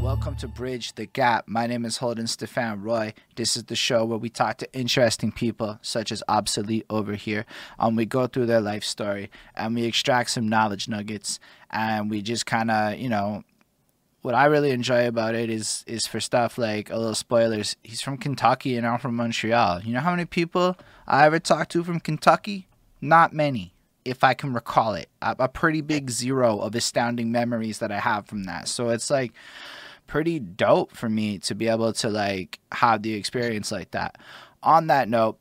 Welcome to Bridge the Gap. My name is Holden Stefan Roy. This is the show where we talk to interesting people, such as Obsolete over here. Um, we go through their life story and we extract some knowledge nuggets, and we just kind of, you know, what I really enjoy about it is is for stuff like a little spoilers. He's from Kentucky and I'm from Montreal. You know how many people I ever talked to from Kentucky? Not many, if I can recall it. A, a pretty big zero of astounding memories that I have from that. So it's like pretty dope for me to be able to like have the experience like that. On that note,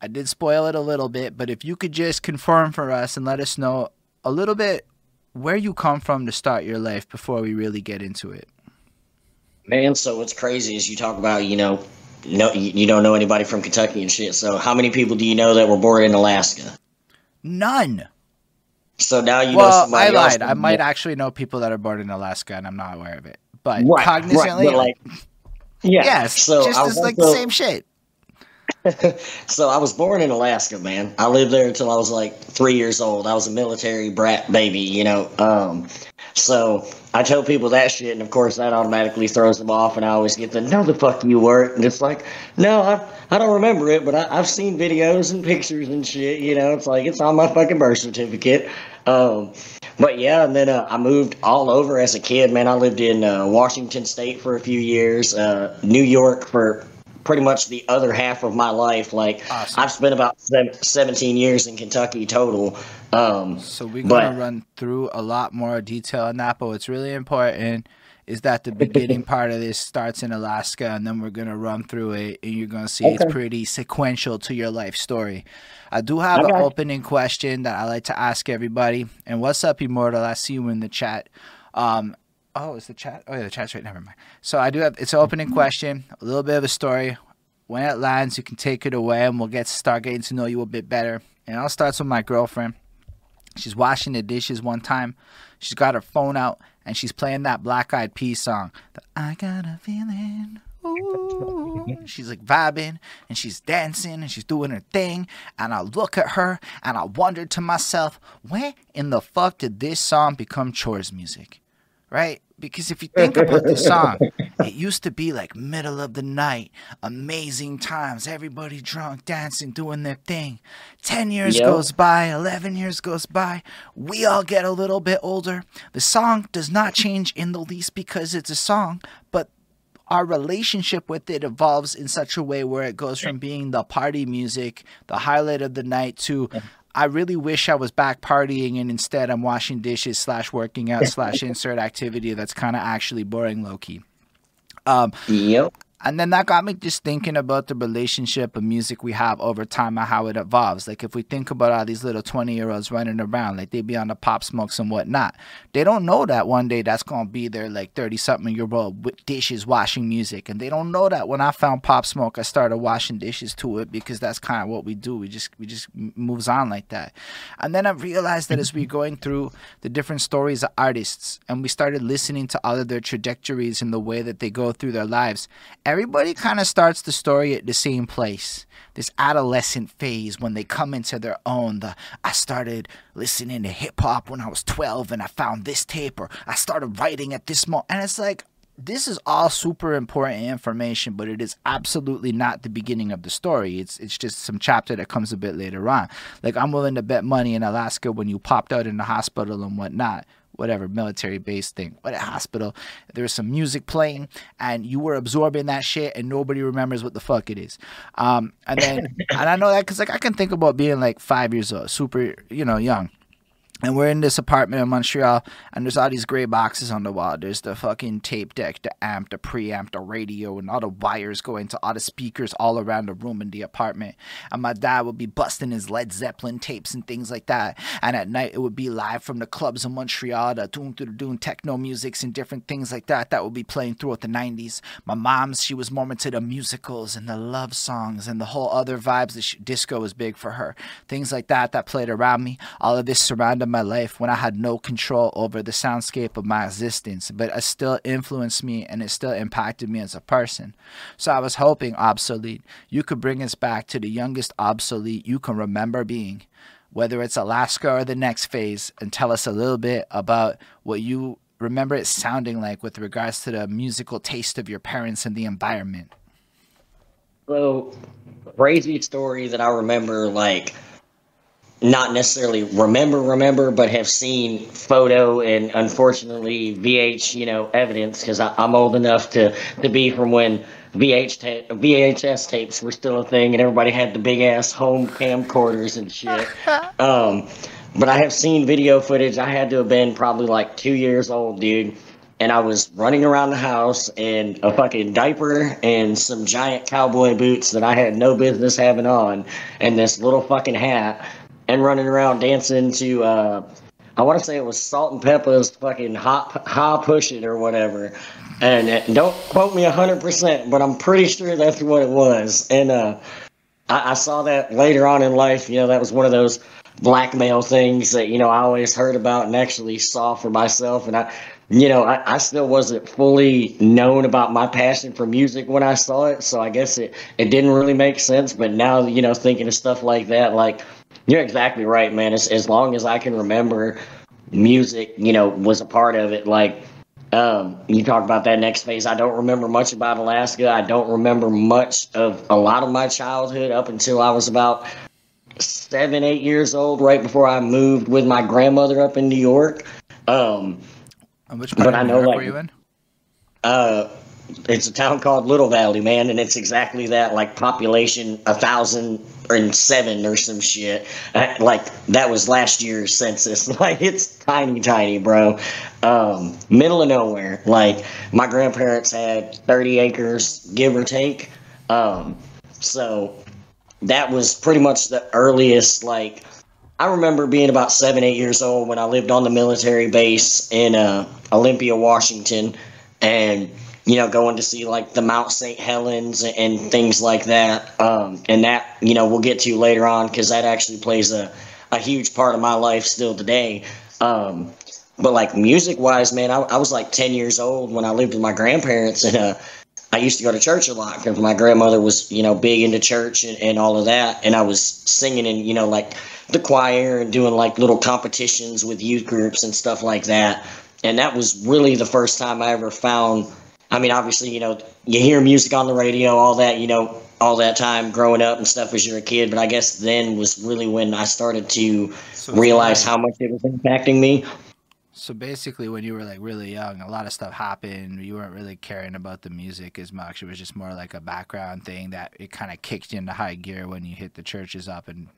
I did spoil it a little bit, but if you could just confirm for us and let us know a little bit where you come from to start your life before we really get into it. Man, so what's crazy is you talk about, you know, no, you don't know anybody from Kentucky and shit. So how many people do you know that were born in Alaska? None. So now you well, know somebody I lied. I might actually know people that are born in Alaska, and I'm not aware of it. But Right, cognizantly, right, but like, yeah. yes, So just I as like the same shit. So I was born in Alaska, man. I lived there until I was like three years old. I was a military brat baby, you know. Um, so I tell people that shit, and of course that automatically throws them off. And I always get the "No, the fuck you weren't," and it's like, no, I I don't remember it, but I, I've seen videos and pictures and shit. You know, it's like it's on my fucking birth certificate. Um, but yeah, and then uh, I moved all over as a kid. Man, I lived in uh, Washington State for a few years, uh, New York for pretty much the other half of my life. Like Awesome. I've spent about 17 years in Kentucky total. Um, So we're but- gonna run through a lot more detail on that. But what's really important is that the beginning part of this starts in Alaska, and then we're gonna run through it, and you're gonna see it's pretty sequential to your life story. I do have I an opening question that I like to ask everybody. And what's up, Immortal? I see you in the chat. Um, oh, is the chat? Oh, yeah, the chat's right. Never mind. So I do have it's an opening question, a little bit of a story. When it lands, you can take it away, and we'll get start getting to know you a bit better. And I'll start with my girlfriend. She's washing the dishes one time. She's got her phone out and she's playing that Black Eyed Peas song. The I got a feeling. Ooh. She's like vibing and she's dancing and she's doing her thing. And I look at her and I wonder to myself, when in the fuck did this song become chores music? Right? Because if you think about this song, it used to be like middle of the night, amazing times, everybody drunk, dancing, doing their thing. 10 years Yep. goes by, 11 years goes by. We all get a little bit older. The song does not change in the least because it's a song, but our relationship with it evolves in such a way where it goes from being the party music, the highlight of the night, to I really wish I was back partying and instead I'm washing dishes slash working out slash insert activity that's kind of actually boring low key. Um, Yep. And then that got me just thinking about the relationship of music we have over time and how it evolves. Like if we think about all these little twenty year olds running around, like they be on the pop smokes and whatnot, they don't know that one day that's gonna be their like thirty something year old with dishes washing music, and they don't know that when I found pop smoke, I started washing dishes to it because that's kind of what we do. We just we just moves on like that, and then I realized that as we going through the different stories of artists, and we started listening to all of their trajectories and the way that they go through their lives, everybody kind of starts the story at the same place. This adolescent phase when they come into their own. The I started listening to hip hop when I was 12 and I found this tape, or I started writing at this moment. And it's like, this is all super important information, but it is absolutely not the beginning of the story. It's it's just some chapter that comes a bit later on. Like I'm willing to bet money in Alaska when you popped out in the hospital and whatnot, whatever military base thing, what a hospital. There was some music playing, and you were absorbing that shit, and nobody remembers what the fuck it is. Um, and then and I know that because like I can think about being like five years old, super, you know, young. And we're in this apartment in Montreal, and there's all these gray boxes on the wall. There's the fucking tape deck, the amp, the preamp, the radio, and all the wires going to all the speakers all around the room in the apartment. And my dad would be busting his Led Zeppelin tapes and things like that. And at night, it would be live from the clubs in Montreal, the doom to the doom techno musics and different things like that that would be playing throughout the 90s. My mom's, she was more into the musicals and the love songs and the whole other vibes. she, disco was big for her. Things like that that played around me. All of this surrounded my life when I had no control over the soundscape of my existence, but it still influenced me and it still impacted me as a person. So I was hoping, Obsolete, you could bring us back to the youngest Obsolete you can remember being, whether it's Alaska or the next phase, and tell us a little bit about what you remember it sounding like with regards to the musical taste of your parents and the environment? So, crazy story that I remember, like, not necessarily remember, remember, but have seen photo and unfortunately VH, you know, evidence because I'm old enough to, to be from when VH ta- VHS tapes were still a thing and everybody had the big ass home camcorders and shit. um, but I have seen video footage. I had to have been probably like two years old, dude. And I was running around the house in a fucking diaper and some giant cowboy boots that I had no business having on, and this little fucking hat, and running around dancing to, uh, I want to say it was Salt-N-Pepa's fucking hot, high push it or whatever. And uh, don't quote me 100%, but I'm pretty sure that's what it was. And uh, I, I saw that later on in life. You know, that was one of those blackmail things that you know I always heard about and actually saw for myself. And I, you know, I, I still wasn't fully known about my passion for music when I saw it, so I guess it it didn't really make sense. But now, you know, thinking of stuff like that, like you're exactly right, man. As as long as I can remember, music, you know, was a part of it. Like. Um, you talk about that next phase. I don't remember much about Alaska. I don't remember much of a lot of my childhood up until I was about seven, eight years old, right before I moved with my grandmother up in New York. Um, and which part but I know, like, were you in? Uh, it's a town called Little Valley, man, and it's exactly that, like population a thousand and seven or some shit. Uh, like that was last year's census. Like it's tiny, tiny, bro. Um, middle of nowhere. Like my grandparents had thirty acres, give or take. Um, so that was pretty much the earliest like I remember being about seven, eight years old when I lived on the military base in uh, Olympia, Washington, and you know going to see like the Mount St. Helens and things like that. Um, and that you know we'll get to later on because that actually plays a a huge part of my life still today. Um, but like music wise, man, I, I was like ten years old when I lived with my grandparents, and uh, I used to go to church a lot because my grandmother was, you know, big into church and, and all of that. And I was singing in, you know, like the choir and doing like little competitions with youth groups and stuff like that. And that was really the first time I ever found. I mean, obviously, you know, you hear music on the radio, all that, you know, all that time growing up and stuff as you're a kid. But I guess then was really when I started to so realize how much it was impacting me. So basically, when you were like really young, a lot of stuff happened. You weren't really caring about the music as much. It was just more like a background thing that it kind of kicked into high gear when you hit the churches up and.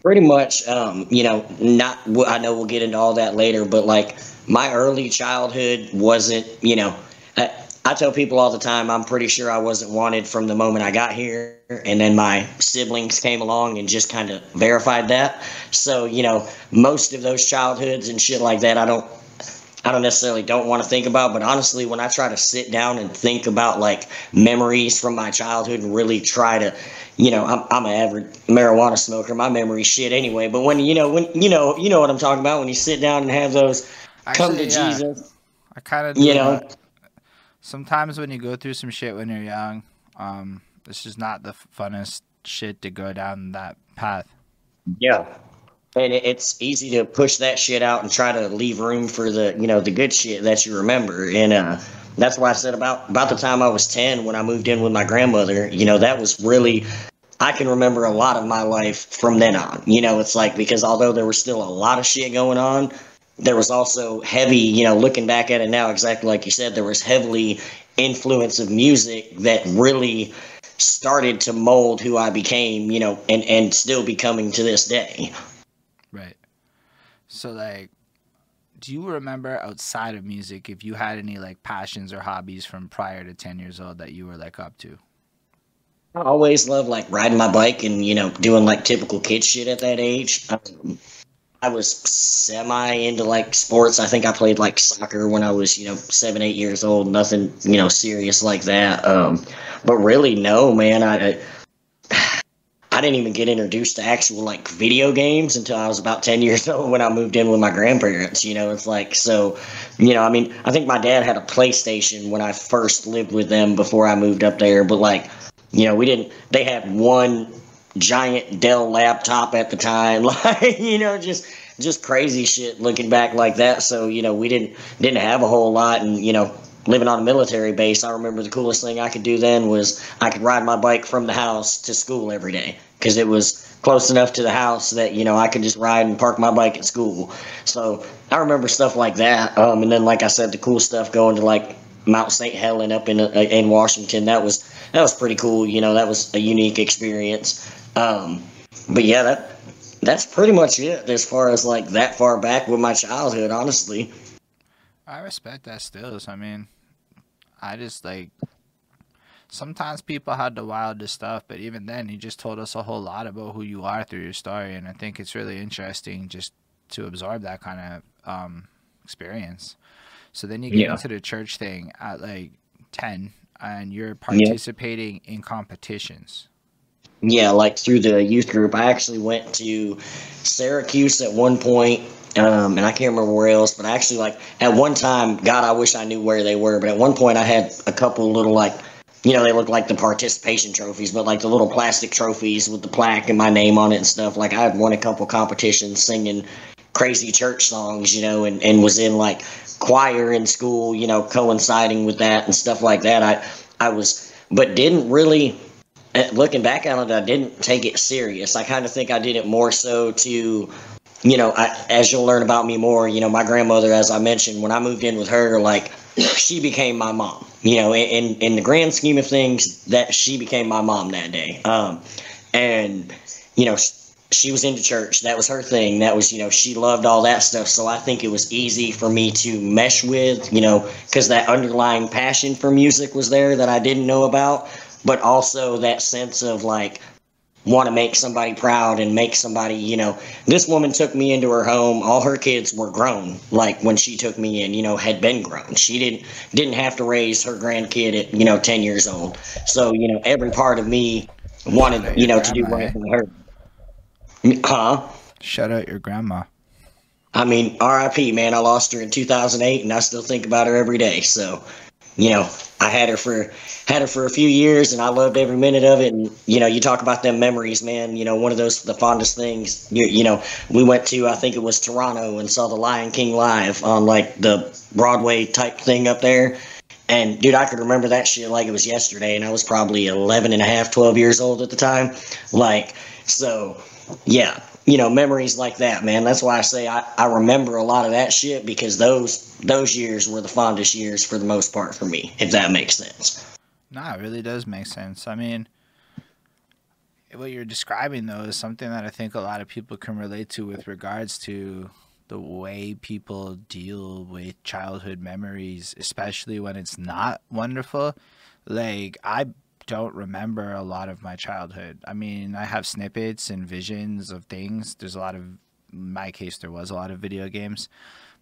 Pretty much, um, you know, not. I know we'll get into all that later, but like my early childhood wasn't, you know, I, I tell people all the time, I'm pretty sure I wasn't wanted from the moment I got here. And then my siblings came along and just kind of verified that. So, you know, most of those childhoods and shit like that, I don't. I don't necessarily don't want to think about, but honestly, when I try to sit down and think about like memories from my childhood and really try to, you know, I'm, I'm an average marijuana smoker. My memory shit anyway. But when you know, when you know, you know what I'm talking about. When you sit down and have those Actually, come to yeah. Jesus, I kind of you know. That sometimes when you go through some shit when you're young, um, this is not the funnest shit to go down that path. Yeah. And it's easy to push that shit out and try to leave room for the, you know, the good shit that you remember. And uh, that's why I said about about the time I was 10 when I moved in with my grandmother, you know, that was really I can remember a lot of my life from then on. You know, it's like because although there was still a lot of shit going on, there was also heavy, you know, looking back at it now, exactly like you said, there was heavily influence of music that really started to mold who I became, you know, and, and still becoming to this day. Right. So, like, do you remember outside of music if you had any, like, passions or hobbies from prior to 10 years old that you were, like, up to? I always loved, like, riding my bike and, you know, doing, like, typical kid shit at that age. Um, I was semi into like sports. I think I played like soccer when I was, you know, seven, eight years old. Nothing, you know, serious like that. Um, but really, no, man. I, I didn't even get introduced to actual like video games until I was about 10 years old when I moved in with my grandparents. You know, it's like, so, you know, I mean, I think my dad had a PlayStation when I first lived with them before I moved up there, but like, you know, we didn't, they had one giant Dell laptop at the time. Like, you know, just just crazy shit looking back like that. So you know, we didn't didn't have a whole lot, and you know, living on a military base, I remember the coolest thing I could do then was I could ride my bike from the house to school every day because it was close enough to the house that you know I could just ride and park my bike at school. So I remember stuff like that. Um, and then, like I said, the cool stuff going to like Mount St. Helen up in uh, in Washington. That was that was pretty cool. You know, that was a unique experience. Um, but yeah, that that's pretty much it as far as like that far back with my childhood. Honestly, I respect that still. I mean, I just like sometimes people had the wildest stuff, but even then, he just told us a whole lot about who you are through your story, and I think it's really interesting just to absorb that kind of um, experience. So then you get yeah. into the church thing at like ten, and you're participating yeah. in competitions. Yeah, like through the youth group. I actually went to Syracuse at one point um, and I can't remember where else, but actually, like at one time, God, I wish I knew where they were. But at one point, I had a couple little like, you know, they look like the participation trophies, but like the little plastic trophies with the plaque and my name on it and stuff. Like I had won a couple competitions singing crazy church songs, you know, and, and was in like choir in school, you know, coinciding with that and stuff like that. I I was, but didn't really. Eh, looking back on it, I didn't take it serious. I kind of think I did it more so to you know, I, as you'll learn about me more, you know, my grandmother, as I mentioned, when I moved in with her, like she became my mom. You know, in in the grand scheme of things, that she became my mom that day. Um, and you know, she was into church. That was her thing. That was, you know, she loved all that stuff. So I think it was easy for me to mesh with, you know, because that underlying passion for music was there that I didn't know about, but also that sense of like want to make somebody proud and make somebody, you know, this woman took me into her home. All her kids were grown, like when she took me in, you know, had been grown. She didn't didn't have to raise her grandkid at, you know, ten years old. So, you know, every part of me wanted, you know, to do right for eh? her. Huh? Shout out your grandma. I mean, R.I.P. Man, I lost her in 2008, and I still think about her every day. So, you know, I had her for had her for a few years, and I loved every minute of it. And you know, you talk about them memories, man. You know, one of those the fondest things. You, you know, we went to I think it was Toronto and saw the Lion King live on like the Broadway type thing up there. And dude, I could remember that shit like it was yesterday, and I was probably 11 and a half, 12 years old at the time. Like, so yeah, you know, memories like that, man. That's why I say I, I remember a lot of that shit because those those years were the fondest years for the most part for me, if that makes sense. Nah, it really does make sense. I mean, what you're describing though is something that I think a lot of people can relate to with regards to the way people deal with childhood memories, especially when it's not wonderful. Like I don't remember a lot of my childhood. I mean, I have snippets and visions of things. There's a lot of, my case, there was a lot of video games,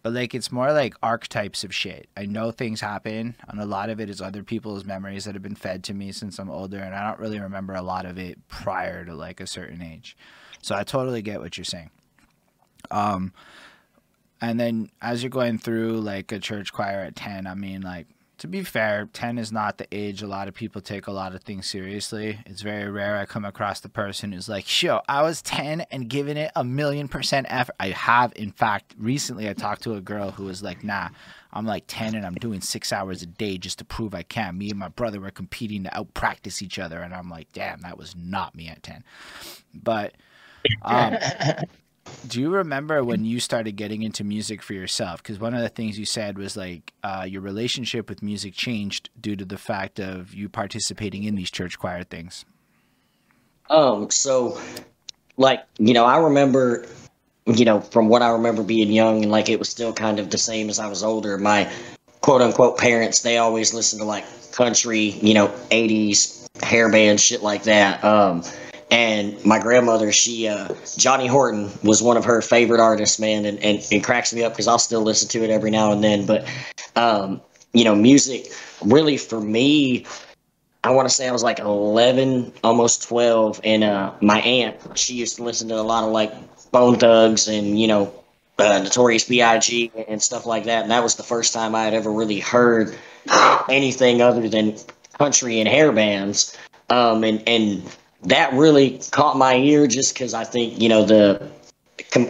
but like it's more like archetypes of shit. I know things happen, and a lot of it is other people's memories that have been fed to me since I'm older, and I don't really remember a lot of it prior to like a certain age. So I totally get what you're saying. Um, and then as you're going through like a church choir at 10, I mean, like to be fair, 10 is not the age a lot of people take a lot of things seriously. It's very rare I come across the person who's like, "Yo, I was 10 and giving it a million percent effort." I have, in fact, recently I talked to a girl who was like, "Nah, I'm like 10 and I'm doing six hours a day just to prove I can. Me and my brother were competing to out practice each other." And I'm like, "Damn, that was not me at 10." But um, do you remember when you started getting into music for yourself? Because one of the things you said was like uh, your relationship with music changed due to the fact of you participating in these church choir things. Um. So, like you know, I remember, you know, from what I remember being young, and like it was still kind of the same as I was older. My quote unquote parents, they always listened to like country, you know, '80s hair band shit like that. Um and my grandmother, she uh, Johnny Horton was one of her favorite artists, man, and, and it cracks me up because I'll still listen to it every now and then. But um, you know, music really for me, I want to say I was like 11, almost 12, and uh, my aunt, she used to listen to a lot of like Bone Thugs and you know, uh, Notorious B.I.G. and stuff like that. And that was the first time I had ever really heard anything other than country and hair bands. Um, and and that really caught my ear just because I think, you know, the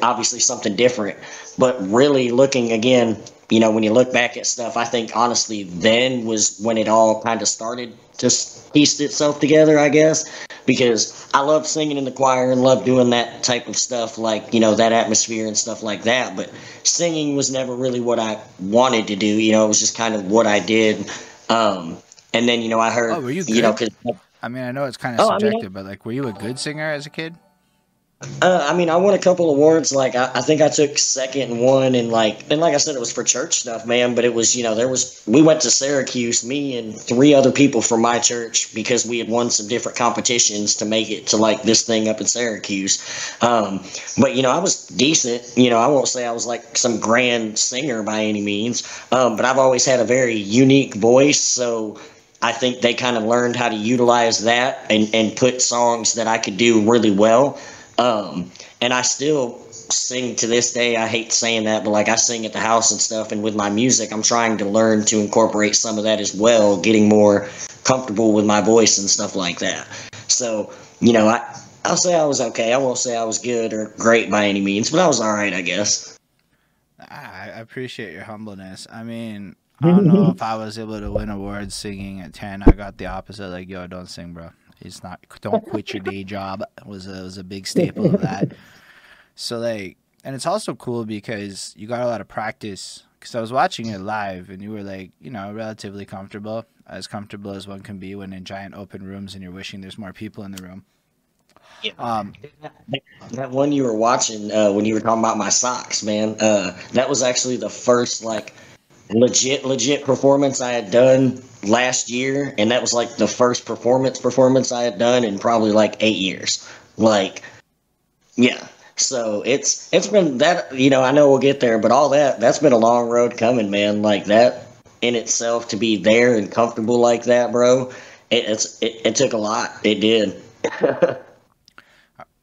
obviously something different. But really looking again, you know, when you look back at stuff, I think honestly, then was when it all kind of started to piece itself together, I guess, because I love singing in the choir and love doing that type of stuff, like, you know, that atmosphere and stuff like that. But singing was never really what I wanted to do, you know, it was just kind of what I did. Um, and then, you know, I heard, Oh, you you know, because I mean, I know it's kind of Oh, I mean, subjective, but like, were you a good singer as a kid? Uh, I mean, I won a couple awards. Like, I, I think I took second and one, and like, and like I said, it was for church stuff, man. But it was, you know, there was. We went to Syracuse, me and three other people from my church, because we had won some different competitions to make it to like this thing up in Syracuse. Um, but you know, I was decent. You know, I won't say I was like some grand singer by any means. Um, but I've always had a very unique voice, so. I think they kind of learned how to utilize that and, and put songs that I could do really well. Um, and I still sing to this day. I hate saying that, but like I sing at the house and stuff. And with my music, I'm trying to learn to incorporate some of that as well, getting more comfortable with my voice and stuff like that. So, you know, I, I'll say I was okay. I won't say I was good or great by any means, but I was all right, I guess. I I appreciate your humbleness. I mean, I don't know if I was able to win awards singing at ten. I got the opposite. Like, yo, don't sing, bro. It's not. Don't quit your day job. Was a was a big staple of that. So like, and it's also cool because you got a lot of practice. Because I was watching it live, and you were like, you know, relatively comfortable, as comfortable as one can be when in giant open rooms, and you're wishing there's more people in the room. Um, That one you were watching uh, when you were talking about my socks, man. Uh, that was actually the first like legit legit performance I had done last year, and that was like the first performance performance I had done in probably like eight years. Like, yeah. So it's it's been that you know I know we'll get there, but all that that's been a long road coming, man. Like that in itself to be there and comfortable like that, bro. It, it's it, it took a lot. It did.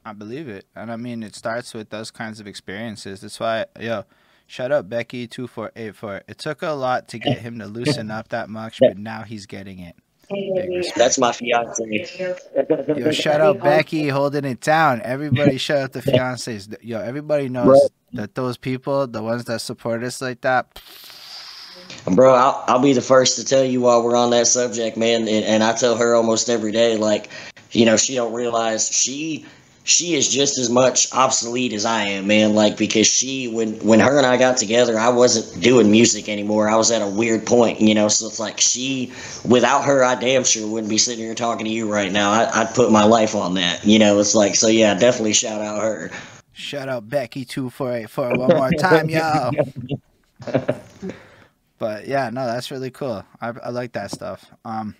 I believe it, and I mean it starts with those kinds of experiences. That's why, yo, shout up, Becky two four eight four. It took a lot to get him to loosen up that much, but now he's getting it. That's my fiance. Yo, shout out Becky holding it down. Everybody shout out the fiancés. Yo, everybody knows that those people, the ones that support us like that, Bro, I'll, I'll be the first to tell you while we're on that subject, man. And, and I tell her almost every day, like, you know, she don't realize she she is just as much obsolete as I am, man. Like because she when when her and I got together, I wasn't doing music anymore. I was at a weird point, you know. So it's like she, without her, I damn sure wouldn't be sitting here talking to you right now. I, I'd put my life on that, you know. It's like so, yeah, definitely shout out her. shout out Becky two four eight four one more time, y'all. But yeah, no, that's really cool. I, I like that stuff. Um,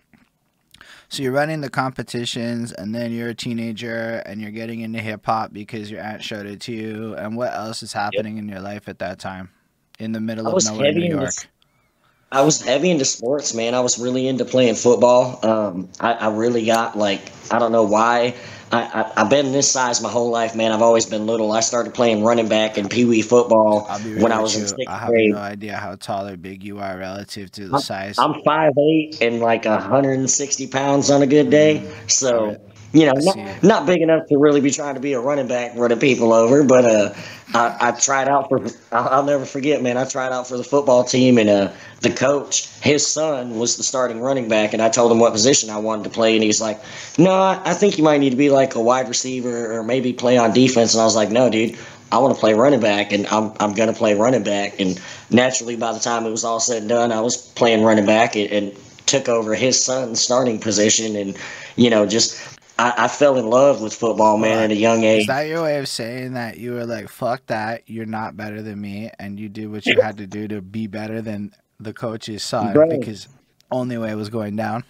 so you're running the competitions, and then you're a teenager, and you're getting into hip hop because your aunt showed it to you. And what else is happening in your life at that time, in the middle of nowhere, New York? I was heavy into sports, man. I was really into playing football. Um, I, I really got like I don't know why. I, I've been this size my whole life, man. I've always been little. I started playing running back and pee wee football I'll be real when I was in you. sixth I have grade. no idea how tall or big you are relative to the size. I'm five eight and like hundred and sixty pounds on a good day. So Alright. you know, not, not big enough to really be trying to be a running back running people over, but uh, I, I tried out for. I'll, I'll never forget, man. I tried out for the football team, and uh, the coach, his son, was the starting running back, and I told him what position I wanted to play, and he's like, "No, I, I think you might need to be like a wide receiver or maybe play on defense." And I was like, "No, dude." I want to play running back, and I'm I'm gonna play running back. And naturally, by the time it was all said and done, I was playing running back and, and took over his son's starting position. And you know, just I, I fell in love with football, man, at a young age. Is that your way of saying that you were like, fuck that, you're not better than me, and you did what you had to do to be better than the coach's son Right. because only way it was going down?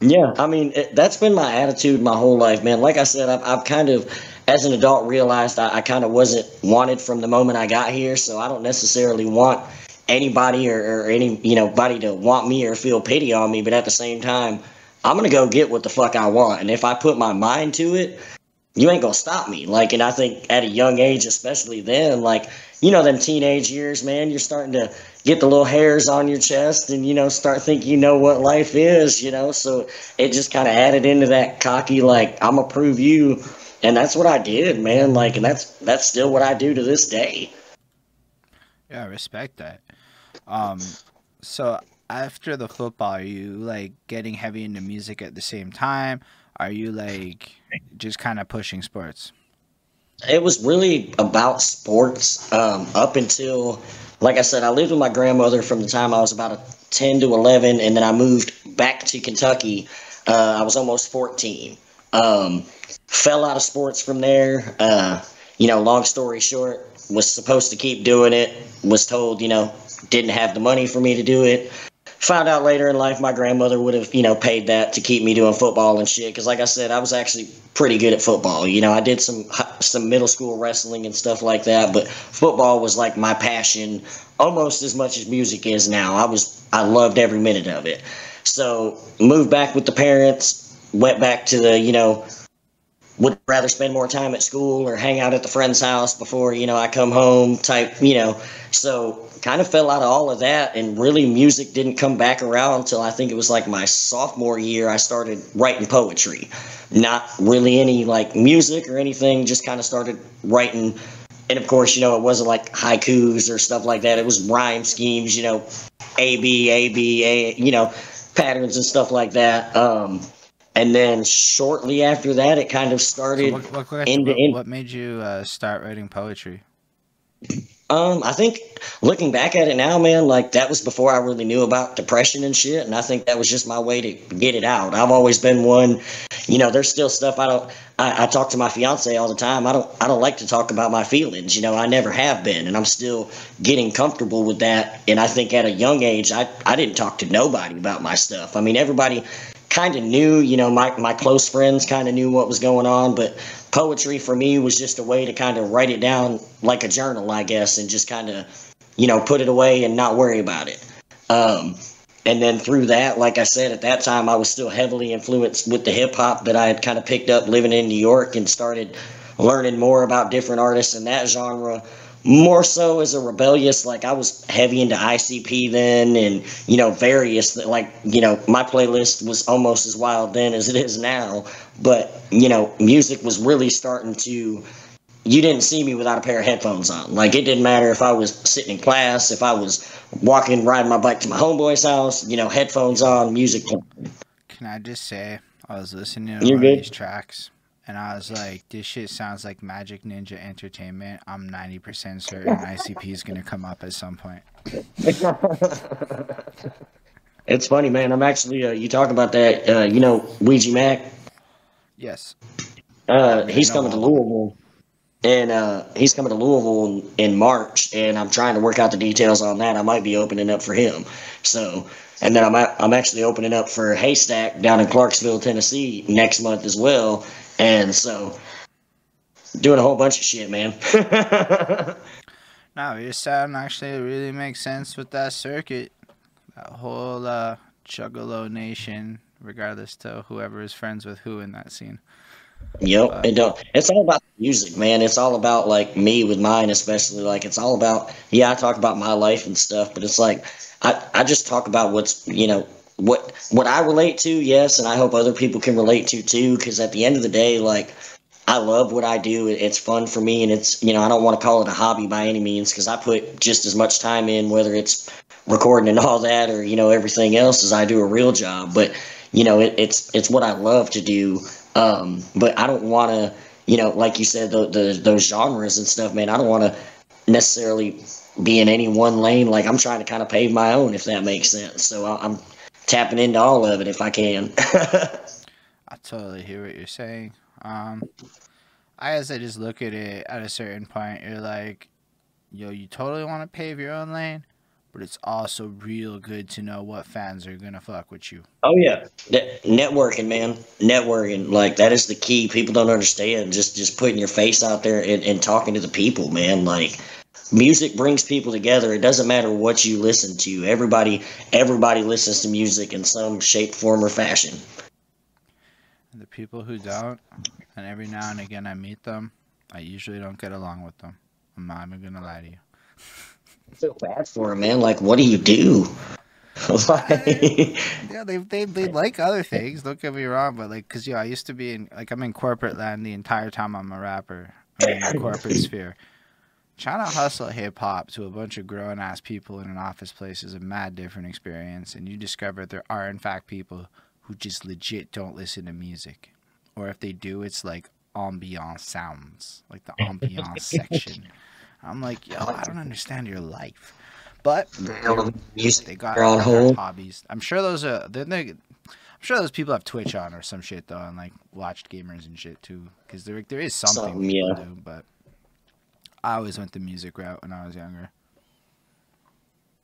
Yeah, I mean it, that's been my attitude my whole life, man. Like I said, I've, I've kind of, as an adult, realized I, I kind of wasn't wanted from the moment I got here. So I don't necessarily want anybody or, or any you know body to want me or feel pity on me. But at the same time, I'm gonna go get what the fuck I want, and if I put my mind to it, you ain't gonna stop me. Like, and I think at a young age, especially then, like, you know, them teenage years, man, you're starting to get the little hairs on your chest and, you know, start thinking you know what life is, you know? So it just kind of added into that cocky, like, I'm gonna prove you and that's what I did, man. Like, and that's that's still what I do to this day. Yeah, I respect that. Um, so after the football, are you like getting heavy into music at the same time? Are you like just kind of pushing sports? It was really about sports um, up until, like I said, I lived with my grandmother from the time I was about a 10 to 11, and then I moved back to Kentucky. Uh, I was almost 14. Um, fell out of sports from there. Uh, you know, long story short, was supposed to keep doing it, was told, you know, didn't have the money for me to do it found out later in life my grandmother would have you know paid that to keep me doing football and shit. Because like i said i was actually pretty good at football. You know i did some some middle school wrestling and stuff like that but football was like my passion almost as much as music is now. I was i loved every minute of it. So moved back with the parents went back to the you know would rather spend more time at school or hang out at the friend's house before you know i come home type you know. So kind of fell out of all of that and really music didn't come back around until I think it was like my sophomore year I started writing poetry. Not really any like music or anything, just kind of started writing and of course, you know, it wasn't like haikus or stuff like that. It was rhyme schemes, you know, A B A B A, you know, patterns and stuff like that. Um, and then shortly after that, it kind of started. So what, what, what, what made you uh, start writing poetry? Um, I think looking back at it now, man, like that was before I really knew about depression and shit, and I think that was just my way to get it out. I've always been one, you know. There's still stuff I don't. I, I talk to my fiance all the time. I don't. I don't like to talk about my feelings. You know, I never have been, and I'm still getting comfortable with that. And I think at a young age, I I didn't talk to nobody about my stuff. I mean, everybody kind of knew, you know, my, my close friends kind of knew what was going on, but poetry for me was just a way to kind of write it down like a journal, I guess, and just kind of, you know, put it away and not worry about it. Um, and then through that, like I said, at that time, I was still heavily influenced with the hip hop that I had kind of picked up living in New York and started learning more about different artists in that genre more so as a rebellious like i was heavy into icp then and you know various like you know my playlist was almost as wild then as it is now. But you know music was really starting to you didn't see me without a pair of headphones on. Like it didn't matter if i was sitting in class if i was walking riding my bike to my homeboy's house you know headphones on music can i just say i was listening to these tracks and I was like, this shit sounds like Majik Ninja Entertainment. I'm 90% certain ICP is going to come up at some point. it's funny, man. I'm actually, uh, you talk about that, uh, you know, Ouija Macc? Yes. Uh, he's coming to Louisville. And uh, he's coming to Louisville in, in March, and I'm trying to work out the details on that. I might be opening up for him. So, and then I'm, I'm actually opening up for Haystak down in Clarksville, Tennessee next month as well and so, doing a whole bunch of shit, man. no, your sound actually really makes sense with that circuit. That whole uh, Juggalo Nation, regardless to whoever is friends with who in that scene. Yep, but, it It's all about music, man. It's all about like me with mine, especially. Like it's all about yeah. I talk about my life and stuff, but it's like I I just talk about what's you know what what I relate to, yes, and I hope other people can relate to too. Because at the end of the day, like I love what I do. It's fun for me, and it's you know I don't want to call it a hobby by any means because I put just as much time in, whether it's recording and all that, or you know everything else, as I do a real job. But you know it, it's it's what I love to do. Um, but I don't want to, you know, like you said, the, the those genres and stuff, man. I don't want to necessarily be in any one lane. Like I'm trying to kind of pave my own, if that makes sense. So I'm tapping into all of it if I can. I totally hear what you're saying. Um, I guess I just look at it at a certain point. You're like, yo, you totally want to pave your own lane, but it's also real good to know what fans are gonna fuck with you. Oh yeah, networking, man, networking. Like that is the key. People don't understand. Just just putting your face out there and, and talking to the people, man. Like music brings people together. It doesn't matter what you listen to. Everybody everybody listens to music in some shape, form, or fashion. The people who don't, and every now and again I meet them, I usually don't get along with them. I'm not even gonna lie to you. I feel bad for him, man. Like, what do you do? like... yeah, they, they they like other things. Don't get me wrong, but like, cause yeah, I used to be in like I'm in corporate land the entire time I'm a rapper. I'm in the corporate sphere. Trying to hustle hip hop to a bunch of grown ass people in an office place is a mad different experience, and you discover there are in fact people who just legit don't listen to music, or if they do, it's like ambiance sounds, like the ambiance section. I'm like, yo, I don't understand your life. But they got hold. hobbies. I'm sure those are they I'm sure those people have Twitch on or some shit though, and like watched gamers and shit too, because there there is something Some, yeah. do. But I always went the music route when I was younger.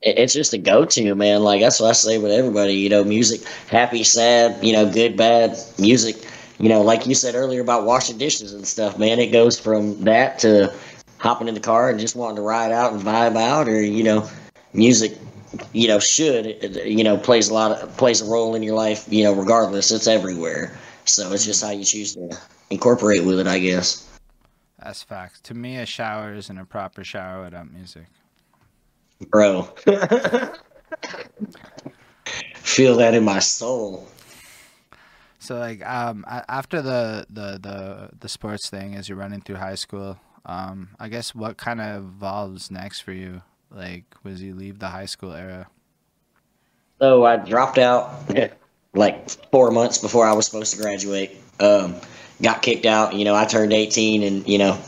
It's just a go-to, man. Like that's what I say with everybody. You know, music, happy, sad, you know, good, bad, music. You know, like you said earlier about washing dishes and stuff, man. It goes from that to hopping in the car and just wanting to ride out and vibe out, or you know, music. You know, should you know plays a lot of plays a role in your life. You know, regardless, it's everywhere. So it's just how you choose to incorporate with it, I guess. That's facts. To me, a shower isn't a proper shower without music. Bro, feel that in my soul. So like um after the the the the sports thing as you're running through high school, um I guess what kind of evolves next for you? Like was you leave the high school era? So I dropped out like four months before I was supposed to graduate. Um, got kicked out. You know, I turned 18 and, you know,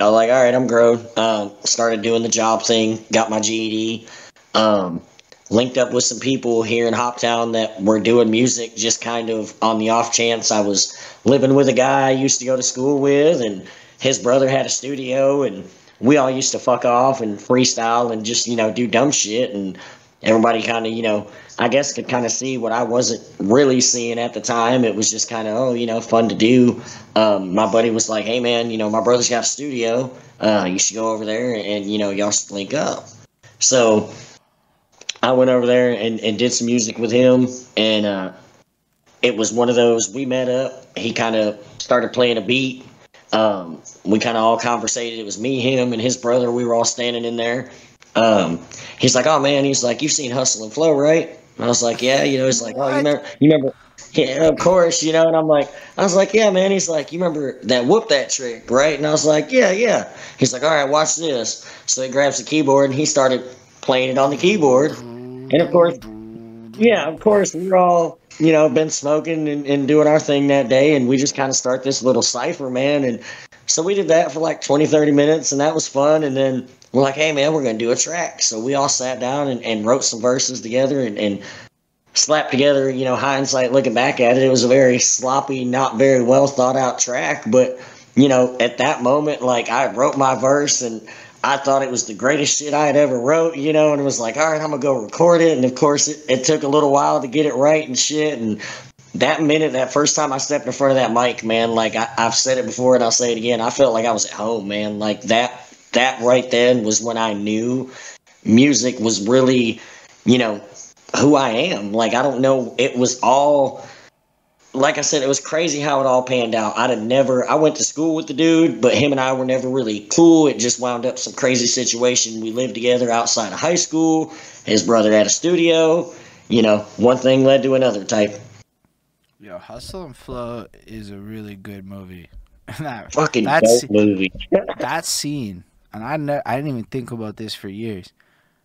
I was like, all right, I'm grown. Um, started doing the job thing, got my GED. Um, linked up with some people here in Hoptown that were doing music just kind of on the off chance I was living with a guy I used to go to school with and his brother had a studio and we all used to fuck off and freestyle and just, you know, do dumb shit and everybody kind of, you know, I guess could kind of see what I wasn't really seeing at the time. It was just kind of, oh, you know, fun to do. Um, my buddy was like, hey, man, you know, my brother's got a studio. Uh, you should go over there and, you know, y'all should link up. So I went over there and, and did some music with him. And uh, it was one of those, we met up. He kind of started playing a beat. Um, we kind of all conversated. It was me, him, and his brother. We were all standing in there. Um, he's like, "Oh man," he's like, "You've seen Hustle and Flow, right?" And I was like, "Yeah." You know, he's like, "Oh, you remember? You remember?" Yeah, of course, you know. And I'm like, I was like, "Yeah, man." He's like, "You remember that whoop that trick, right?" And I was like, "Yeah, yeah." He's like, "All right, watch this." So he grabs the keyboard and he started playing it on the keyboard. And of course, yeah, of course, we were all, you know, been smoking and, and doing our thing that day. And we just kind of start this little cipher, man. And so we did that for like 20, 30 minutes, and that was fun. And then we're like, hey, man, we're going to do a track. So we all sat down and, and wrote some verses together and, and slapped together, you know, hindsight looking back at it. It was a very sloppy, not very well thought out track. But, you know, at that moment, like I wrote my verse and I thought it was the greatest shit I had ever wrote, you know, and it was like, all right, I'm gonna go record it. And of course, it, it took a little while to get it right and shit. And that minute, that first time I stepped in front of that mic, man, like I, I've said it before and I'll say it again, I felt like I was at home, man. Like that, that right then was when I knew music was really, you know, who I am. Like I don't know, it was all like I said, it was crazy how it all panned out. I'd have never. I went to school with the dude, but him and I were never really cool. It just wound up some crazy situation. We lived together outside of high school. His brother had a studio. You know, one thing led to another type. Yo, Hustle and Flow is a really good movie. that, Fucking dope movie. that scene, and I ne- I didn't even think about this for years.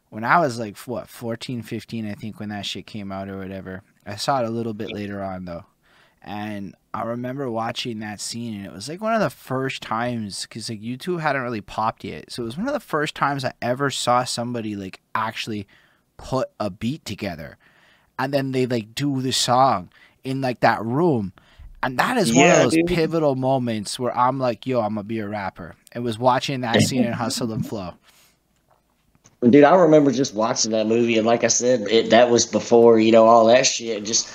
When I was like what 14, 15, I think when that shit came out or whatever. I saw it a little bit later on though, and I remember watching that scene, and it was like one of the first times because like YouTube hadn't really popped yet, so it was one of the first times I ever saw somebody like actually put a beat together, and then they like do the song in like that room. And that is one Yeah, of those dude. pivotal moments where I'm like, yo, I'm gonna be a rapper. It was watching that scene in Hustle and Flow. Dude, I remember just watching that movie, and like I said, it that was before you know all that shit. Just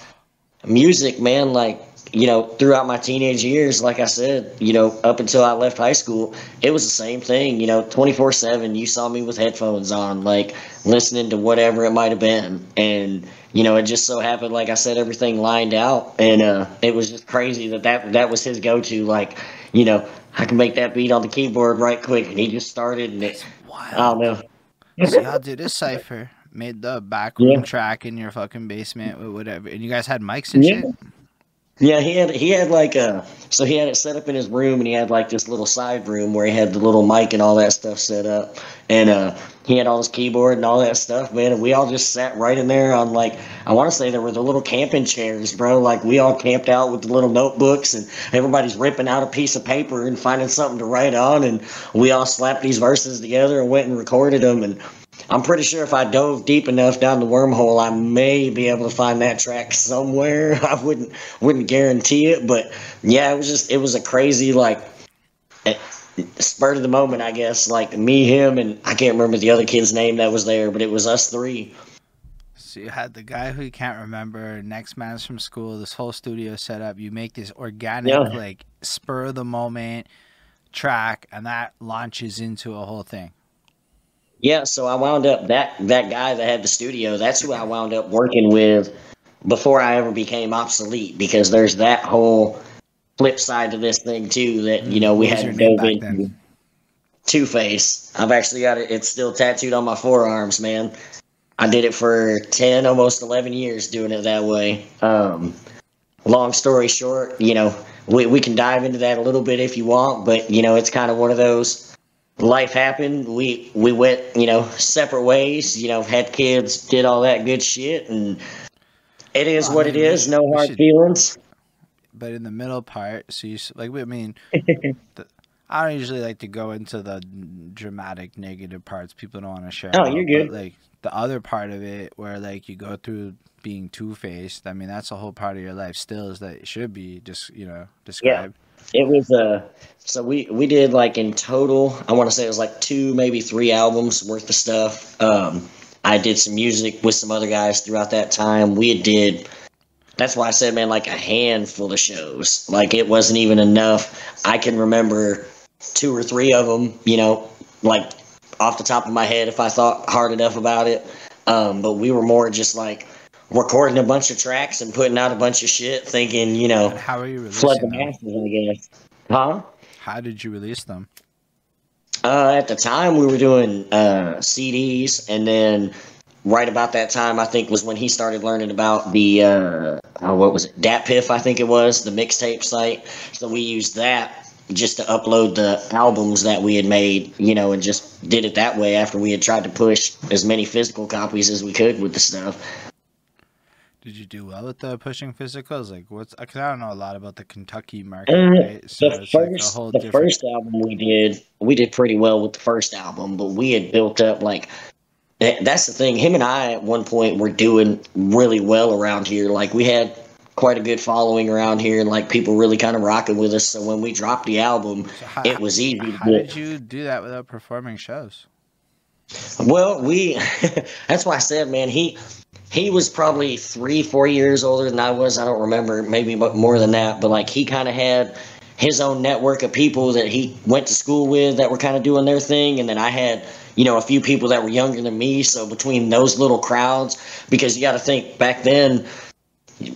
music, man. Like you know, throughout my teenage years, like I said, you know, up until I left high school, it was the same thing. You know, twenty four seven. You saw me with headphones on, like listening to whatever it might have been, and you know, it just so happened, like I said, everything lined out, and uh, it was just crazy that that that was his go to. Like, you know, I can make that beat on the keyboard right quick, and he just started, and it, Wild. I don't know. So y'all do this cipher. Made the back room Yeah. track in your fucking basement with whatever. And you guys had mics and Yeah. shit? Yeah, he had he had like a so he had it set up in his room and he had like this little side room where he had the little mic and all that stuff set up. And uh he had all his keyboard and all that stuff, man, and we all just sat right in there on like I wanna say there were the little camping chairs, bro. Like we all camped out with the little notebooks and everybody's ripping out a piece of paper and finding something to write on and we all slapped these verses together and went and recorded them and I'm pretty sure if I dove deep enough down the wormhole, I may be able to find that track somewhere. I wouldn't wouldn't guarantee it, but yeah, it was just it was a crazy like eh, spur of the moment, I guess. Like me, him, and I can't remember the other kid's name that was there, but it was us three. So you had the guy who you can't remember, next man's from school, this whole studio set up. You make this organic, Yeah. like spur of the moment track, and that launches into a whole thing. Yeah, so I wound up that that guy that had the studio. That's who I wound up working with before I ever became obsolete. Because there's that whole flip side to this thing too. That you know we had to go into. Two Face. I've actually got it. It's still tattooed on my forearms, man. I did it for ten, almost eleven years, doing it that way. Um, long story short, you know, we we can dive into that a little bit if you want, but you know, it's kind of one of those. Life happened. We we went, you know, separate ways. You know, had kids, did all that good shit, and it is Well, what it mean, we- is. No hard should- feelings. But in the middle part, so you like, I mean, the, I don't usually like to go into the dramatic negative parts. People don't want to share. Oh, you're good. But, like the other part of it, where like you go through being two faced. I mean, that's a whole part of your life still. Is that it should be just you know described. It was uh so we we did like in total I want to say it was like two maybe three albums worth of stuff. Um I did some music with some other guys throughout that time. We did that's why I said man like a handful of shows. Like it wasn't even enough. I can remember two or three of them, you know, like off the top of my head if I thought hard enough about it. Um but we were more just like recording a bunch of tracks and putting out a bunch of shit thinking, you know, And how are you flood the them? masses, I guess. Huh? How did you release them? Uh, at the time, we were doing uh, CDs, and then right about that time, I think was when he started learning about the uh, oh, what was it, DatPiff, I think it was the mixtape site. So we used that just to upload the albums that we had made, you know, and just did it that way after we had tried to push as many physical copies as we could with the stuff. Did you do well with the pushing physicals? Like, what's? Because I don't know a lot about the Kentucky market, Uh, right? So the like first, whole the different. first album we did, we did pretty well with the first album, but we had built up like that's the thing. Him and I at one point were doing really well around here. Like we had quite a good following around here, and like people really kind of rocking with us. So when we dropped the album, So how, it was easy to How did you do that without performing shows? Well, we that's why I said, man, he he was probably three, four years older than I was. I don't remember, maybe more than that, but like he kind of had his own network of people that he went to school with that were kind of doing their thing, and then I had you know a few people that were younger than me. So between those little crowds, because you got to think back then.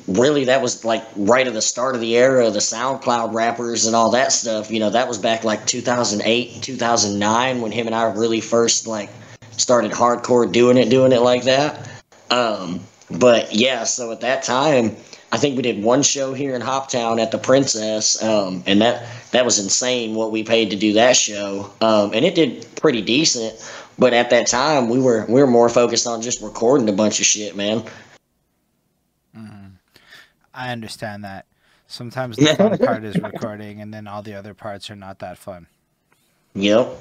Really, that was like right at the start of the era of the SoundCloud rappers and all that stuff. You know, that was back like 2008, 2009 when him and I really first like started hardcore doing it, doing it like that. Um, but yeah, so at that time, I think we did one show here in Hoptown at the Princess, um, and that that was insane what we paid to do that show, um, and it did pretty decent. But at that time, we were we were more focused on just recording a bunch of shit, man. I understand that. Sometimes the fun part is recording, and then all the other parts are not that fun. Yep.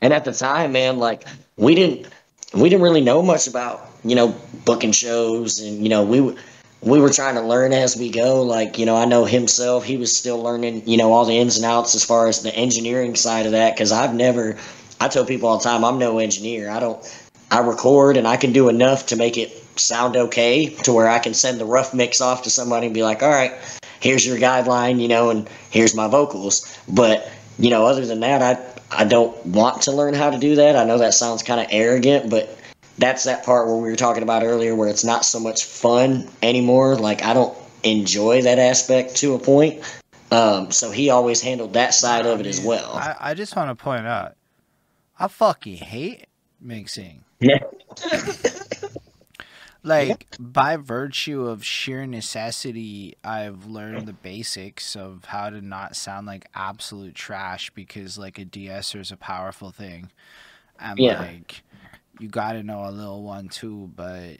And at the time, man, like we didn't we didn't really know much about you know booking shows, and you know we we were trying to learn as we go. Like you know, I know himself; he was still learning you know all the ins and outs as far as the engineering side of that. Because I've never, I tell people all the time, I'm no engineer. I don't. I record and I can do enough to make it sound okay to where I can send the rough mix off to somebody and be like, all right, here's your guideline, you know, and here's my vocals. But, you know, other than that, I, I don't want to learn how to do that. I know that sounds kind of arrogant, but that's that part where we were talking about earlier where it's not so much fun anymore. Like, I don't enjoy that aspect to a point. Um, so he always handled that side of it as well. I, I just want to point out, I fucking hate mixing. Yeah. like by virtue of sheer necessity i've learned the basics of how to not sound like absolute trash because like a de-esser is a powerful thing and yeah. like you got to know a little one too but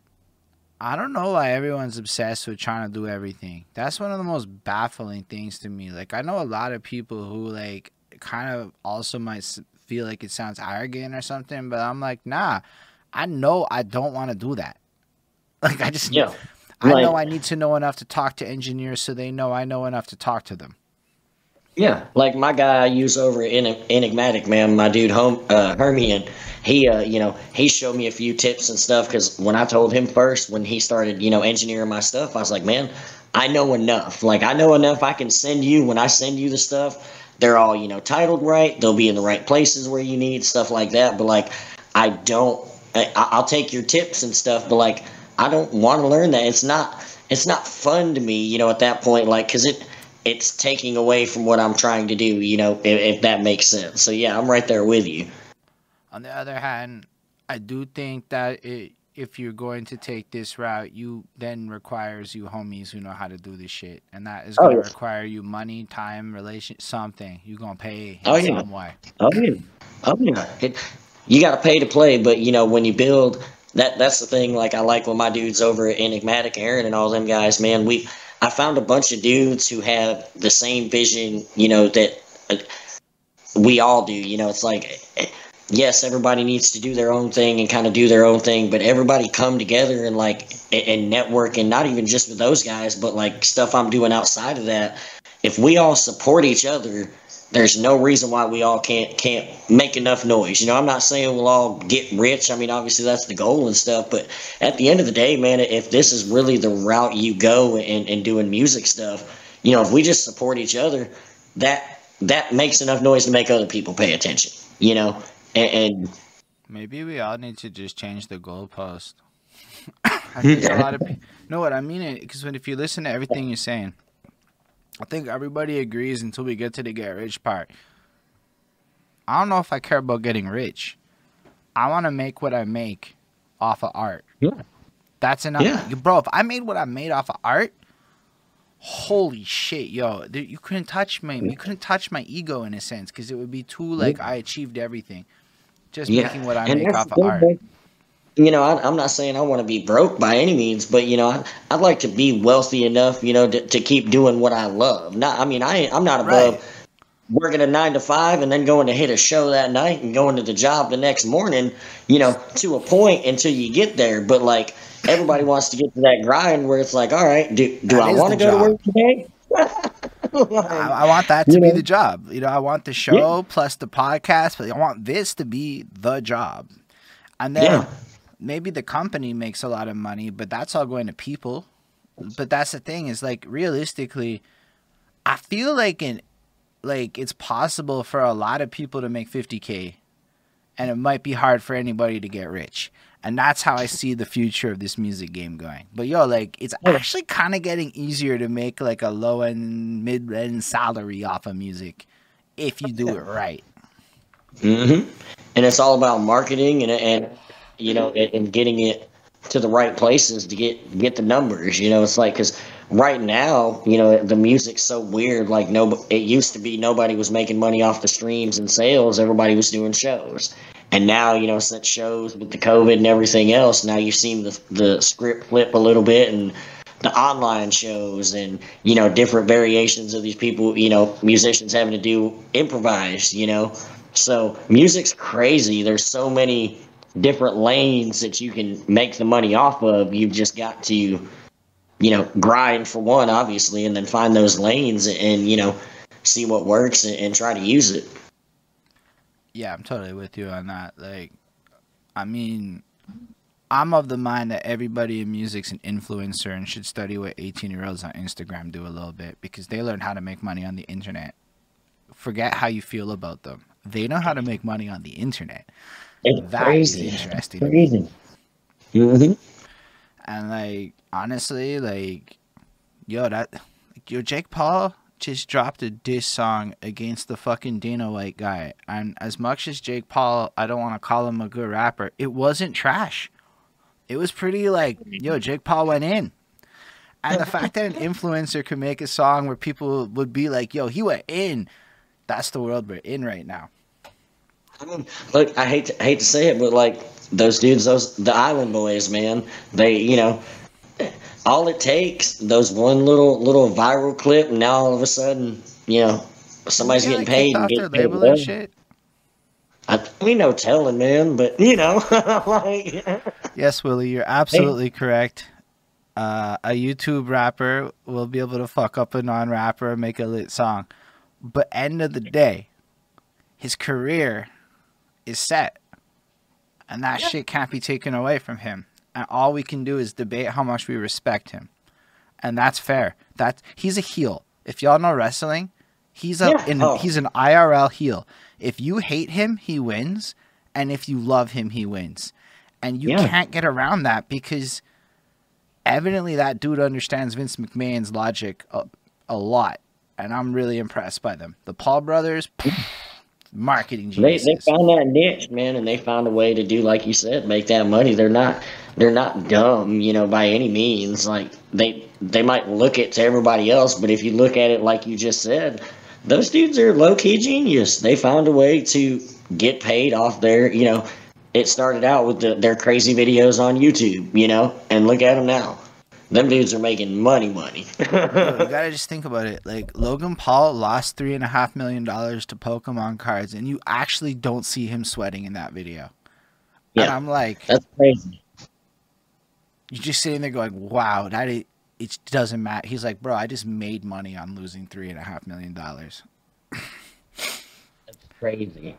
i don't know why everyone's obsessed with trying to do everything that's one of the most baffling things to me like i know a lot of people who like kind of also might feel like it sounds arrogant or something but i'm like nah i know i don't want to do that like I just yeah. I like, know I need to know enough to talk to engineers so they know I know enough to talk to them. Yeah, like my guy I use over Enigmatic, man, my dude home uh, Hermian, he uh, you know, he showed me a few tips and stuff cuz when I told him first when he started, you know, engineering my stuff, I was like, "Man, I know enough. Like I know enough I can send you when I send you the stuff, they're all, you know, titled right, they'll be in the right places where you need stuff like that, but like I don't I, I'll take your tips and stuff, but like I don't want to learn that. It's not it's not fun to me, you know, at that point, like because it it's taking away from what I'm trying to do, you know, if, if that makes sense. So yeah, I'm right there with you. On the other hand, I do think that it, if you're going to take this route, you then requires you homies who know how to do this shit, and that is going to oh, require you money, time, relation, something. You're gonna pay oh, yeah. some way. Oh yeah, oh yeah. It, you got to pay to play, but you know when you build that that's the thing. Like I like when my dudes over at Enigmatic, Aaron, and all them guys. Man, we I found a bunch of dudes who have the same vision. You know that uh, we all do. You know, it's like yes, everybody needs to do their own thing and kind of do their own thing, but everybody come together and like and network, and not even just with those guys, but like stuff I'm doing outside of that. If we all support each other there's no reason why we all can't can't make enough noise. You know, I'm not saying we'll all get rich. I mean, obviously that's the goal and stuff. But at the end of the day, man, if this is really the route you go in, in doing music stuff, you know, if we just support each other, that that makes enough noise to make other people pay attention. You know, and, and maybe we all need to just change the goalpost. I think a lot of people know what I mean. Because if you listen to everything you're saying I think everybody agrees until we get to the get rich part. I don't know if I care about getting rich. I want to make what I make off of art. Yeah. That's enough. Yeah. Bro, if I made what I made off of art, holy shit, yo, you couldn't touch me. You couldn't touch my ego in a sense because it would be too like yeah. I achieved everything. Just yeah. making what I and make off of art you know, I, am not saying I want to be broke by any means, but you know, I, would like to be wealthy enough, you know, to, to keep doing what I love. Not, I mean, I I'm not above right. working a nine to five and then going to hit a show that night and going to the job the next morning. You know, to a point until you get there. But like everybody wants to get to that grind where it's like, all right, do do that I want to go job. to work today? I, I, want that to be know? the job. You know, I want the show yeah. plus the podcast, but I want this to be the job. And then yeah maybe the company makes a lot of money, but that's all going to people. But that's the thing is like realistically, I feel like in like it's possible for a lot of people to make 50k and it might be hard for anybody to get rich. And that's how I see the future of this music game going. But yo, like it's actually kind of getting easier to make like a low end, mid end salary off of music if you do it right. Mm-hmm. And it's all about marketing and and you know, and, and getting it to the right places to get get the numbers. You know, it's like because right now, you know, the music's so weird. Like no, it used to be nobody was making money off the streams and sales. Everybody was doing shows, and now you know, since shows with the COVID and everything else, now you've seen the the script flip a little bit and the online shows and you know different variations of these people you know musicians having to do improvise you know so music's crazy there's so many different lanes that you can make the money off of. You've just got to, you know, grind for one, obviously, and then find those lanes and, you know, see what works and, and try to use it. Yeah, I'm totally with you on that. Like, I mean, I'm of the mind that everybody in music's an influencer and should study what 18 year olds on Instagram do a little bit because they learn how to make money on the internet. Forget how you feel about them. They know how to make money on the internet. It's that crazy. interesting. Crazy. Mm-hmm. And like honestly, like yo, that like, yo, Jake Paul just dropped a diss song against the fucking Dana White guy. And as much as Jake Paul, I don't want to call him a good rapper, it wasn't trash. it was pretty like, yo, Jake Paul went in. And the fact that an influencer could make a song where people would be like, yo, he went in, that's the world we're in right now. I mean, look, I hate to, hate to say it, but like those dudes, those the Island Boys, man, they, you know, all it takes those one little little viral clip, and now all of a sudden, you know, somebody's Yeah, getting paid. And getting paid and shit. I, we know telling, man, but you know, like, Yes, Willie, you're absolutely correct. Uh, a YouTube rapper will be able to fuck up a non-rapper and make a lit song, but end of the day, his career is set, and that shit can't be taken away from him. And all we can do is debate how much we respect him, and that's fair. That he's a heel. If y'all know wrestling, he's a Yeah. in, Oh. he's an IRL heel. If you hate him, he wins, and if you love him, he wins. And you Yeah. can't get around that because evidently that dude understands Vince McMahon's logic a, a lot, and I'm really impressed by them. The Paul brothers, marketing they they found that niche, man, and they found a way to do, like you said, make that money. They're not they're not dumb, you know, by any means. Like they they might look it to everybody else, but if you look at it like you just said, those dudes are low key genius. They found a way to get paid off their, you know. It started out with the, their crazy videos on YouTube, you know, and look at them now. Them dudes are making money, money. Yo, you gotta just think about it. Like Logan Paul lost three and a half million dollars to Pokemon cards, and you actually don't see him sweating in that video. And Yeah. I'm like, That's crazy. you're just sitting there going, "Wow, that is, it doesn't matter." He's like, "Bro, I just made money on losing three and a half million dollars." That's crazy.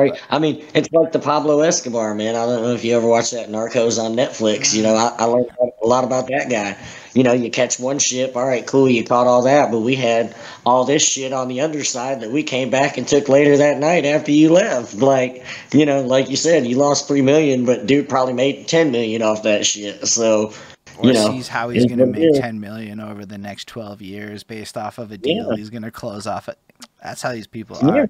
Right. I mean, it's like the Pablo Escobar, man. I don't know if you ever watched that Narcos on Netflix. You know, I, I learned a lot about that guy. You know, you catch one ship, all right, cool, you caught all that, but we had all this shit on the underside that we came back and took later that night after you left. Like, you know, like you said, you lost three million, but dude probably made ten million off that shit. So, Or you know, sees how he's gonna make is. ten million over the next twelve years based off of a deal Yeah. he's gonna close off. It. That's how these people Yeah. are.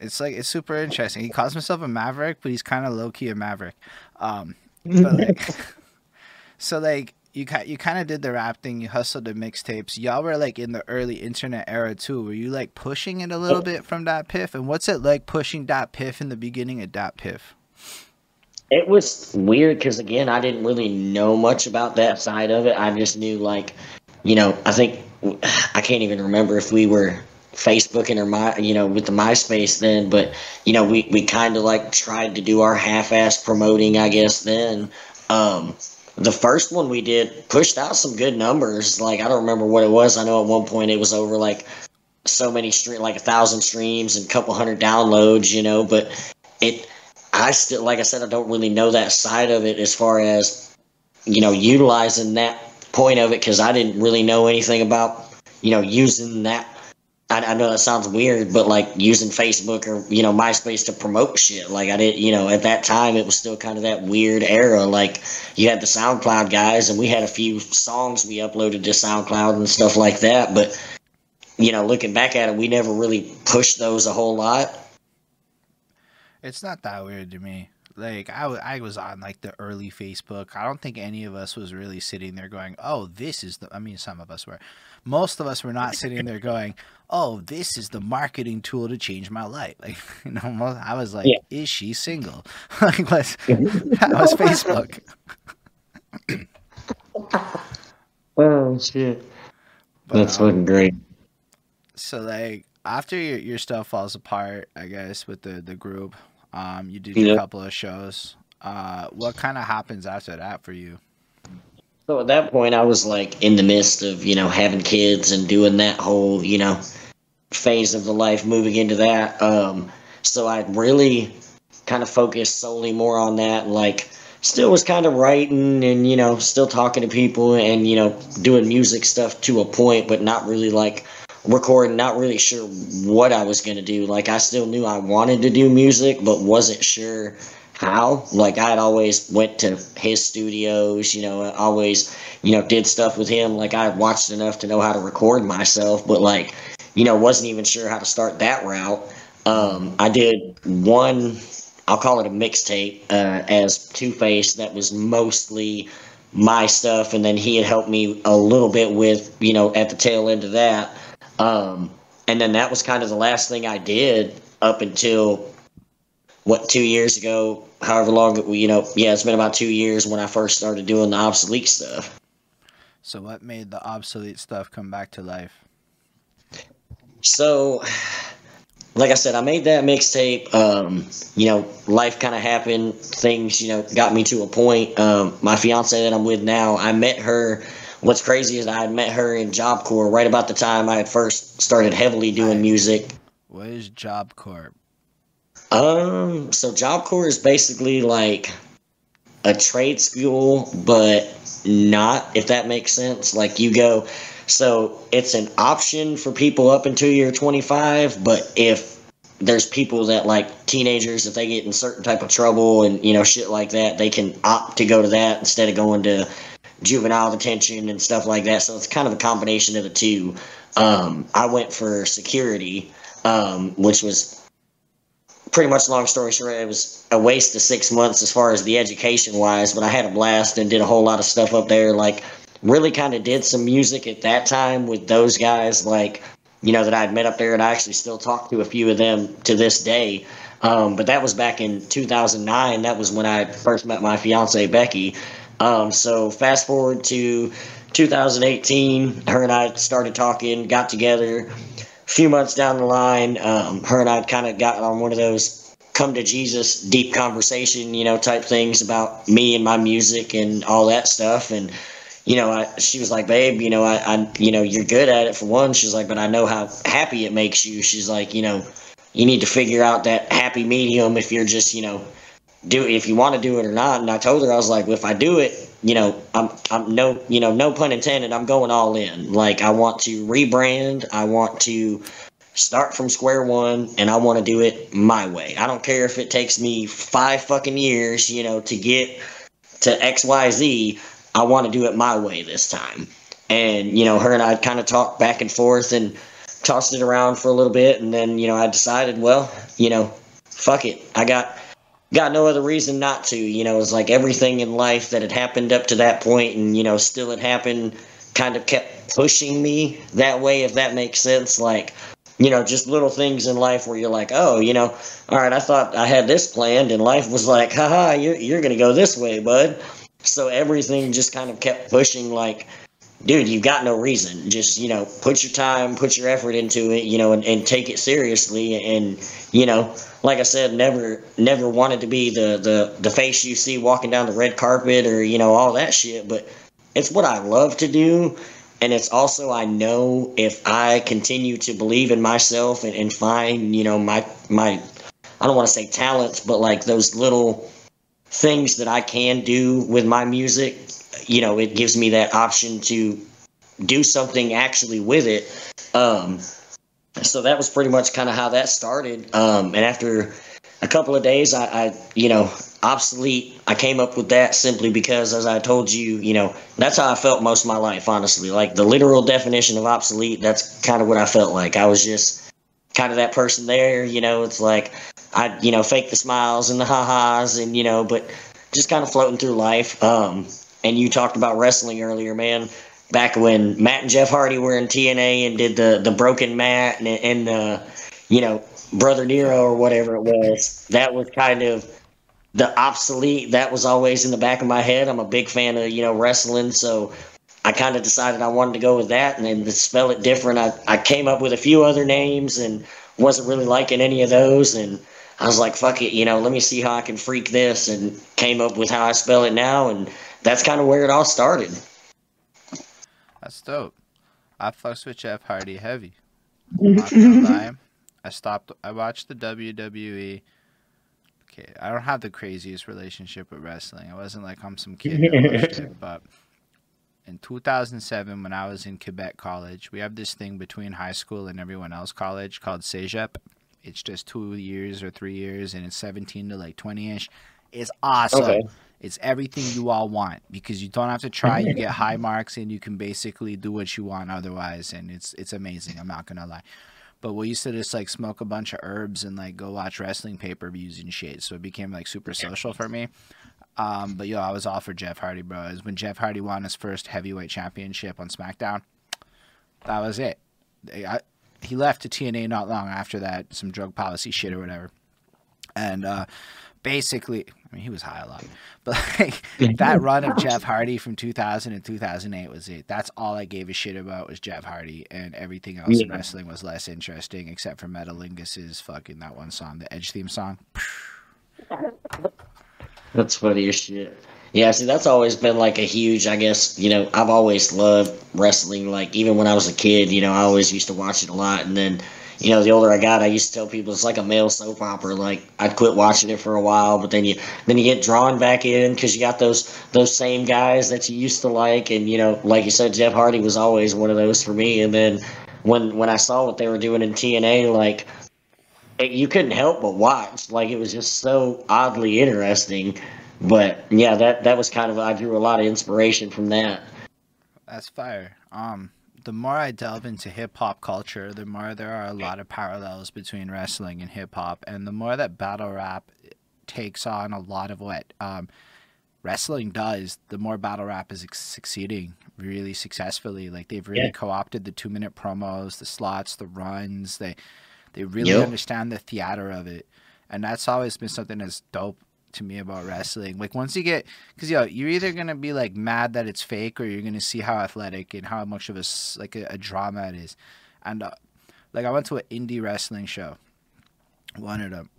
It's like it's super interesting. He calls himself a maverick, but he's kind of low key a maverick. Um, but like, so like you you kind of did the rap thing. You hustled the mixtapes. Y'all were like in the early internet era too. Were you like pushing it a little bit from DatPiff? And what's it like pushing DatPiff in the beginning of DatPiff? It was weird because again, I didn't really know much about that side of it. I just knew like, you know, I think I can't even remember if we were Facebooking or my, you know, with the MySpace then, but you know, we we kind of like tried to do our half-ass promoting, I guess. Then, um, the first one we did pushed out some good numbers. Like I don't remember what it was. I know at one point it was over like so many stream, like a thousand streams and a couple hundred downloads, you know, but it. I still, like I said, I don't really know that side of it as far as, you know, utilizing that point of it because I didn't really know anything about, you know, using that. I, I know that sounds weird, but like using Facebook or, you know, MySpace to promote shit. Like I did, you know, at that time it was still kind of that weird era. Like you had the SoundCloud guys and we had a few songs we uploaded to SoundCloud and stuff like that. But, you know, looking back at it, we never really pushed those a whole lot. It's not that weird to me. Like I, w- I was on like the early Facebook. I don't think any of us was really sitting there going, "Oh, this is the." I mean, some of us were. Most of us were not sitting there going, "Oh, this is the marketing tool to change my life." Like, you know, I was like, Yeah. "Is she single?" like, was that was Facebook. Oh, shit. But, That's um, fucking great. So like after your your stuff falls apart, I guess with the the group, um, you did Yeah. a couple of shows. Uh, what kind of happens after that for you? So at that point, I was like in the midst of you know having kids and doing that whole you know phase of the life, moving into that. Um, so I really kind of focused solely more on that. Like, still was kind of writing and you know still talking to people and you know doing music stuff to a point, but not really like recording. Not really sure what I was gonna do. Like, I still knew I wanted to do music, but wasn't sure how. Like I had always went to his studios, you know, always, you know, did stuff with him. Like I watched enough to know how to record myself, but like, you know, wasn't even sure how to start that route. Um, I did one I'll call it a mixtape uh, as Two Face that was mostly my stuff, and then he had helped me a little bit with you know at the tail end of that. Um, and then that was kind of the last thing I did up until what two years ago, however long you know, yeah, it's been about two years when I first started doing the obsolete stuff. So, what made the obsolete stuff come back to life? So, like I said, I made that mixtape. Um, you know, life kind of happened. Things, you know, got me to a point. Um, my fiance that I'm with now, I met her. What's crazy is I had met her in Job Corps right about the time I had first started heavily doing music. What is Job Corps? Um, so Job Corps is basically like a trade school, but not, if that makes sense. Like you go, so it's an option for people up until you're 25, but if there's people that like teenagers, if they get in certain type of trouble and you know shit like that, they can opt to go to that instead of going to juvenile detention and stuff like that. So it's kind of a combination of the two. Um, I went for security, um, which was pretty much long story short, it was a waste of six months as far as the education wise, but I had a blast and did a whole lot of stuff up there. Like, really kind of did some music at that time with those guys, like, you know, that I'd met up there, and I actually still talk to a few of them to this day. Um, but that was back in 2009. That was when I first met my fiance, Becky. Um, so, fast forward to 2018, her and I started talking, got together few months down the line, um, her and I kind of got on one of those come to Jesus deep conversation, you know, type things about me and my music and all that stuff. And, you know, I, she was like, babe, you know, I, I, you know, you're good at it for one. She's like, but I know how happy it makes you. She's like, you know, you need to figure out that happy medium if you're just, you know, do if you want to do it or not. And I told her, I was like, well, if I do it, you know, I'm, I'm no, you know, no pun intended. I'm going all in. Like, I want to rebrand. I want to start from square one, and I want to do it my way. I don't care if it takes me five fucking years, you know, to get to X, Y, Z. I want to do it my way this time. And you know, her and I kind of talked back and forth and tossed it around for a little bit, and then you know, I decided, well, you know, fuck it. I got got no other reason not to. You know, it's like everything in life that had happened up to that point and, you know, still had happened kind of kept pushing me that way, if that makes sense. Like, you know, just little things in life where you're like, oh, you know, all right, I thought I had this planned, and life was like, haha, you're, you're going to go this way, bud. So everything just kind of kept pushing, like, dude, you've got no reason. Just, you know, put your time, put your effort into it, you know, and, and take it seriously. And, you know, like I said, never never wanted to be the, the, the face you see walking down the red carpet or, you know, all that shit. But it's what I love to do. And it's also, I know if I continue to believe in myself and, and find, you know, my, my, I don't want to say talents, but like those little things that I can do with my music, you know, it gives me that option to do something actually with it. Um, so that was pretty much kind of how that started. Um, and after a couple of days, I, I, you know, obsolete. I came up with that simply because, as I told you, you know, that's how I felt most of my life, honestly. Like the literal definition of obsolete, that's kind of what I felt like. I was just kind of that person there, you know, it's like I, you know, fake the smiles and the ha-has and, you know, but just kind of floating through life. Um, and you talked about wrestling earlier, man. Back when Matt and Jeff Hardy were in TNA and did the the broken Matt and, and the you know Brother Nero or whatever it was, that was kind of the obsolete. That was always in the back of my head. I'm a big fan of you know wrestling, so I kind of decided I wanted to go with that and then spell it different. I, I came up with a few other names and wasn't really liking any of those. And I was like, fuck it, you know, let me see how I can freak this and came up with how I spell it now. And that's kind of where it all started. That's dope. I fucks with Jeff Hardy heavy. I'm not gonna lie. I stopped. I watched the WWE. Okay, I don't have the craziest relationship with wrestling. I wasn't like I'm some kid, it, but in 2007, when I was in Quebec College, we have this thing between high school and everyone else college called Cégep. It's just two years or three years, and it's 17 to like 20 ish. It's awesome. Okay. It's everything you all want because you don't have to try. You get high marks and you can basically do what you want otherwise, and it's it's amazing. I'm not gonna lie. But we used to just like smoke a bunch of herbs and like go watch wrestling pay per views and shit. So it became like super social for me. Um, but yo, I was all for Jeff Hardy, bro. It was when Jeff Hardy won his first heavyweight championship on SmackDown. That was it. I, he left to TNA not long after that, some drug policy shit or whatever. And uh, basically, I mean, he was high a lot, but like that run of Jeff Hardy from 2000 and 2008 was it. That's all I gave a shit about was Jeff Hardy, and everything else yeah. in wrestling was less interesting, except for Metalingus's fucking that one song, the Edge theme song. That's funny as shit. Yeah, see, that's always been like a huge, I guess, you know, I've always loved wrestling. Like, even when I was a kid, you know, I always used to watch it a lot. And then, you know, the older I got, I used to tell people it's like a male soap opera. Like, I'd quit watching it for a while, but then you then you get drawn back in because you got those those same guys that you used to like. And, you know, like you said, Jeff Hardy was always one of those for me. And then when when I saw what they were doing in TNA, like, you couldn't help but watch. Like, it was just so oddly interesting but yeah, that that was kind of I drew a lot of inspiration from that. That's fire. Um, the more I delve into hip hop culture, the more there are a lot of parallels between wrestling and hip hop, and the more that battle rap takes on a lot of what um, wrestling does, the more battle rap is succeeding really successfully. Like they've really yeah. co-opted the two-minute promos, the slots, the runs. They they really yep. understand the theater of it, and that's always been something that's dope to me about wrestling. Like once you get, because yo, you're either gonna be like mad that it's fake, or you're gonna see how athletic and how much of a like a, a drama it is. And uh, like I went to an indie wrestling show, one of them.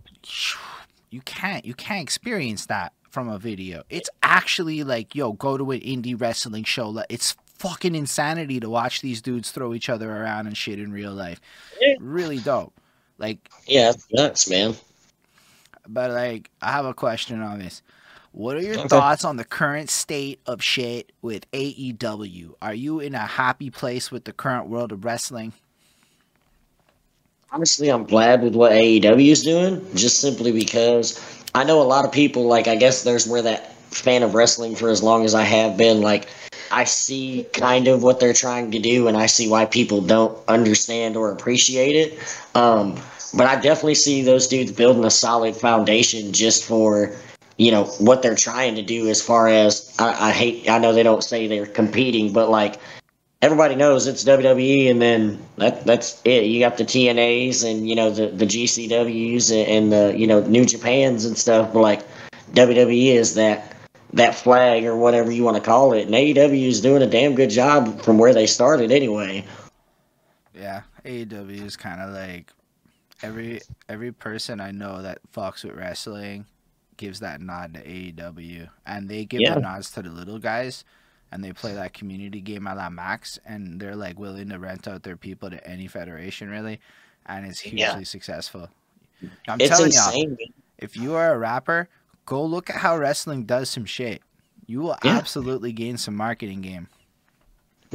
You can't, you can't experience that from a video. It's actually like, yo, go to an indie wrestling show. It's fucking insanity to watch these dudes throw each other around and shit in real life. Yeah. Really dope. Like, yeah, nuts, man but like I have a question on this. What are your okay. thoughts on the current state of shit with AEW? Are you in a happy place with the current world of wrestling? Honestly, I'm glad with what AEW is doing, just simply because I know a lot of people, like, I guess there's where that fan of wrestling for as long as I have been, like, I see kind of what they're trying to do, and I see why people don't understand or appreciate it. Um, but I definitely see those dudes building a solid foundation just for you know what they're trying to do. As far as I, I hate, I know they don't say they're competing, but like everybody knows it's WWE, and then that that's it. You got the TNAs and you know the the GCWs and the you know New Japans and stuff. But like WWE is that that flag or whatever you want to call it, and AEW is doing a damn good job from where they started anyway. Yeah, AEW is kind of like every every person I know that fucks with wrestling gives that nod to AEW, and they give yeah. the nods to the little guys, and they play that community game a la Max, and they're like willing to rent out their people to any federation really, and it's hugely yeah. successful. I'm it's telling you, if you are a rapper, go look at how wrestling does some shit. You will yeah. absolutely gain some marketing game.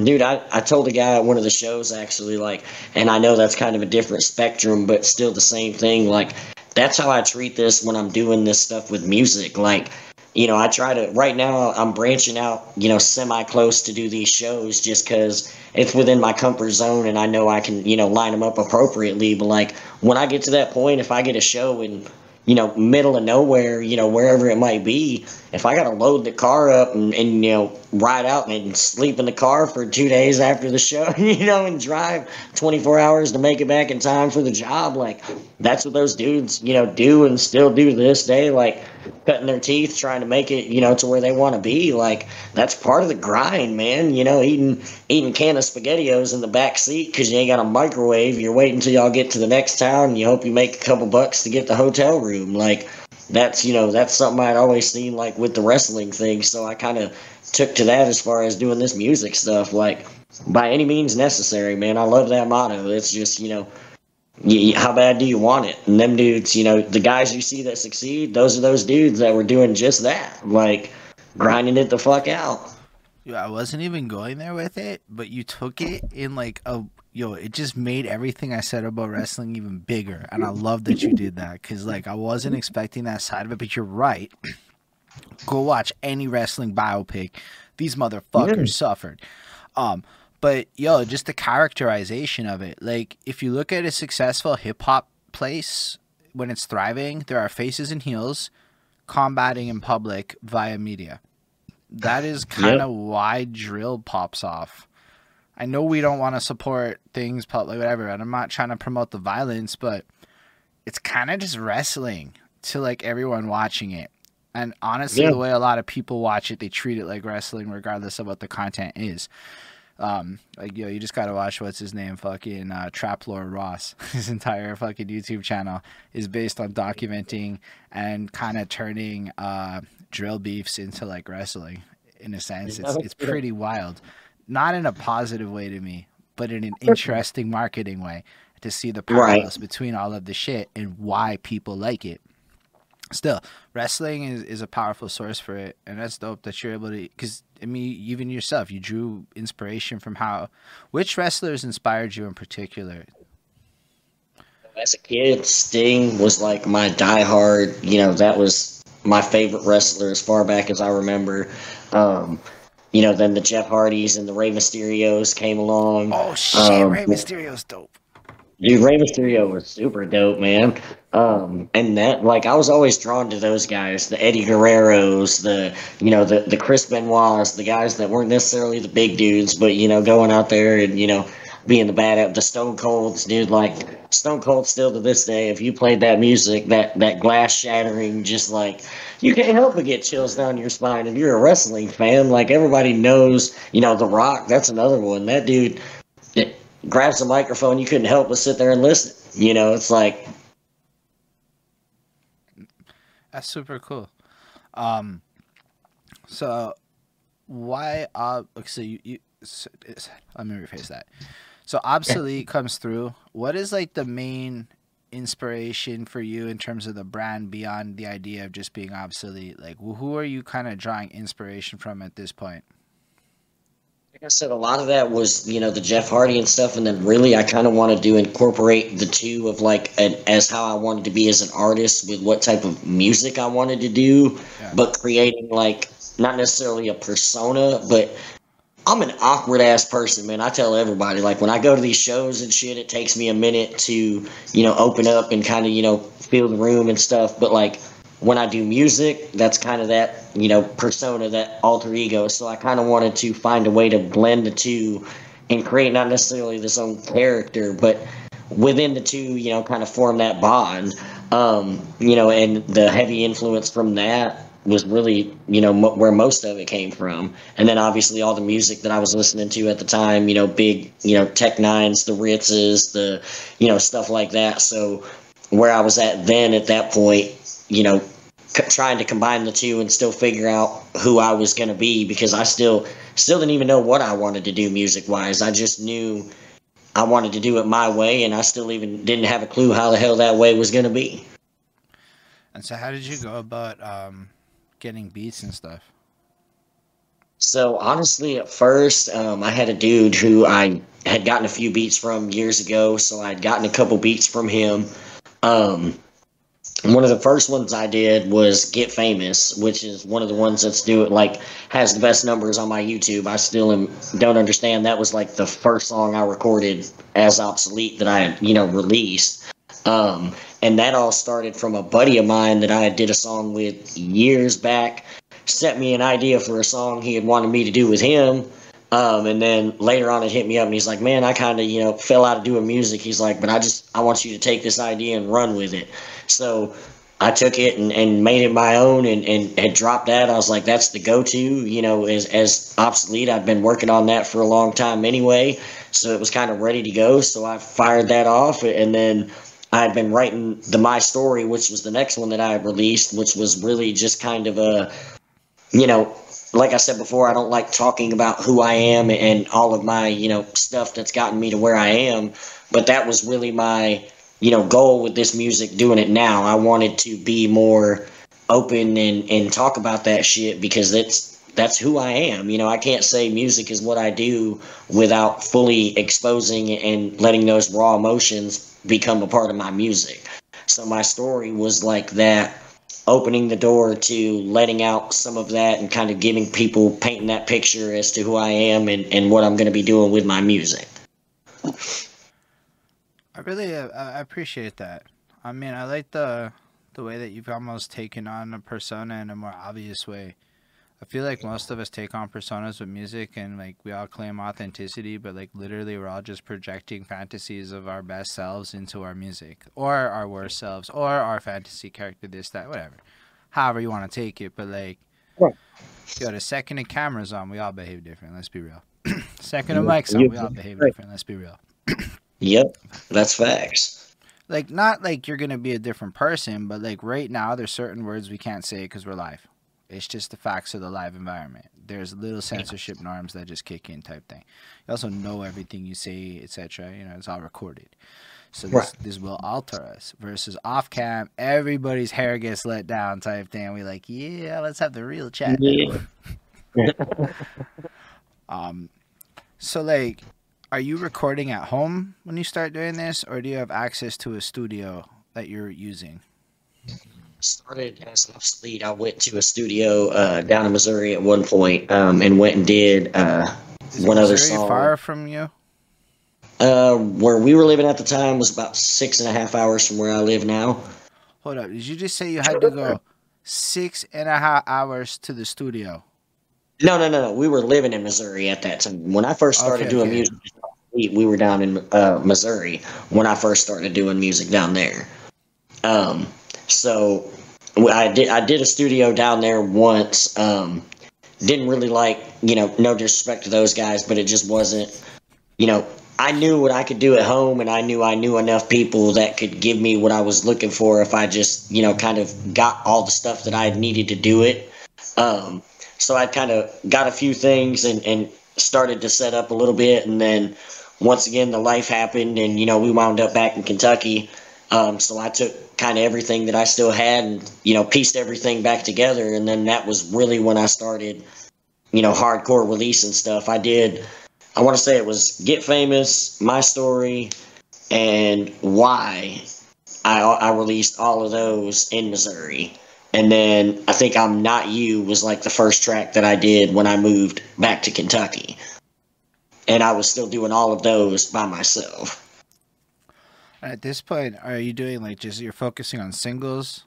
Dude, I, I told a guy at one of the shows actually, like, and I know that's kind of a different spectrum, but still the same thing. Like, that's how I treat this when I'm doing this stuff with music. Like, you know, I try to, right now, I'm branching out, you know, semi close to do these shows just because it's within my comfort zone and I know I can, you know, line them up appropriately. But, like, when I get to that point, if I get a show and you know, middle of nowhere, you know, wherever it might be, if I got to load the car up and, and, you know, ride out and sleep in the car for two days after the show, you know, and drive 24 hours to make it back in time for the job, like, that's what those dudes, you know, do and still do to this day. Like, cutting their teeth trying to make it, you know, to where they want to be. Like that's part of the grind, man. You know, eating eating can of spaghettios in the back seat because you ain't got a microwave. You're waiting till y'all get to the next town. And you hope you make a couple bucks to get the hotel room. Like that's you know that's something I'd always seen like with the wrestling thing. So I kind of took to that as far as doing this music stuff. Like by any means necessary, man. I love that motto. It's just you know you, how bad do you want it? And them dudes, you know, the guys you see that succeed, those are those dudes that were doing just that, like grinding it the fuck out. Yeah, I wasn't even going there with it, but you took it in like a yo. It just made everything I said about wrestling even bigger, and I love that you did that because like I wasn't expecting that side of it. But you're right. Go watch any wrestling biopic. These motherfuckers yeah. suffered. Um, But yo, just the characterization of it. Like if you look at a successful hip hop place when it's thriving, there are faces and heels combating in public via media. That is kind of yep. why drill pops off. I know we don't want to support things public, whatever, and I'm not trying to promote the violence, but it's kind of just wrestling to like everyone watching it. And honestly, yeah. the way a lot of people watch it, they treat it like wrestling, regardless of what the content is. Um, like yo, you just gotta watch what's his name, fucking uh, Trap Lore Ross. his entire fucking YouTube channel is based on documenting and kind of turning uh, drill beefs into like wrestling. In a sense, it's it's pretty wild. Not in a positive way to me, but in an interesting marketing way to see the parallels right. between all of the shit and why people like it still wrestling is, is a powerful source for it and that's dope that you're able to because i mean even yourself you drew inspiration from how which wrestlers inspired you in particular? As a kid sting was like my diehard you know that was my favorite wrestler as far back as i remember. Um, you know then the jeff hardys and the Rey mysterios came along. Oh shit um, Rey mysterio's dope Dude, Rey Mysterio was super dope, man. Um, and that, like, I was always drawn to those guys, the Eddie Guerreros, the, you know, the, the Chris Benoit's, the guys that weren't necessarily the big dudes, but, you know, going out there and, you know, being the bad at the Stone Colds, dude, like, Stone Cold still to this day, if you played that music, that, that glass shattering, just like, you can't help but get chills down your spine. If you're a wrestling fan, like, everybody knows, you know, The Rock, that's another one. That dude, grabs the microphone, you couldn't help but sit there and listen. You know, it's like that's super cool. Um, so why? Uh, so you, you so let me rephrase that. So obsolete comes through. What is like the main inspiration for you in terms of the brand beyond the idea of just being obsolete? Like, who are you kind of drawing inspiration from at this point? Like I said, a lot of that was, you know, the Jeff Hardy and stuff, and then really I kind of wanted to incorporate the two of like an, as how I wanted to be as an artist with what type of music I wanted to do, yeah. but creating like not necessarily a persona, but I'm an awkward ass person, man. I tell everybody, like when I go to these shows and shit, it takes me a minute to, you know, open up and kind of, you know, feel the room and stuff, but like when I do music, that's kind of that, you know, persona, that alter ego. So I kind of wanted to find a way to blend the two and create not necessarily this own character, but within the two, you know, kind of form that bond. Um, you know, and the heavy influence from that was really, you know, m- where most of it came from. And then obviously all the music that I was listening to at the time, you know, big, you know, Tech N9nes, the Rittzes, the, you know, stuff like that. So where I was at then at that point, you know, c- trying to combine the two and still figure out who I was going to be because I still still didn't even know what I wanted to do music wise. I just knew I wanted to do it my way, and I still even didn't have a clue how the hell that way was going to be. And so, how did you go about um, getting beats and stuff? So honestly, at first, um, I had a dude who I had gotten a few beats from years ago. So I'd gotten a couple beats from him. Um, one of the first ones I did was Get Famous, which is one of the ones that's do it like has the best numbers on my YouTube. I still am, don't understand that was like the first song I recorded as obsolete that I you know released. Um, and that all started from a buddy of mine that I did a song with years back. Sent me an idea for a song he had wanted me to do with him. Um, and then later on, it hit me up, and he's like, "Man, I kind of, you know, fell out of doing music." He's like, "But I just, I want you to take this idea and run with it." So I took it and, and made it my own, and, and had dropped that. I was like, "That's the go-to," you know, as as obsolete. I've been working on that for a long time anyway, so it was kind of ready to go. So I fired that off, and then I had been writing the My Story, which was the next one that I released, which was really just kind of a, you know, like I said before, I don't like talking about who I am and all of my, you know, stuff that's gotten me to where I am. But that was really my, you know, goal with this music, doing it now. I wanted to be more open and, and talk about that shit because that's that's who I am. You know, I can't say music is what I do without fully exposing and letting those raw emotions become a part of my music. So my story was like that opening the door to letting out some of that and kind of giving people painting that picture as to who I am and, and what I'm going to be doing with my music. I really uh, I appreciate that. I mean, I like the the way that you've almost taken on a persona in a more obvious way. I feel like most of us take on personas with music and like we all claim authenticity, but like literally we're all just projecting fantasies of our best selves into our music or our worst selves or our fantasy character, this, that, whatever. However you want to take it. But like, right. yo, the second the camera's on, we all behave different. Let's be real. second the mic's on, we all behave different. Let's be real. yep, that's facts. Like, not like you're going to be a different person, but like right now, there's certain words we can't say because we're live. It's just the facts of the live environment. There's little censorship norms that just kick in, type thing. You also know everything you say, etc. You know, it's all recorded. So this, right. this will alter us. Versus off cam, everybody's hair gets let down, type thing. We like, yeah, let's have the real chat. Yeah. um, so like, are you recording at home when you start doing this, or do you have access to a studio that you're using? started as an athlete. I went to a studio uh, down in Missouri at one point, um, and went and did uh, one other song. Far from you? Uh, where we were living at the time was about six and a half hours from where I live now. Hold up! Did you just say you had to go six and a half hours to the studio? No, no, no, no. We were living in Missouri at that time. When I first started okay, doing okay. music, we were down in uh, Missouri when I first started doing music down there. Um, so I did I did a studio down there once. Um, didn't really like you know no disrespect to those guys, but it just wasn't you know I knew what I could do at home, and I knew I knew enough people that could give me what I was looking for if I just you know kind of got all the stuff that I needed to do it. Um, so I kind of got a few things and, and started to set up a little bit, and then once again the life happened, and you know we wound up back in Kentucky. Um, so I took kind of everything that I still had and, you know, pieced everything back together. And then that was really when I started, you know, hardcore releasing stuff. I did, I want to say it was Get Famous, My Story, and Why. I, I released all of those in Missouri. And then I think I'm Not You was like the first track that I did when I moved back to Kentucky. And I was still doing all of those by myself. At this point, are you doing like just you're focusing on singles,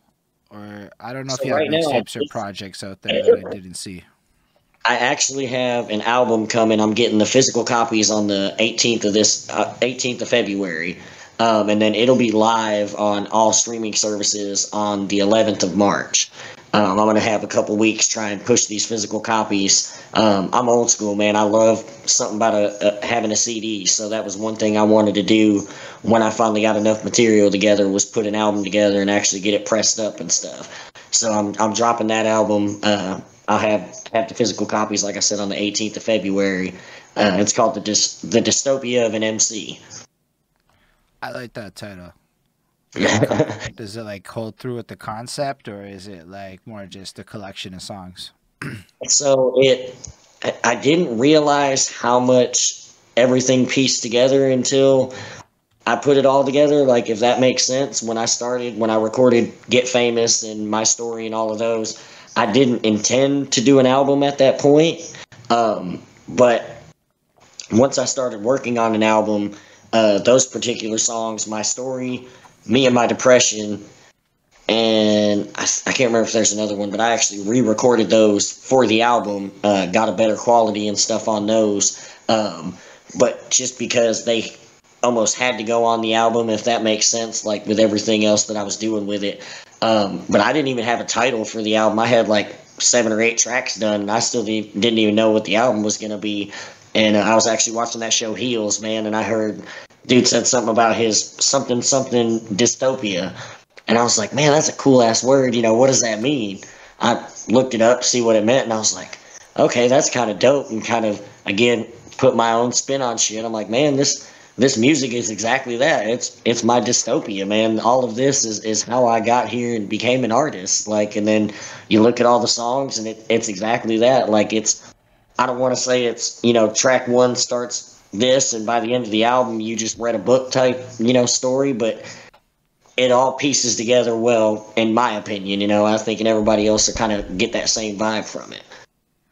or I don't know so if you right have tips or projects out there that I didn't see. I actually have an album coming. I'm getting the physical copies on the 18th of this uh, 18th of February, um, and then it'll be live on all streaming services on the 11th of March. Um, I'm going to have a couple weeks try and push these physical copies. Um, I'm old school, man. I love something about a, a, having a CD. So that was one thing I wanted to do when I finally got enough material together was put an album together and actually get it pressed up and stuff. So I'm I'm dropping that album. Uh, I'll have have the physical copies, like I said, on the 18th of February. Uh, it's called the the Dystopia of an MC. I like that title. Does it like hold through with the concept, or is it like more just a collection of songs? So it, I didn't realize how much everything pieced together until I put it all together. Like if that makes sense. When I started, when I recorded "Get Famous" and my story and all of those, I didn't intend to do an album at that point. Um, but once I started working on an album, uh, those particular songs, my story me and my depression and I, I, can't remember if there's another one, but I actually re-recorded those for the album. Uh, got a better quality and stuff on those, um, but just because they almost had to go on the album, if that makes sense, like with everything else that I was doing with it. Um, but I didn't even have a title for the album. I had like seven or eight tracks done, and I still didn't even know what the album was to be. And uh, I was actually watching that show Heels, man, and I heard dude said something about his something something dystopia, and I was like, man, that's a cool ass word. You know, what does that mean? I looked it up, see what it meant, and I was like, okay, that's kind of dope, and kind of again put my own spin on shit. I'm like, man, this this music is exactly that. It's it's my dystopia, man. All of this is, is how I got here and became an artist. Like, and then you look at all the songs, and it, it's exactly that. Like, it's I don't want to say it's you know track one starts this and by the end of the album you just read a book type you know story but it all pieces together well, in my opinion. You know, I think and everybody else will kind of get that same vibe from it.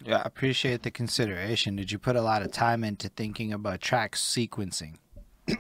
Yeah, I appreciate the consideration. Did you put a lot of time into thinking about track sequencing?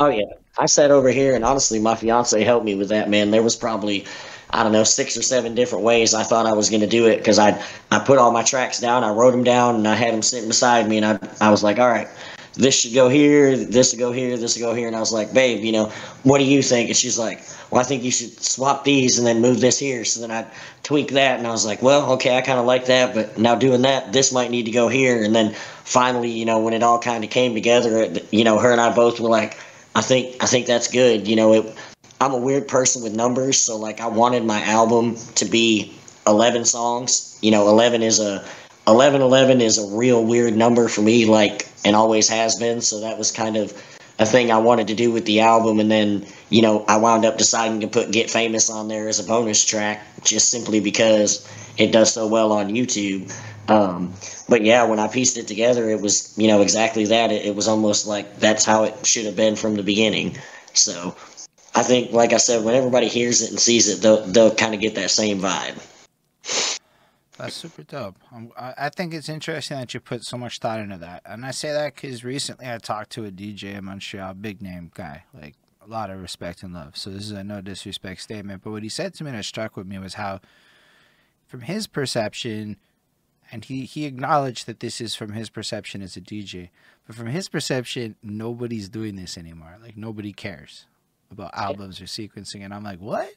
oh yeah, I sat over here, and honestly, my fiance helped me with that. Man, there was probably I don't know six or seven different ways I thought I was going to do it because I I put all my tracks down, I wrote them down, and I had them sitting beside me, and I I was like, all right, this should go here, this should go here, this should go here. And I was like, babe, you know, what do you think? And she's like, well, I think you should swap these and then move this here. So then I tweak that. And I was like, well, okay, I kind of like that. But now doing that, this might need to go here. And then finally, you know, when it all kind of came together, you know, her and I both were like, I think, I think that's good. You know, it, I'm a weird person with numbers. So like I wanted my album to be 11 songs. You know, 11 is a, 1111 is a real weird number for me, like, and always has been. So that was kind of a thing I wanted to do with the album. And then, you know, I wound up deciding to put Get Famous on there as a bonus track just simply because it does so well on YouTube. Um, but yeah, when I pieced it together, it was, you know, exactly that. It, it was almost like that's how it should have been from the beginning. So I think, like I said, when everybody hears it and sees it, they'll, they'll kind of get that same vibe. That's super dope. I think it's interesting that you put so much thought into that. And I say that because recently I talked to a DJ in Montreal, big name guy, like a lot of respect and love. So this is a no disrespect statement. But what he said to me that struck with me was how, from his perception, and he, he acknowledged that this is from his perception as a DJ, but from his perception, nobody's doing this anymore. Like nobody cares about albums or sequencing. And I'm like, what?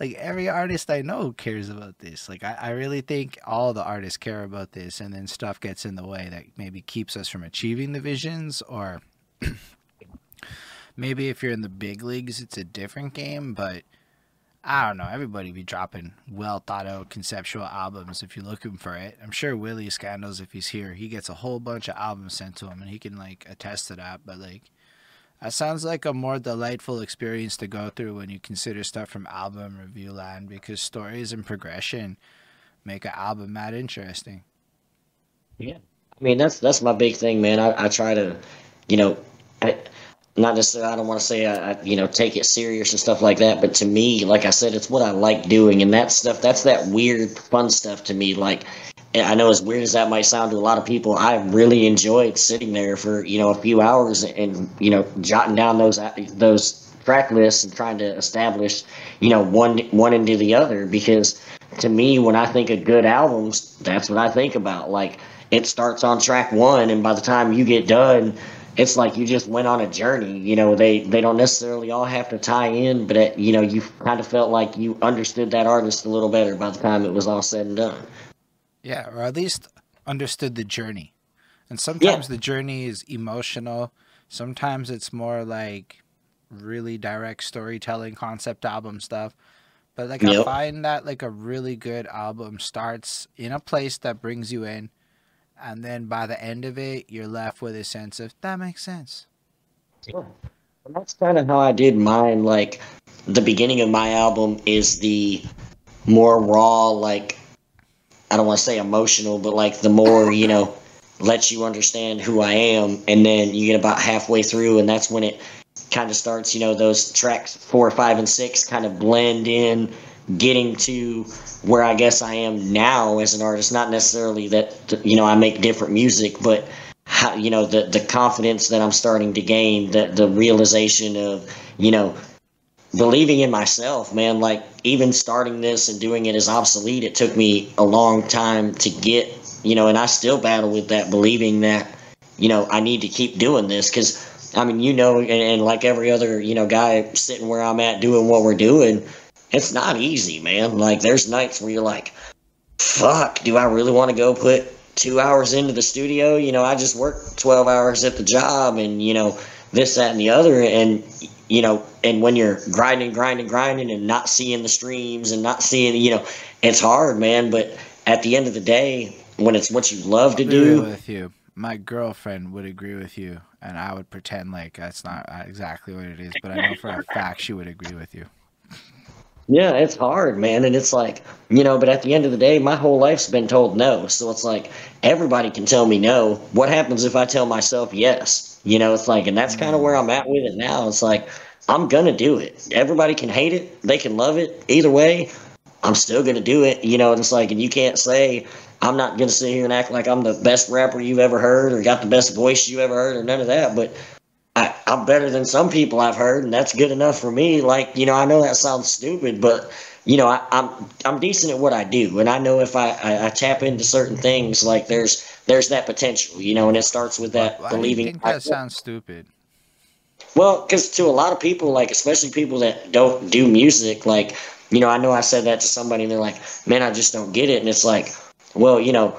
Like every artist I know cares about this. Like I, I really think all the artists care about this and then stuff gets in the way that maybe keeps us from achieving the visions or maybe if you're in the big leagues it's a different game, but I don't know. Everybody be dropping well thought out conceptual albums if you're looking for it. I'm sure Willie Scandals, if he's here, he gets a whole bunch of albums sent to him and he can like attest to that. But like that sounds like a more delightful experience to go through when you consider stuff from album review land because stories and progression make an album that interesting. Yeah, I mean that's that's my big thing, man. I, I try to, you know, I, not necessarily. I don't want to say I, I, you know, take it serious and stuff like that. But to me, like I said, it's what I like doing, and that stuff. That's that weird, fun stuff to me. Like I know as weird as that might sound to a lot of people, I really enjoyed sitting there for you know a few hours and you know jotting down those those track lists and trying to establish you know one one into the other because to me when I think of good albums, that's what I think about. Like it starts on track one, and by the time you get done, it's like you just went on a journey. You know, they they don't necessarily all have to tie in, but it, you know you kind of felt like you understood that artist a little better by the time it was all said and done. Yeah, or at least understood the journey. And sometimes yeah. the journey is emotional. Sometimes it's more like really direct storytelling, concept album stuff. But like yep. I find that like a really good album starts in a place that brings you in, and then by the end of it, you're left with a sense of that makes sense. Yeah. And that's kind of how I did mine. Like the beginning of my album is the more raw, like I don't want to say emotional, but like the more, you know, lets you understand who I am. And then you get about halfway through, and that's when it kind of starts, you know, those tracks four, five, and six kind of blend in, getting to where I guess I am now as an artist. Not necessarily that, you know, I make different music, but how, you know, the, the confidence that I'm starting to gain, the, the realization of, you know, believing in myself, man. Like even starting this and doing it is obsolete. It took me a long time to get, you know, and I still battle with that, believing that, you know, I need to keep doing this because. I mean, you know, and, and like every other, you know, guy sitting where I'm at doing what we're doing, it's not easy, man. Like, there's nights where you're like, fuck, do I really want to go put two hours into the studio? You know, I just worked 12 hours at the job and, you know, this, that, and the other. And, you know, and when you're grinding, grinding, grinding, and not seeing the streams and not seeing, you know, it's hard, man. But at the end of the day, when it's what you love to do, with you, my girlfriend would agree with you, and I would pretend like that's not exactly what it is, but I know for a fact she would agree with you. Yeah, it's hard, man. And it's like, you know, but at the end of the day, my whole life's been told no. So it's like, everybody can tell me no. What happens if I tell myself yes? You know, it's like, and that's kind of mm. where I'm at with it now. It's like, I'm gonna do it. Everybody can hate it, they can love it. Either way, I'm still gonna do it. You know, and it's like, and you can't say I'm not gonna sit here and act like I'm the best rapper you've ever heard or got the best voice you ever heard or none of that. But I, I'm better than some people I've heard, and that's good enough for me. Like, you know, I know that sounds stupid, but you know, I, I'm I'm decent at what I do, and I know if I, I, I tap into certain things, like there's there's that potential, you know, and it starts with that Why believing. you think that sounds stupid? Well, because to a lot of people, like especially people that don't do music, like you know, I know I said that to somebody, and they're like, "Man, I just don't get it," and it's like, well, you know,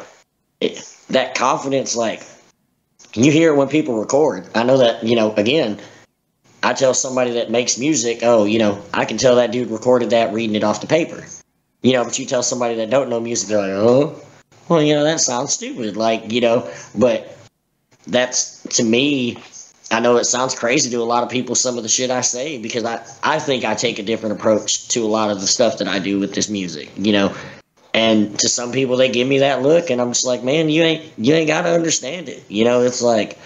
it, that confidence, like you hear it when people record. I know that, you know, again, I tell somebody that makes music, oh, you know, I can tell that dude recorded that reading it off the paper. You know, but you tell somebody that don't know music, they're like, oh, well, you know, that sounds stupid. Like, you know, but that's to me, I know it sounds crazy to a lot of people, some of the shit I say, because I, I think I take a different approach to a lot of the stuff that I do with this music, you know. And to some people, they give me that look, and I'm just like, man, you ain't you ain't got to understand it. You know, it's like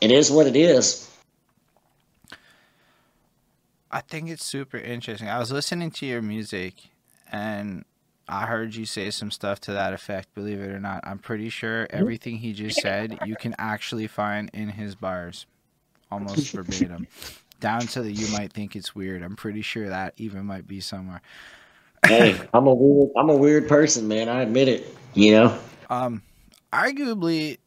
it is what it is. I think it's super interesting. I was listening to your music and I heard you say some stuff to that effect, believe it or not. I'm pretty sure everything he just said you can actually find in his bars. Almost verbatim. Down to the you might think it's weird. I'm pretty sure that even might be somewhere. hey, I'm a weird I'm a weird person, man. I admit it. You know? Um arguably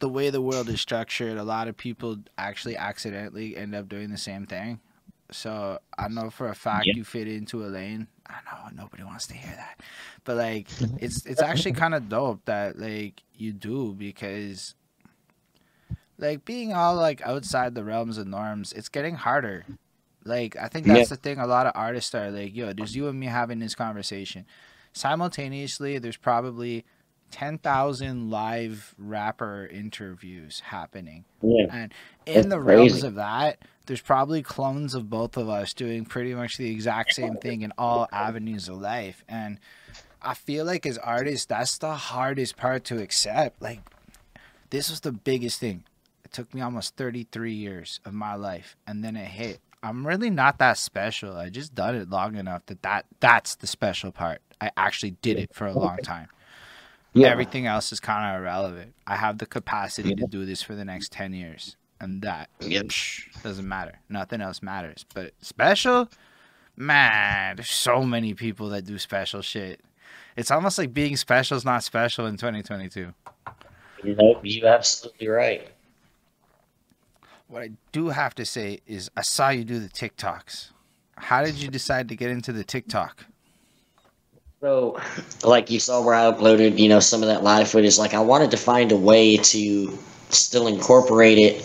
the way the world is structured, a lot of people actually accidentally end up doing the same thing. So I know for a fact Yeah. you fit into a lane. I know nobody wants to hear that, but like it's it's actually kind of dope that like you do because like being all like outside the realms of norms, it's getting harder. Like I think that's the thing. A lot of artists are like, "Yo, there's you and me having this conversation." Simultaneously, there's probably ten thousand live rapper interviews happening. Yeah. And in That's the realms of that, there's probably clones of both of us doing pretty much the exact same thing in all avenues of life. And I feel like as artists, that's the hardest part to accept. Like, this was the biggest thing. It took me almost 33 years of my life, and then it hit. I'm really not that special. I just done it long enough that, that that's the special part. I actually did it for a long time. Yeah. Everything else is kind of irrelevant. I have the capacity to do this for the next 10 years. And that Yep. psh, doesn't matter. Nothing else matters. But special, man, there's so many people that do special shit. It's almost like being special is not special in 2022. Nope, you're absolutely right. What I do have to say is, I saw you do the TikToks. How did you decide to get into the TikTok? So, like you saw where I uploaded, you know, some of that live footage, like I wanted to find a way to still incorporate it,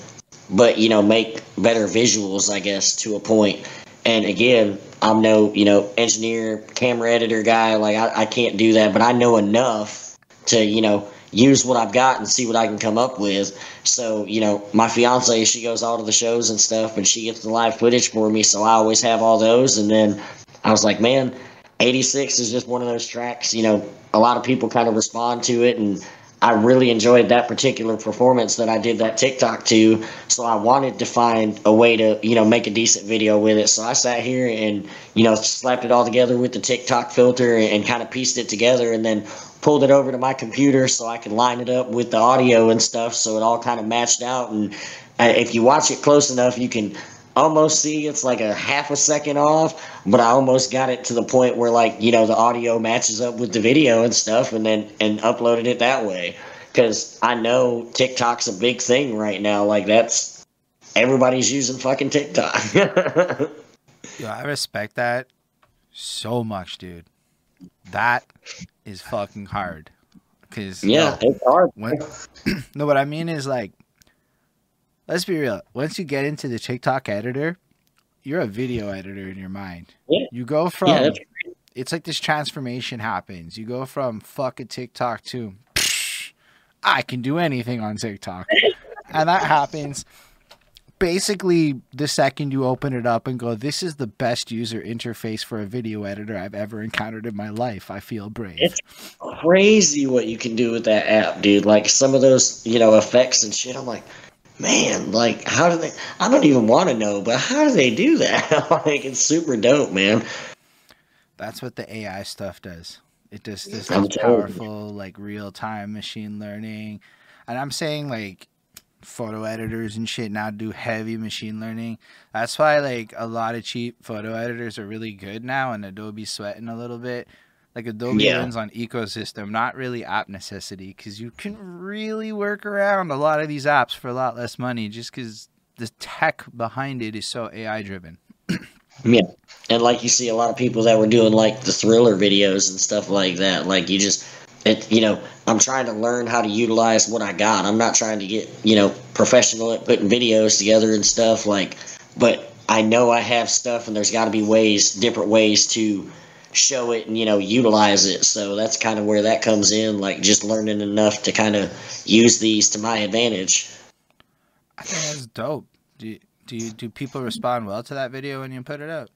but, you know, make better visuals, I guess, to a point. And again, I'm no, you know, engineer, camera editor guy. Like, I, I can't do that, but I know enough to, you know, use what I've got and see what I can come up with. So, you know, my fiance, she goes all to the shows and stuff, and she gets the live footage for me. So I always have all those. And then I was like, man, 86 is just one of those tracks, you know, a lot of people kind of respond to it. And I really enjoyed that particular performance that I did that TikTok to. So I wanted to find a way to, you know, make a decent video with it. So I sat here and, you know, slapped it all together with the TikTok filter and, kind of pieced it together and then pulled it over to my computer so I could line it up with the audio and stuff. So it all kind of matched out. And uh, if you watch it close enough, you can almost see it's like a half a second off, but I almost got it to the point where like, you know, the audio matches up with the video and stuff and then and uploaded it that way. Cause I know TikTok's a big thing right now. Like that's everybody's using fucking TikTok. Yo, I respect that so much, dude. That is fucking hard. Cause yeah, yo, it's hard. when, no, what I mean is like, let's be real. Once you get into the TikTok editor, you're a video editor in your mind. Yeah. You go from Yeah, it's like this transformation happens. You go from fucking TikTok to "Psh, I can do anything on TikTok. and that happens basically the second you open it up and go, This is the best user interface for a video editor I've ever encountered in my life. I feel brave. It's crazy what you can do with that app, dude. Like some of those, you know, effects and shit. I'm like, man, like how do they? I don't even want to know, but how do they do that? like it's super dope, man. That's what the AI stuff does. It does this I'm like, telling you. powerful, like real time machine learning. And I'm saying like photo editors and shit now do heavy machine learning. That's why like a lot of cheap photo editors are really good now and Adobe's sweating a little bit. Like Adobe Yeah. runs on ecosystem, not really app necessity, because you can really work around a lot of these apps for a lot less money just because the tech behind it is so AI driven. Yeah. And like you see a lot of people that were doing like the thriller videos and stuff like that. Like you just it you know, I'm trying to learn how to utilize what I got. I'm not trying to get, you know, professional at putting videos together and stuff like but I know I have stuff and there's got to be ways different ways to show it and you know utilize it. So that's kind of where that comes in like just learning enough to kind of use these to my advantage. I think that's dope. Do you, do you, do people respond well to that video when you put it up?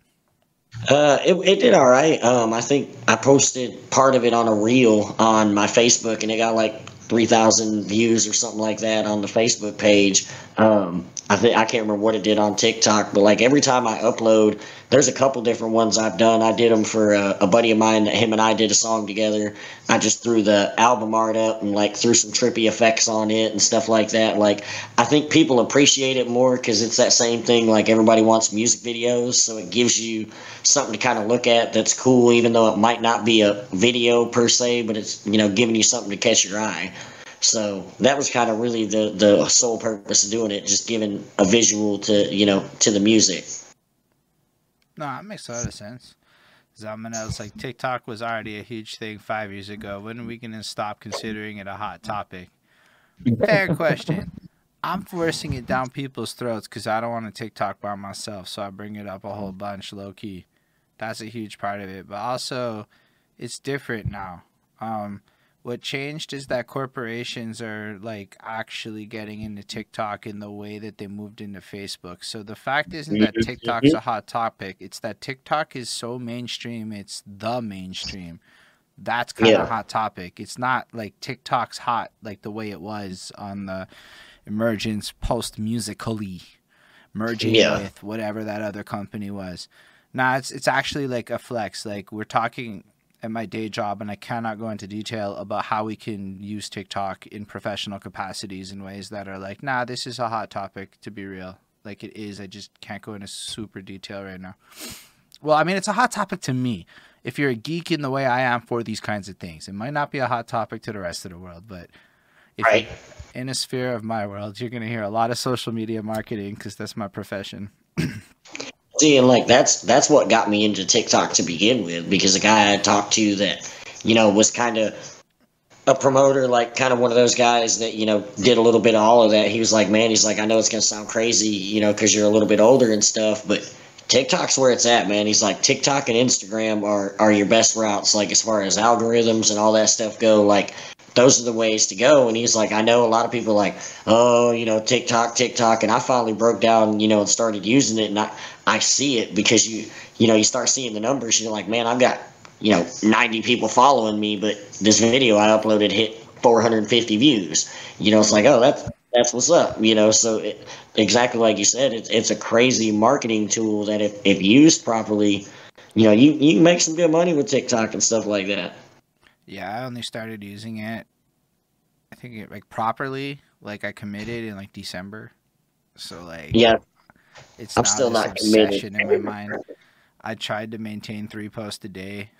Uh, it, it did all right. Um, I think I posted part of it on a reel on my Facebook, and it got like three thousand views or something like that on the Facebook page. Um, I think I can't remember what it did on TikTok, but like every time I upload, there's a couple different ones I've done. I did them for a, a buddy of mine. Him and I did a song together. I just threw the album art up and like threw some trippy effects on it and stuff like that. Like I think people appreciate it more because it's that same thing. Like everybody wants music videos, so it gives you something to kind of look at that's cool, even though it might not be a video per se, but it's you know giving you something to catch your eye. So that was kind of really the the sole purpose of doing it, just giving a visual to you know to the music. No, that makes a lot of sense. 'Cause I'm gonna, it's like TikTok was already a huge thing five years ago. When are we gonna stop considering it a hot topic? Fair question. I'm forcing it down people's throats because I don't want to TikTok by myself, so I bring it up a whole bunch low key. That's a huge part of it. But also, it's different now. Um, what changed is that corporations are like actually getting into TikTok in the way that they moved into Facebook. So the fact isn't that TikTok's a hot topic, it's that TikTok is so mainstream, it's the mainstream. That's kind of Yeah. a hot topic. It's not like TikTok's hot like the way it was on the emergence post Musical.ly merging Yeah. with whatever that other company was. Nah, it's it's actually like a flex. Like we're talking at my day job, and I cannot go into detail about how we can use TikTok in professional capacities in ways that are like, nah, this is a hot topic to be real. Like it is. I just can't go into super detail right now. Well, I mean, it's a hot topic to me. If you're a geek in the way I am for these kinds of things, it might not be a hot topic to the rest of the world, but if Right. in a sphere of my world, you're going to hear a lot of social media marketing because that's my profession. See, and like that's that's what got me into TikTok to begin with, because a guy I talked to that, you know, was kind of a promoter, like kind of one of those guys that you know did a little bit of all of that. He was like, man, he's like, I know it's gonna sound crazy, you know, because you're a little bit older and stuff, but TikTok's where it's at, man. He's like, TikTok and Instagram are are your best routes, like as far as algorithms and all that stuff go, like. Those are the ways to go, and he's like, I know a lot of people like, oh, you know, TikTok, TikTok, and I finally broke down, you know, and started using it, and I, I see it because you you know you start seeing the numbers you're like man i've got you know 90 people following me but this video i uploaded hit 450 views you know it's like oh that's that's what's up you know so it, exactly like you said it's, it's a crazy marketing tool that if, if used properly you know you, you can make some good money with tiktok and stuff like that Yeah, I only started using it. I think it like properly, like I committed in like December. So like, yeah it's I'm now still not committed. obsession in my mind. I tried to maintain three posts a day.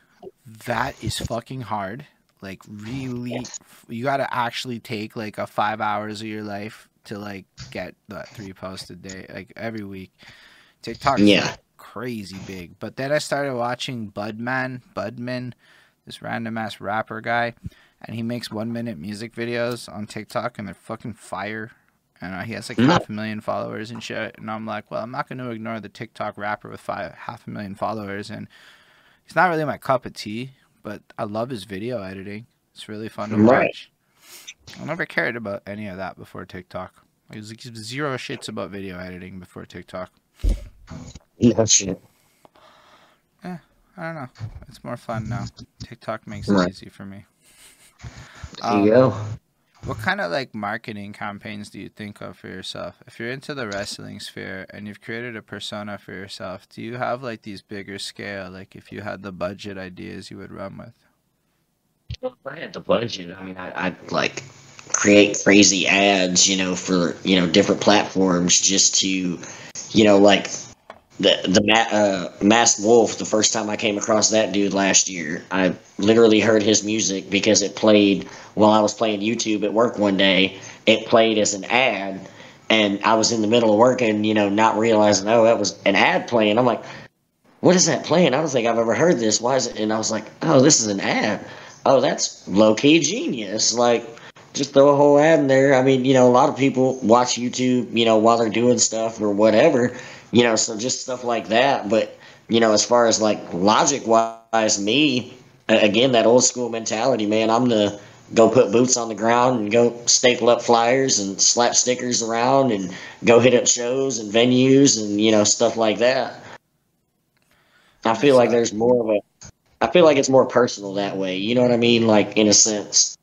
That is fucking hard. Like really, you got to actually take like a five hours of your life to like get that three posts a day, like every week. TikTok, Yeah. crazy big. But then I started watching Budman, Budman, this random ass rapper guy, and he makes one minute music videos on TikTok, and they're fucking fire. And uh, he has like Mm. half a million followers and shit. And I'm like, well, I'm not going to ignore the TikTok rapper with five half a million followers. And he's not really my cup of tea, but I love his video editing. It's really fun to Right. watch. I never cared about any of that before TikTok. It was like zero shits about video editing before TikTok. Yeah, shit I don't know. It's more fun now. TikTok makes Right. it easy for me. there Um, you go What kind of like marketing campaigns do you think of for yourself? If you're into the wrestling sphere and you've created a persona for yourself, do you have like these bigger scale? Like if you had the budget ideas you would run with? If I had the budget, I mean, I, I'd like create crazy ads, you know, for you know different platforms just to, you know, like the the uh, Masked Wolf. The first time I came across that dude last year, I literally heard his music because it played while I was playing YouTube at work one day. It played as an ad, and I was in the middle of working, you know, not realizing oh that was an ad playing. I'm like, what is that playing? I don't think I've ever heard this. Why is it? And I was like, oh, this is an ad. Oh, that's low key genius. Like just throw a whole ad in there. I mean, you know, a lot of people watch YouTube, you know, while they're doing stuff or whatever, you know, so just stuff like that. But, you know, as far as like logic wise, me, again, that old school mentality, man, I'm the go put boots on the ground and go staple up flyers and slap stickers around and go hit up shows and venues and, you know, stuff like that. I feel like there's more of a, I feel like it's more personal that way. You know what I mean? Like, in a sense.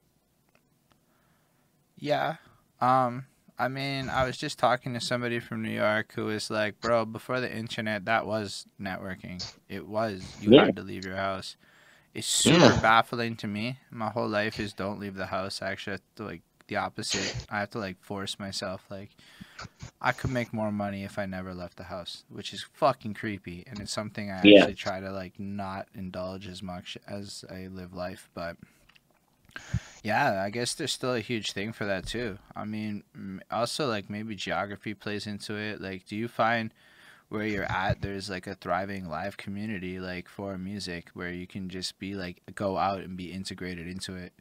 Yeah. Um, I mean, I was just talking to somebody from New York who was like, "Bro, before the internet, that was networking. It was. You Yeah. had to leave your house." It's super Yeah. baffling to me. My whole life is don't leave the house. I actually, have to, like the opposite. I have to like force myself. Like, I could make more money if I never left the house, which is fucking creepy, and it's something I Yeah. actually try to like not indulge as much as I live life, but. Yeah, I guess there's still a huge thing for that too. I mean, also like maybe geography plays into it. Like, do you find where you're at there's like a thriving live community like for music where you can just be like go out and be integrated into it?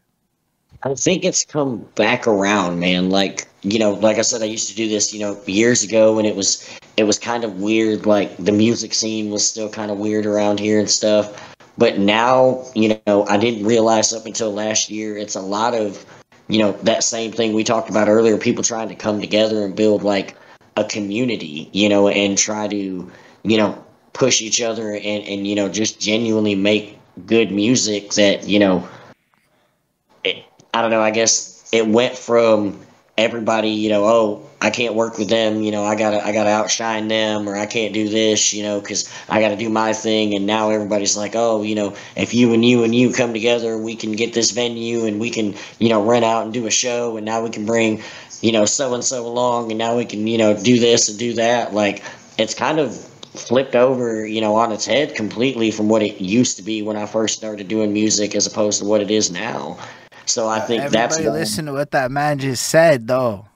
I think it's come back around, man. Like you know, like I said, I used to do this, you know, years ago when it was it was kind of weird. Like the music scene was still kind of weird around here and stuff. But now, you know, I didn't realize up until last year, it's a lot of, you know, that same thing we talked about earlier. People trying to come together and build like a community, you know, and try to, you know, push each other and and you know just genuinely make good music that you know it, I don't know. I guess it went from everybody, you know, oh, I can't work with them, you know, I gotta, I gotta outshine them, or I can't do this, you know, because I gotta do my thing. And now everybody's like, oh, you know, if you and you and you come together, we can get this venue, and we can, you know, rent out and do a show, and now we can bring, you know, so and so along, and now we can, you know, do this and do that. Like, it's kind of flipped over, you know, on its head completely from what it used to be when I first started doing music, as opposed to what it is now. So I uh, think that's Everybody why- listen to what that man just said though.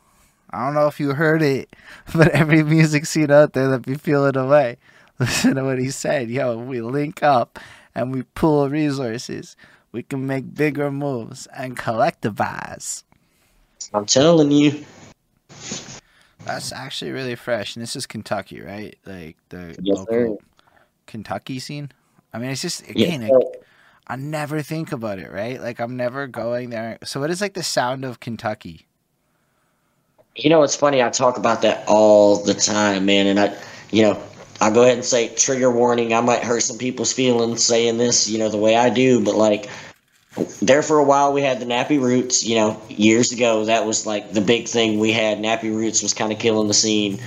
I don't know if you heard it, but every music scene out there that be feeling away, listen to what he said. Yo, we link up and we pool resources. We can make bigger moves and collectivize. I'm telling you. That's actually really fresh. And this is Kentucky, right? Like the Yes, sir. local Kentucky scene. I mean, it's just again, it, I never think about it, right? Like I'm never going there. So what is like the sound of Kentucky? You know, it's funny. I talk about that all the time, man. And I, you know, I'll go ahead and say trigger warning. I might hurt some people's feelings saying this, you know, the way I do, but like, there for a while we had the nappy roots. You know, years ago that was like the big thing we had. Nappy roots was kind of killing the scene.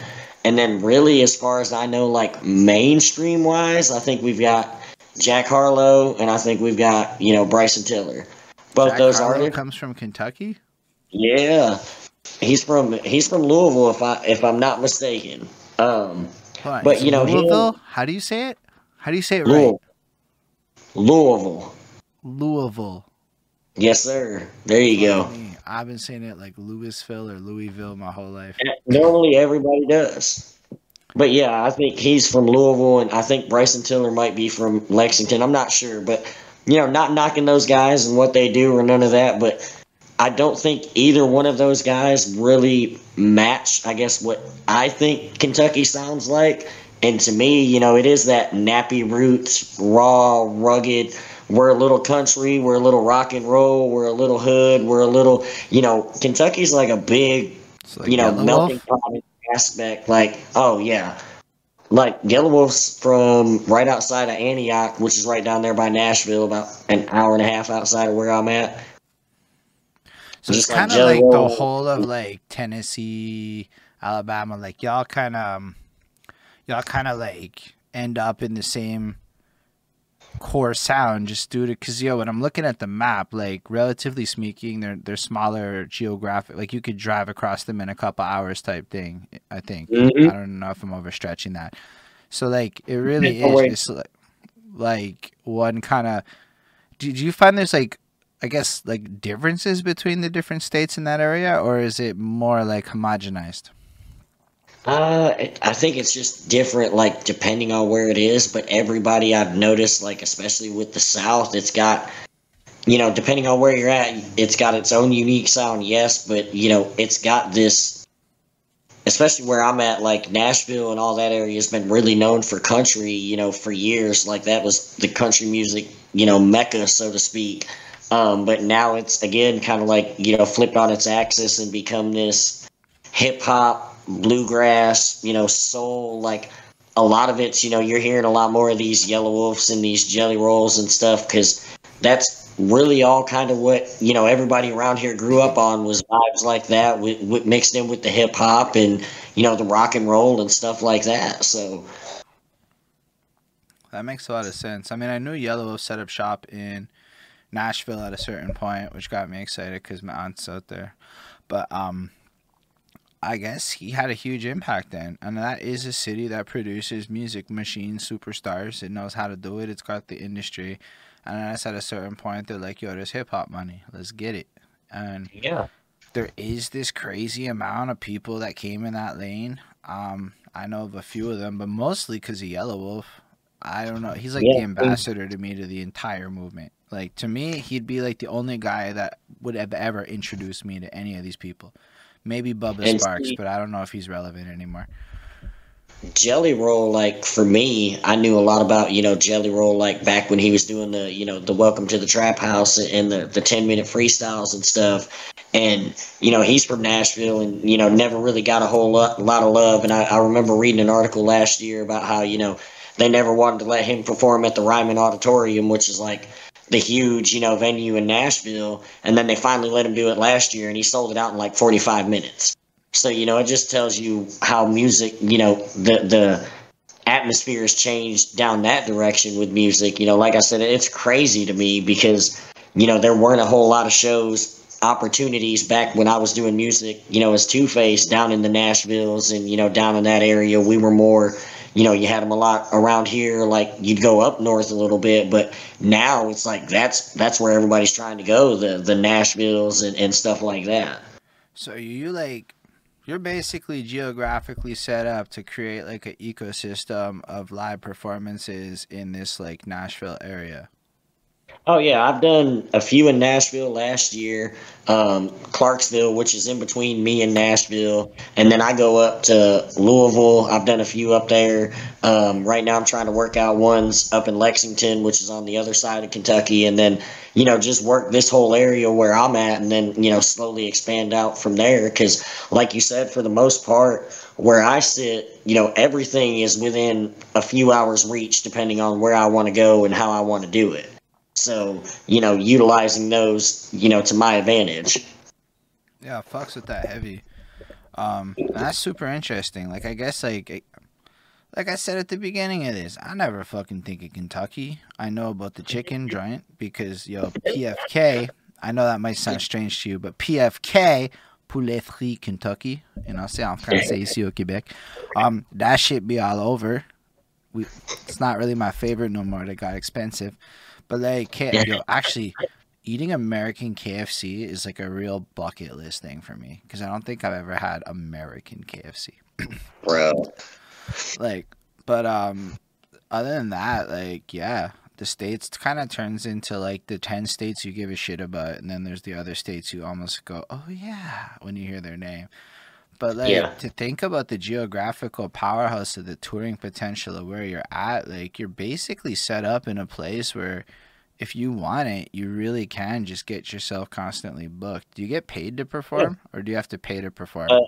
And then, really, as far as I know, like mainstream wise, I think we've got Jack Harlow, and I think we've got you know Bryson Tiller. Both Jack those Harlow artists. comes from Kentucky. Yeah, he's from he's from Louisville, if I if I'm not mistaken. Um, on, But, you know, he- Louisville. How do you say it? How do you say it right? Louisville. Louisville. Louisville. Yes, sir. There you go. Me, I've been saying it like Louisville or Louisville my whole life. Normally, everybody does. But yeah, I think he's from Louisville, and I think Bryson Tiller might be from Lexington. I'm not sure, but you know, not knocking those guys and what they do or none of that. But I don't think either one of those guys really match. I guess what I think Kentucky sounds like. And to me, you know, it is that nappy roots, raw, rugged. We're a little country, we're a little rock and roll, we're a little hood, we're a little, you know, Kentucky's like a big like you know, melting pot aspect. Like, oh yeah, like Yelawolf's from right outside of Antioch, which is right down there by Nashville, about an hour and a half outside of where I'm at. So it's Just kind of like the whole of like Tennessee, Alabama. Like y'all kind of, y'all kind of like end up in the same core sound just due to because yo when i'm looking at the map like relatively speaking they're they're smaller geographic like you could drive across them in a couple hours type thing i think Mhm. i don't know if i'm overstretching that so like it really way. is it's like, like one kind of did you find there's like i guess like differences between the different states in that area or is it more like homogenized Uh, I think it's just different, like depending on where it is. But everybody I've noticed, like especially with the South, it's got, you know, depending on where you're at, it's got its own unique sound. Yes, but you know, it's got this. Especially where I'm at, like Nashville and all that area has been really known for country, you know, for years. Like that was the country music, you know, mecca, so to speak. Um, but now it's again kind of like you know flipped on its axis and become this hip hop, bluegrass, you know, soul. Like a lot of it's, you know, you're hearing a lot more of these Yellow Wolves and these Jelly Rolls and stuff because that's really all kind of what you know everybody around here grew up on was vibes like that with, with mixed in with the hip hop and you know the rock and roll and stuff like that. So That makes a lot of sense. I mean, I knew Yellow set up shop in Nashville at a certain point, which got me excited because my aunt's out there. But um, I guess he had a huge impact then, and that is a city that produces music machine superstars. It knows how to do it. It's got the industry, and that's at a certain point they're like, "Yo, there's hip hop money. Let's get it." And yeah, there is this crazy amount of people that came in that lane. Um, I know of a few of them, but mostly because of Yelawolf. I don't know. He's like Yeah. the ambassador to me to the entire movement. Like to me, he'd be like the only guy that would have ever introduced me to any of these people. Maybe Bubba And Sparxxx, see- but I don't know if he's relevant anymore. Jelly Roll, like for me, I knew a lot about you know Jelly Roll like back when he was doing the you know the Welcome to the Trap House and the the ten minute freestyles and stuff, and you know he's from Nashville and you know never really got a whole lot, lot of love. And I, I remember reading an article last year about how you know they never wanted to let him perform at the Ryman Auditorium, which is like the huge you know venue in Nashville, and then they finally let him do it last year, and he sold it out in like forty five minutes. So you know, it just tells you how music, you know, the the atmosphere has changed down that direction with music. You know, like I said, it's crazy to me because you know there weren't a whole lot of shows opportunities back when I was doing music. You know, as Two Face down in the Nashvilles and you know down in that area, we were more. You know, you had them a lot around here. Like you'd go up north a little bit, but now it's like that's that's where everybody's trying to go. The the Nashvilles and, and stuff like that. So you like you're basically geographically set up to create like an ecosystem of live performances in this like Nashville area. Oh yeah, I've done a few in Nashville last year, um, Clarksville, which is in between me and Nashville, and then I go up to Louisville. I've done a few up there. Um, right now, I'm trying to work out ones up in Lexington, which is on the other side of Kentucky, and then you know just work this whole area where I'm at, and then you know slowly expand out from there. Because, like you said, for the most part, where I sit, you know everything is within a few hours reach, depending on where I want to go and how I want to do it. So, you know, utilizing those, you know, to my advantage. Yeah, fucks with that heavy. Um, that's super interesting. Like I guess like like I said at the beginning of this, I never fucking think of Kentucky. I know about the chicken joint because yo PFK. I know that might sound strange to you, but PFK Poulet Frit Kentucky, you know, c'est en français ici au Québec. Um, that shit be all over. We, it's not really my favorite no more. They got expensive, but like, K- yo, actually, eating American KFC is like a real bucket list thing for me because I don't think I've ever had American KFC. Bro. Like, but um, other than that, like, yeah, the states kind of turns into like the ten states you give a shit about, and then there's the other states you almost go, oh yeah, when you hear their name. But like Yeah. to think about the geographical powerhouse of the touring potential of where you're at, like you're basically set up in a place where if you want it, you really can just get yourself constantly booked. Do you get paid to perform or do you have to pay to perform? Uh,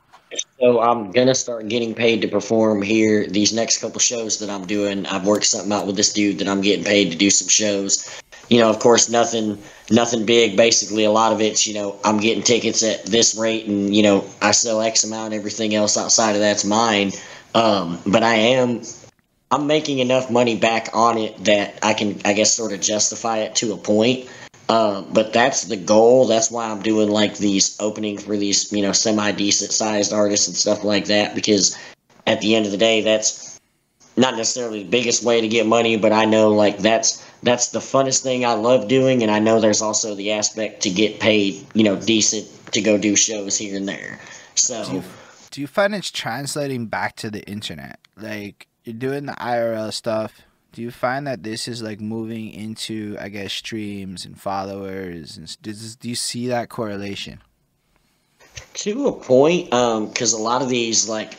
So I'm gonna start getting paid to perform here. These next couple shows that I'm doing, I've worked something out with this dude that I'm getting paid to do some shows. You know, of course, nothing, nothing big. Basically, a lot of it's, you know, I'm getting tickets at this rate, and you know, I sell X amount. Everything else outside of that's mine. Um, but I am, I'm making enough money back on it that I can, I guess, sort of justify it to a point. Uh, but that's the goal. That's why I'm doing like these openings for these, you know, semi decent sized artists and stuff like that. Because at the end of the day, that's not necessarily the biggest way to get money, but I know like that's that's the funnest thing I love doing, and I know there's also the aspect to get paid, you know, decent to go do shows here and there. So, do you, do you find it's translating back to the internet? Like you're doing the IRL stuff. Do you find that this is like moving into, I guess, streams and followers, and does, do you see that correlation? To a point, because um, a lot of these like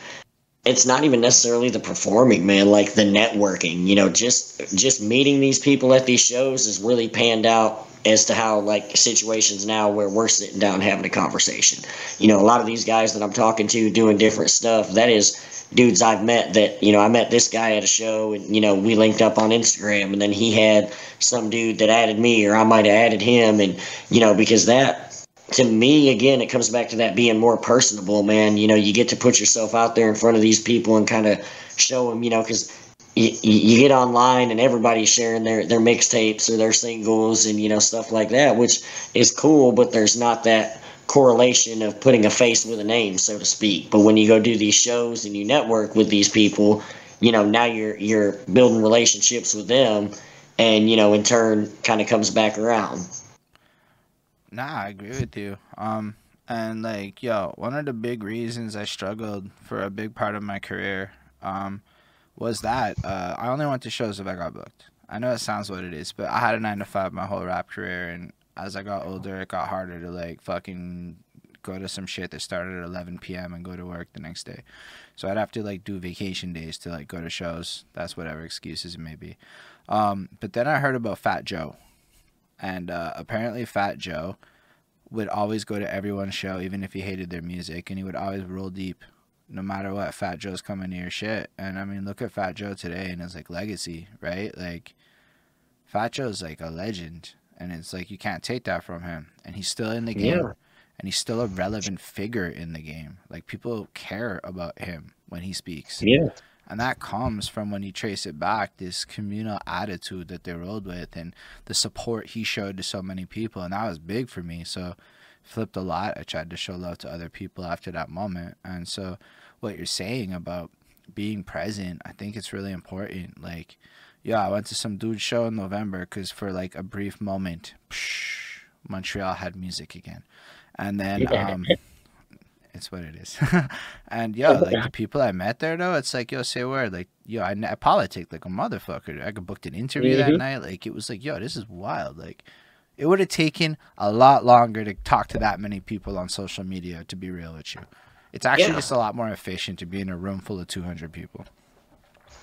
it's not even necessarily the performing man like the networking you know just just meeting these people at these shows is really panned out as to how like situations now where we're sitting down having a conversation. You know a lot of these guys that i'm talking to doing different stuff that is dudes i've met that you know i met this guy at a show and you know we linked up on instagram and then he had some dude that added me or i might have added him and you know because that to me, again, it comes back to that being more personable, man. You know, you get to put yourself out there in front of these people and kind of show them, you know, because you, you get online and everybody's sharing their, their mixtapes or their singles and, you know, stuff like that, which is cool, but there's not that correlation of putting a face with a name, so to speak. But when you go do these shows and you network with these people, you know, now you're you're building relationships with them and, you know, in turn kind of comes back around. Nah, I agree with you. Um, and like, yo, one of the big reasons I struggled for a big part of my career, um, was that uh, I only went to shows if I got booked. I know it sounds what it is, but I had a nine to five my whole rap career, and as I got older, it got harder to like fucking go to some shit that started at 11 p.m. and go to work the next day. So I'd have to like do vacation days to like go to shows. That's whatever excuses it may be. Um, but then I heard about Fat Joe, and uh, apparently Fat Joe would always go to everyone's show, even if he hated their music, and he would always roll deep, no matter what. Fat Joe's coming to your shit, and I mean, look at Fat Joe today and his like legacy, right? Like, Fat Joe's like a legend, and it's like you can't take that from him, and he's still in the game, yeah. and he's still a relevant figure in the game. Like people care about him when he speaks. Yeah. And that comes from when you trace it back, this communal attitude that they rode with and the support he showed to so many people. And that was big for me. So flipped a lot. I tried to show love to other people after that moment. And so what you're saying about being present, I think it's really important. Like, yeah, I went to some dude show in November because for like a brief moment, psh, Montreal had music again. And then um, it's what it is. and yo, like the people I met there though, it's like yo, say a word, like yo, I, I politic like a motherfucker. I could booked an interview mm-hmm. that night. Like it was like yo, this is wild. Like it would have taken a lot longer to talk to that many people on social media. To be real with you, it's actually yeah. just a lot more efficient to be in a room full of two hundred people.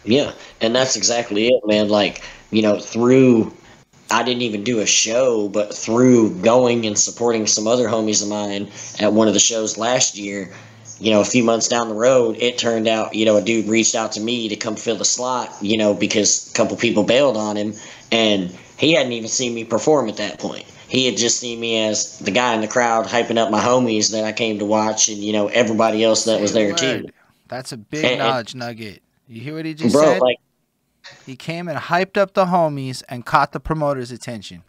Yeah, and that's exactly it, man. Like you know, through I didn't even do a show, but through going and supporting some other homies of mine at one of the shows last year, you know, a few months down the road, it turned out, you know, a dude reached out to me to come fill the slot, you know, because a couple people bailed on him, and he hadn't even seen me perform at that point. He had just seen me as the guy in the crowd hyping up my homies that I came to watch, and you know everybody else that was there too. That's a big and, knowledge nugget. You hear what he just bro, said? Like, he came and hyped up the homies and caught the promoter's attention.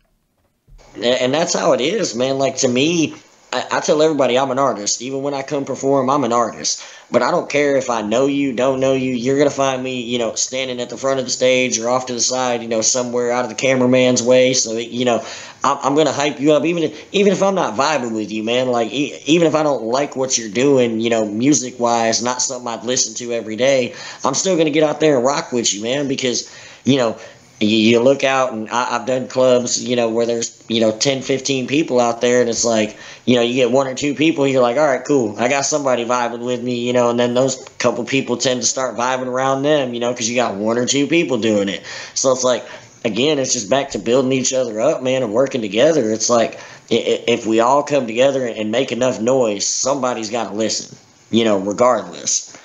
And that's how it is, man. Like to me, I, I, tell everybody I'm an artist. Even when I come perform, I'm an artist. But I don't care if I know you, don't know you. You're gonna find me, you know, standing at the front of the stage or off to the side, you know, somewhere out of the cameraman's way. So you know, I'm, I'm gonna hype you up, even if, even if I'm not vibing with you, man. Like even if I don't like what you're doing, you know, music wise, not something I'd listen to every day. I'm still gonna get out there and rock with you, man, because you know you, look out and I, have done clubs, you know, where there's, you know, 10, 15 people out there and it's like, you know, you get one or two people, you're like, all right, cool. I got somebody vibing with me, you know, and then those couple people tend to start vibing around them, you know, because you got one or two people doing it. So it's like, again, it's just back to building each other up, man, and working together. It's like, if we all come together and make enough noise, somebody's got to listen, you know, regardless.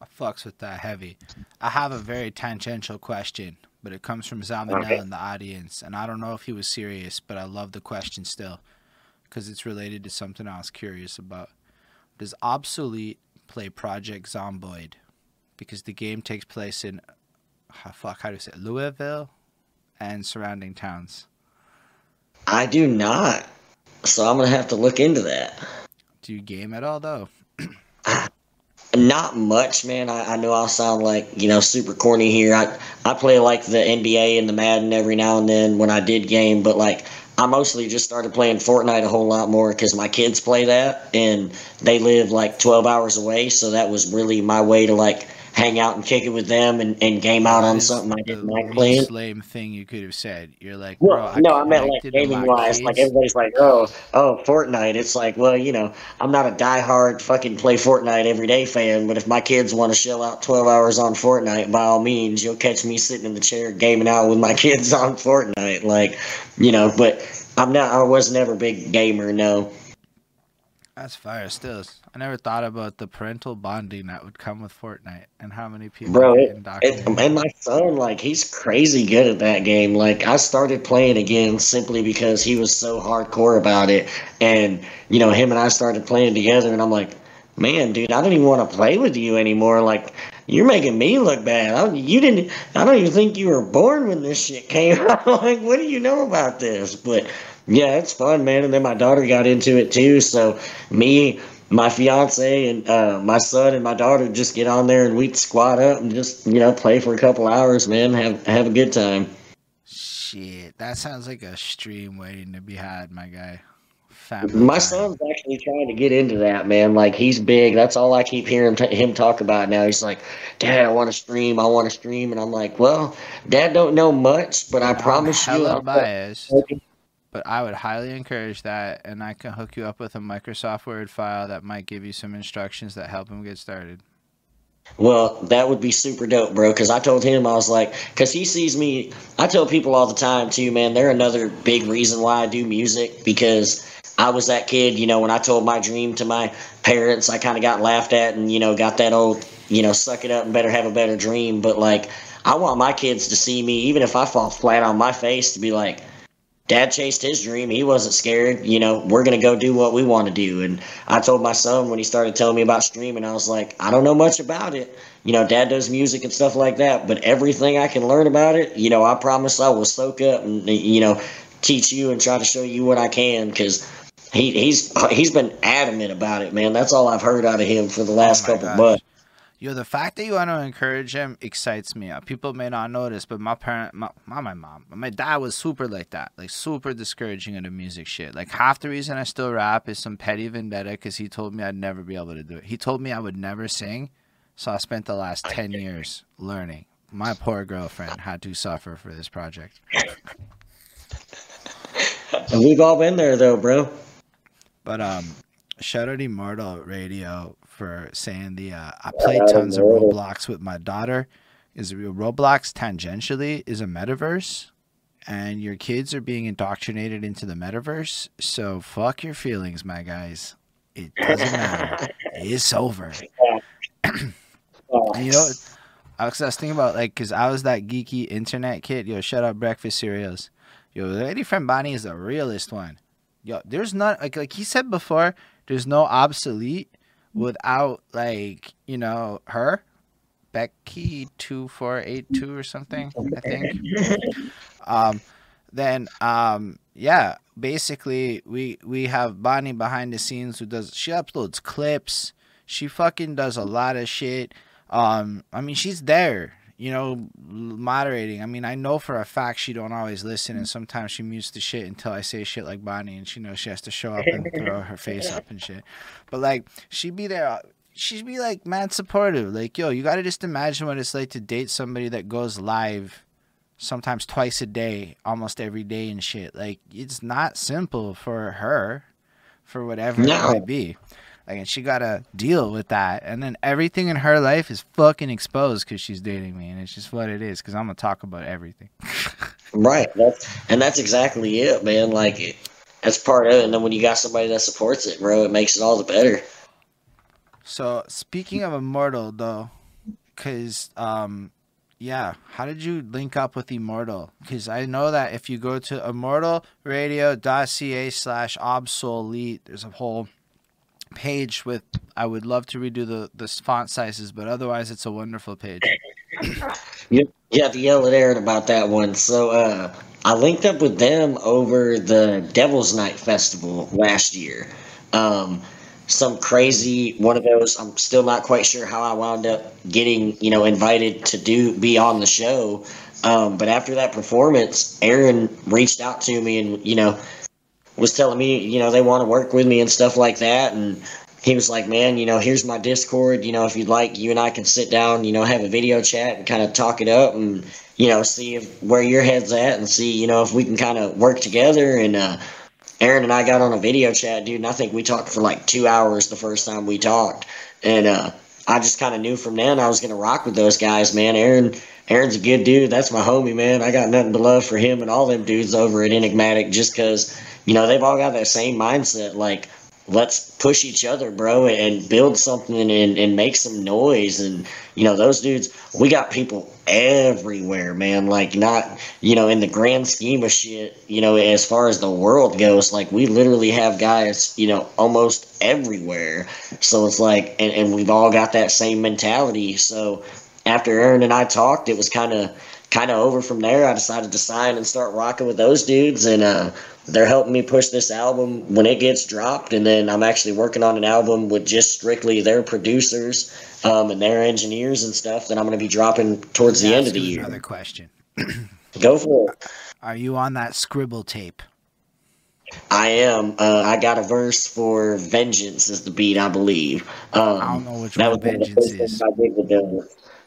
I fucks with that heavy. I have a very tangential question but it comes from Zalmanel okay. in the audience, and I don't know if he was serious, but I love the question still, because it's related to something I was curious about. Does obsolete play Project Zomboid? Because the game takes place in, oh, fuck, how do you say it? Louisville and surrounding towns. I do not, so I'm gonna have to look into that. Do you game at all though? Not much, man. I, I know I'll sound like you know super corny here. I I play like the NBA and the Madden every now and then when I did game, but like I mostly just started playing Fortnite a whole lot more because my kids play that and they live like 12 hours away. So that was really my way to like hang out and kick it with them and, and game out on something I didn't like playing. Lame thing you could have said. You're like, well, no, I meant like gaming wise. Like everybody's like, oh, oh, Fortnite. It's like, well, you know, I'm not a diehard fucking play Fortnite every day fan, but if my kids want to shell out 12 hours on Fortnite, by all means, you'll catch me sitting in the chair gaming out with my kids on Fortnite. Like, you know, but I'm not. I was never a big gamer. No. That's fire. Still, I never thought about the parental bonding that would come with Fortnite and how many people. Bro, it, it, and my son, like, he's crazy good at that game. Like, I started playing again simply because he was so hardcore about it, and you know, him and I started playing together, and I'm like, man, dude, I don't even want to play with you anymore. Like, you're making me look bad. I, you didn't. I don't even think you were born when this shit came out. like, what do you know about this? But yeah, it's fun, man. And then my daughter got into it too. So me, my fiance, and uh, my son and my daughter just get on there and we'd squat up and just you know play for a couple hours, man. Have have a good time. Shit, that sounds like a stream waiting to be had, my guy. Family my son's actually trying to get into that, man. Like he's big. That's all I keep hearing t- him talk about now. He's like, "Dad, I want to stream. I want to stream," and I'm like, "Well, Dad don't know much, but I I'm promise you." I'll biased but I would highly encourage that, and I can hook you up with a Microsoft Word file that might give you some instructions that help him get started. Well, that would be super dope, bro. Because I told him I was like, because he sees me. I tell people all the time too, man. They're another big reason why I do music because I was that kid. You know, when I told my dream to my parents, I kind of got laughed at, and you know, got that old, you know, suck it up and better have a better dream. But like, I want my kids to see me, even if I fall flat on my face, to be like dad chased his dream. He wasn't scared. You know, we're going to go do what we want to do. And I told my son when he started telling me about streaming, I was like, I don't know much about it. You know, dad does music and stuff like that, but everything I can learn about it, you know, I promise I will soak up and, you know, teach you and try to show you what I can because he, he's he's been adamant about it, man. That's all I've heard out of him for the last oh couple gosh. months. Yo, the fact that you want to encourage him excites me. Uh, people may not notice, but my parent, my, not my mom, my dad was super like that, like super discouraging of the music shit. Like half the reason I still rap is some petty vendetta because he told me I'd never be able to do it. He told me I would never sing, so I spent the last ten years learning. My poor girlfriend had to suffer for this project. We've all been there, though, bro. But um, shout out Immortal Radio for saying the uh, I play tons of Roblox with my daughter. Is Roblox tangentially is a metaverse, and your kids are being indoctrinated into the metaverse. So fuck your feelings, my guys. It doesn't matter. it's over. and you know, I was, I was thinking about like, cause I was that geeky internet kid. Yo, shut up, breakfast cereals. Yo, the lady friend Bonnie is the realest one. Yo, there's not like like he said before. There's no obsolete without like you know her? Becky 2482 or something i think. Um then um yeah basically we we have bonnie behind the scenes who does she uploads clips. She fucking does a lot of shit. Um i mean she's there you know, moderating. I mean, I know for a fact she don't always listen, and sometimes she mutes the shit until I say shit like Bonnie, and she knows she has to show up and throw her face up and shit. But like, she'd be there. Uh, she'd be like mad supportive. Like, yo, you gotta just imagine what it's like to date somebody that goes live sometimes twice a day, almost every day and shit. Like, it's not simple for her, for whatever no. it might be. Like, and she got to deal with that. And then everything in her life is fucking exposed because she's dating me. And it's just what it is because I'm going to talk about everything. right. That's, and that's exactly it, man. Like, it, that's part of it. And then when you got somebody that supports it, bro, it makes it all the better. So, speaking of Immortal, though, because um, yeah, how did you link up with Immortal? Because I know that if you go to immortalradio.ca slash obsolete, there's a whole page with. I would love to redo the the font sizes, but otherwise, it's a wonderful page. you, have to yell at Aaron about that one. So uh, I linked up with them over the Devil's Night Festival last year. Um, some crazy one of those. I'm still not quite sure how I wound up getting, you know, invited to do be on the show. Um, but after that performance, Aaron reached out to me and, you know, was telling me, you know, they want to work with me and stuff like that. And he was like, man, you know, here's my Discord. You know, if you'd like, you and I can sit down, you know, have a video chat and kind of talk it up and, you know, see if, where your head's at and see, you know, if we can kind of work together and, uh, Aaron and I got on a video chat, dude, and I think we talked for like two hours the first time we talked. And uh, I just kind of knew from then I was going to rock with those guys, man. Aaron, Aaron's a good dude. That's my homie, man. I got nothing but love for him and all them dudes over at Enigmatic just because, you know, they've all got that same mindset. Like, let's push each other, bro, and build something and, and make some noise. And, you know, those dudes, we got people everywhere, man. Like, not, you know, in the grand scheme of shit, you know, as far as the world goes, like, we literally have guys, you know, almost everywhere. So it's like, and, and we've all got that same mentality. So after Aaron and I talked, it was kind of, kind of over from there. I decided to sign and start rocking with those dudes. And, uh, they're helping me push this album when it gets dropped and then i'm actually working on an album with just strictly their producers um, and their engineers and stuff that i'm going to be dropping towards the end of the year another question go for it are you on that scribble tape I am. Uh, I got a verse for "Vengeance" is the beat, I believe. Um, I don't know which one "Vengeance" is.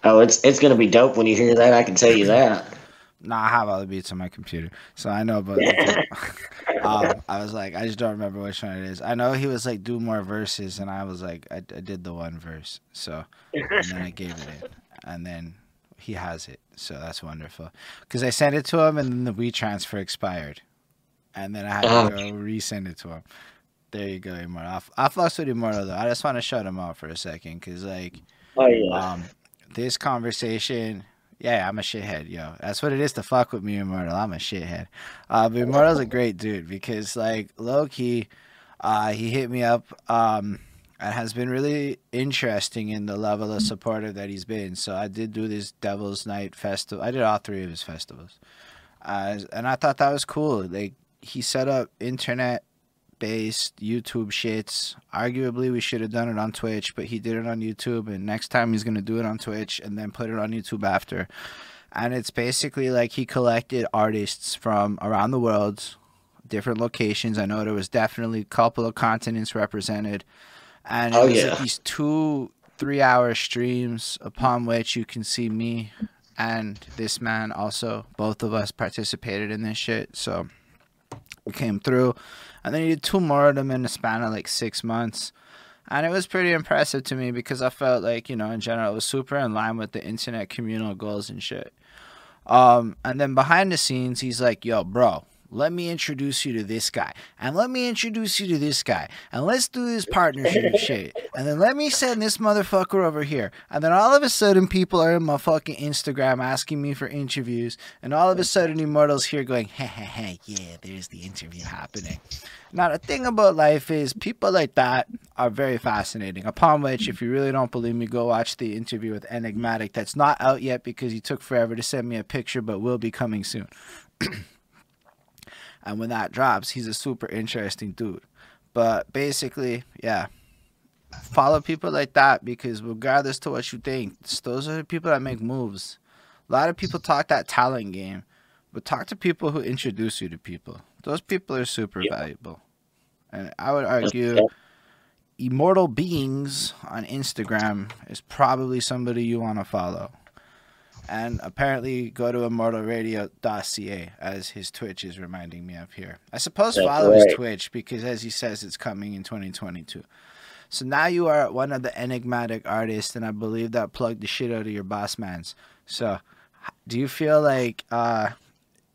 Oh, it's it's gonna be dope when you hear that. I can tell you that. No, I have other beats on my computer, so I know. But um, I was like, I just don't remember which one it is. I know he was like, do more verses, and I was like, I, I did the one verse, so and then I gave it in, and then he has it, so that's wonderful. Because I sent it to him, and then the WeTransfer expired, and then I had to uh-huh. resend it to him. There you go, Immortal. I, I fucks with Immortal though. I just want to shut him out for a second, cause like, oh, yeah. um, this conversation yeah, I'm a shithead, yo. That's what it is to fuck with me, Immortal. I'm a shithead. Uh, but Immortal's a great dude because, like, low key, uh, he hit me up um, and has been really interesting in the level of supporter that he's been. So I did do this Devil's Night festival. I did all three of his festivals, uh, and I thought that was cool. Like, he set up internet based YouTube shits. Arguably, we should have done it on Twitch, but he did it on YouTube, and next time he's gonna do it on Twitch and then put it on YouTube after. And it's basically like he collected artists from around the world, different locations. I know there was definitely a couple of continents represented, and it oh, was yeah. like these two three-hour streams upon which you can see me and this man also. Both of us participated in this shit, so we came through and then he did two more of them in the span of like six months. And it was pretty impressive to me because I felt like, you know, in general, it was super in line with the internet communal goals and shit. Um, and then behind the scenes, he's like, yo, bro, let me introduce you to this guy. And let me introduce you to this guy. And let's do this partnership shit. And then let me send this motherfucker over here. And then all of a sudden, people are in my fucking Instagram asking me for interviews. And all of a sudden, Immortal's here going, hey, hey, hey, yeah, there's the interview happening. Now, the thing about life is people like that are very fascinating. Upon which, if you really don't believe me, go watch the interview with Enigmatic that's not out yet because he took forever to send me a picture, but will be coming soon. And when that drops, he's a super interesting dude. But basically, yeah, follow people like that because regardless to what you think, those are the people that make moves. A lot of people talk that talent game, but talk to people who introduce you to people. Those people are super yeah. valuable. And I would argue Immortal Beings on Instagram is probably somebody you want to follow and apparently go to immortalradio.ca as his Twitch is reminding me of here. I suppose That's follow right. his Twitch because, as he says, it's coming in 2022. So now you are one of the enigmatic artists, and I believe that plugged the shit out of your boss man's. So, do you feel like uh,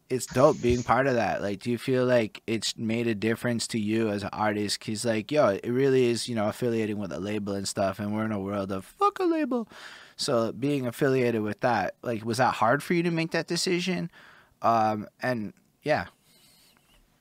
it's dope being part of that? Like, do you feel like it's made a difference to you as an artist? Cause like, yo, it really is, you know, affiliating with a label and stuff, and we're in a world of fuck a label. So being affiliated with that, like, was that hard for you to make that decision? Um, and yeah.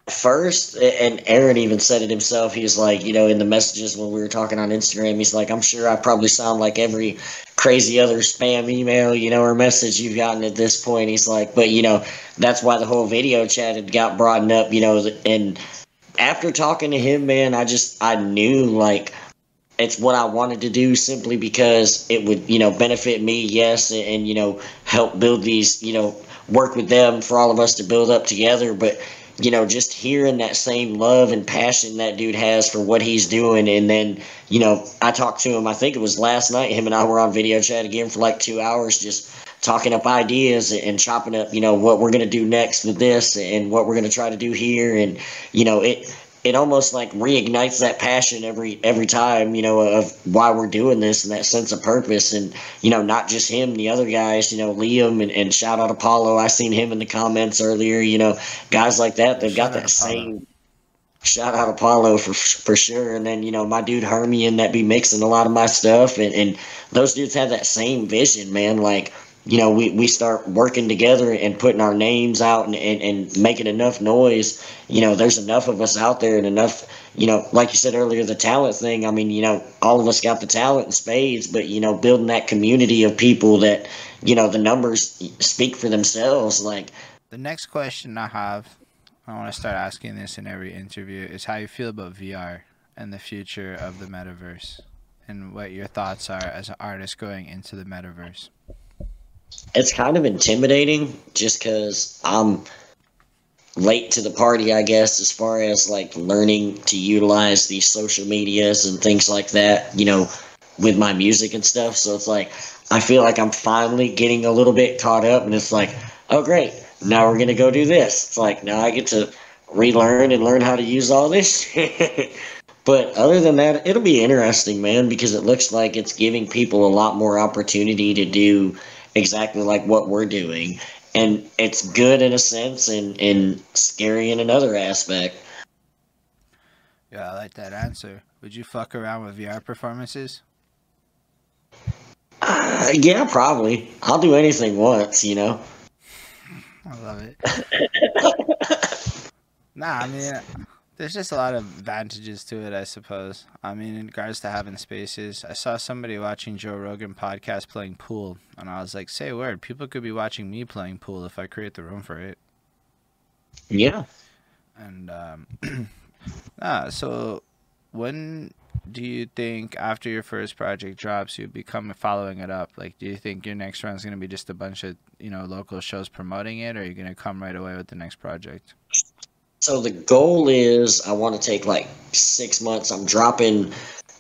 First, and Aaron even said it himself. He was like, you know, in the messages when we were talking on Instagram, he's like, I'm sure I probably sound like every crazy other spam email, you know, or message you've gotten at this point. He's like, but, you know, that's why the whole video chat had got brought up, you know, and after talking to him, man, I just, I knew like, it's what I wanted to do simply because it would, you know, benefit me, yes, and, and, you know, help build these, you know, work with them for all of us to build up together. But you know, just hearing that same love and passion that dude has for what he's doing. And then, you know, I talked to him, I think it was last night. Him and I were on video chat again for like two hours, just talking up ideas and chopping up, you know, what we're going to do next with this and what we're going to try to do here. And, you know, it, it almost like reignites that passion every every time you know of why we're doing this and that sense of purpose. And you know not just him the other guys you know liam and, and shout out apollo. I seen him in the comments earlier you know guys like that they've shout got that same shout out apollo for for sure. And then you know my dude hermian that be mixing a lot of my stuff. And, and those dudes have that same vision man. Like you know, we, we start working together and putting our names out and, and, and making enough noise, you know, there's enough of us out there and enough, you know, like you said earlier, the talent thing. I mean, you know, all of us got the talent in spades, but, you know, building that community of people that, you know, the numbers speak for themselves. Like, the next question I have, I want to start asking this in every interview, is how you feel about VR and the future of the metaverse and what your thoughts are as an artist going into the metaverse it's kind of intimidating just because I'm late to the party, I guess, as far as like learning to utilize these social medias and things like that, you know, with my music and stuff. So it's like, I feel like I'm finally getting a little bit caught up, and it's like, oh, great, now we're going to go do this. It's like, now I get to relearn and learn how to use all this. but other than that, it'll be interesting, man, because it looks like it's giving people a lot more opportunity to do exactly like what we're doing. And it's good in a sense and, and scary in another aspect. Yeah, I like that answer. Would you fuck around with VR performances? Uh, yeah, probably. I'll do anything once, you know. I love it. nah, I mean, there's just a lot of advantages to it, I suppose. I mean, in regards to having spaces, I saw somebody watching Joe Rogan podcast playing pool, and I was like, "Say a word, people could be watching me playing pool if I create the room for it." Yeah. And um, ah, so when do you think after your first project drops, you become following it up? Like, do you think your next run is going to be just a bunch of you know local shows promoting it, or are you going to come right away with the next project? So the goal is I want to take like six months. I'm dropping.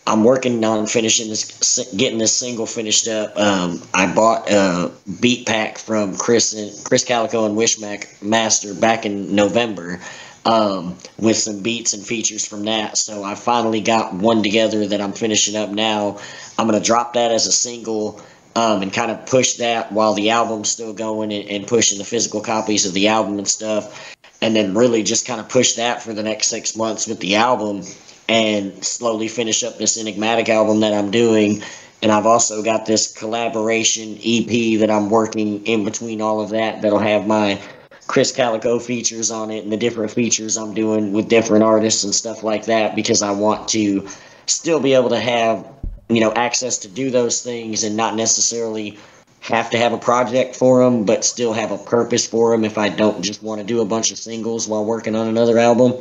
I'm working on finishing this, getting this single finished up. Um, I bought a beat pack from Chris and Chris Calico and Wishmack Master back in November um, with some beats and features from that. So I finally got one together that I'm finishing up now. I'm gonna drop that as a single. Um, and kind of push that while the album's still going and, and pushing the physical copies of the album and stuff and then really just kind of push that for the next six months with the album and slowly finish up this enigmatic album that I'm doing. And I've also got this collaboration EP that I'm working in between all of that that'll have my Chris Calico features on it and the different features I'm doing with different artists and stuff like that because I want to still be able to have, you know, access to do those things and not necessarily have to have a project for them, but still have a purpose for them if I don't just want to do a bunch of singles while working on another album.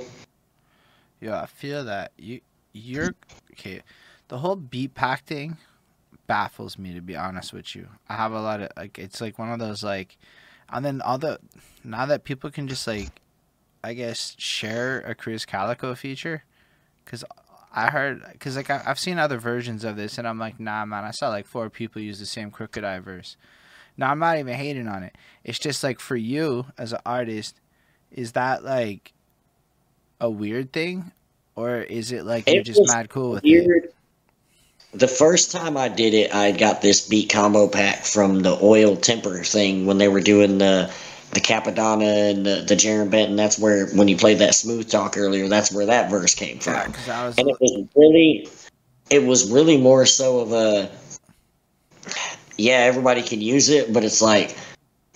Yeah, I feel that you you're okay. The whole beat pack thing baffles me to be honest with you. I have a lot of like it's like one of those like and then all the now that people can just like I guess share a Chris Calico feature cuz I heard because like I, have seen other versions of this, and I'm like, nah, man. I saw like four people use the same Crooked I verse. Now I'm not even hating on it. It's just like for you as an artist, is that like a weird thing, or is it like it you're just mad cool with weird. it? The first time I did it, I got this beat combo pack from the oil temper thing when they were doing the the Cappadonna and the, the Jarren Benton, that's where, when you played that smooth talk earlier, that's where that verse came from. Yeah, was, and it was really, it was really more so of a, yeah, everybody can use it, but it's like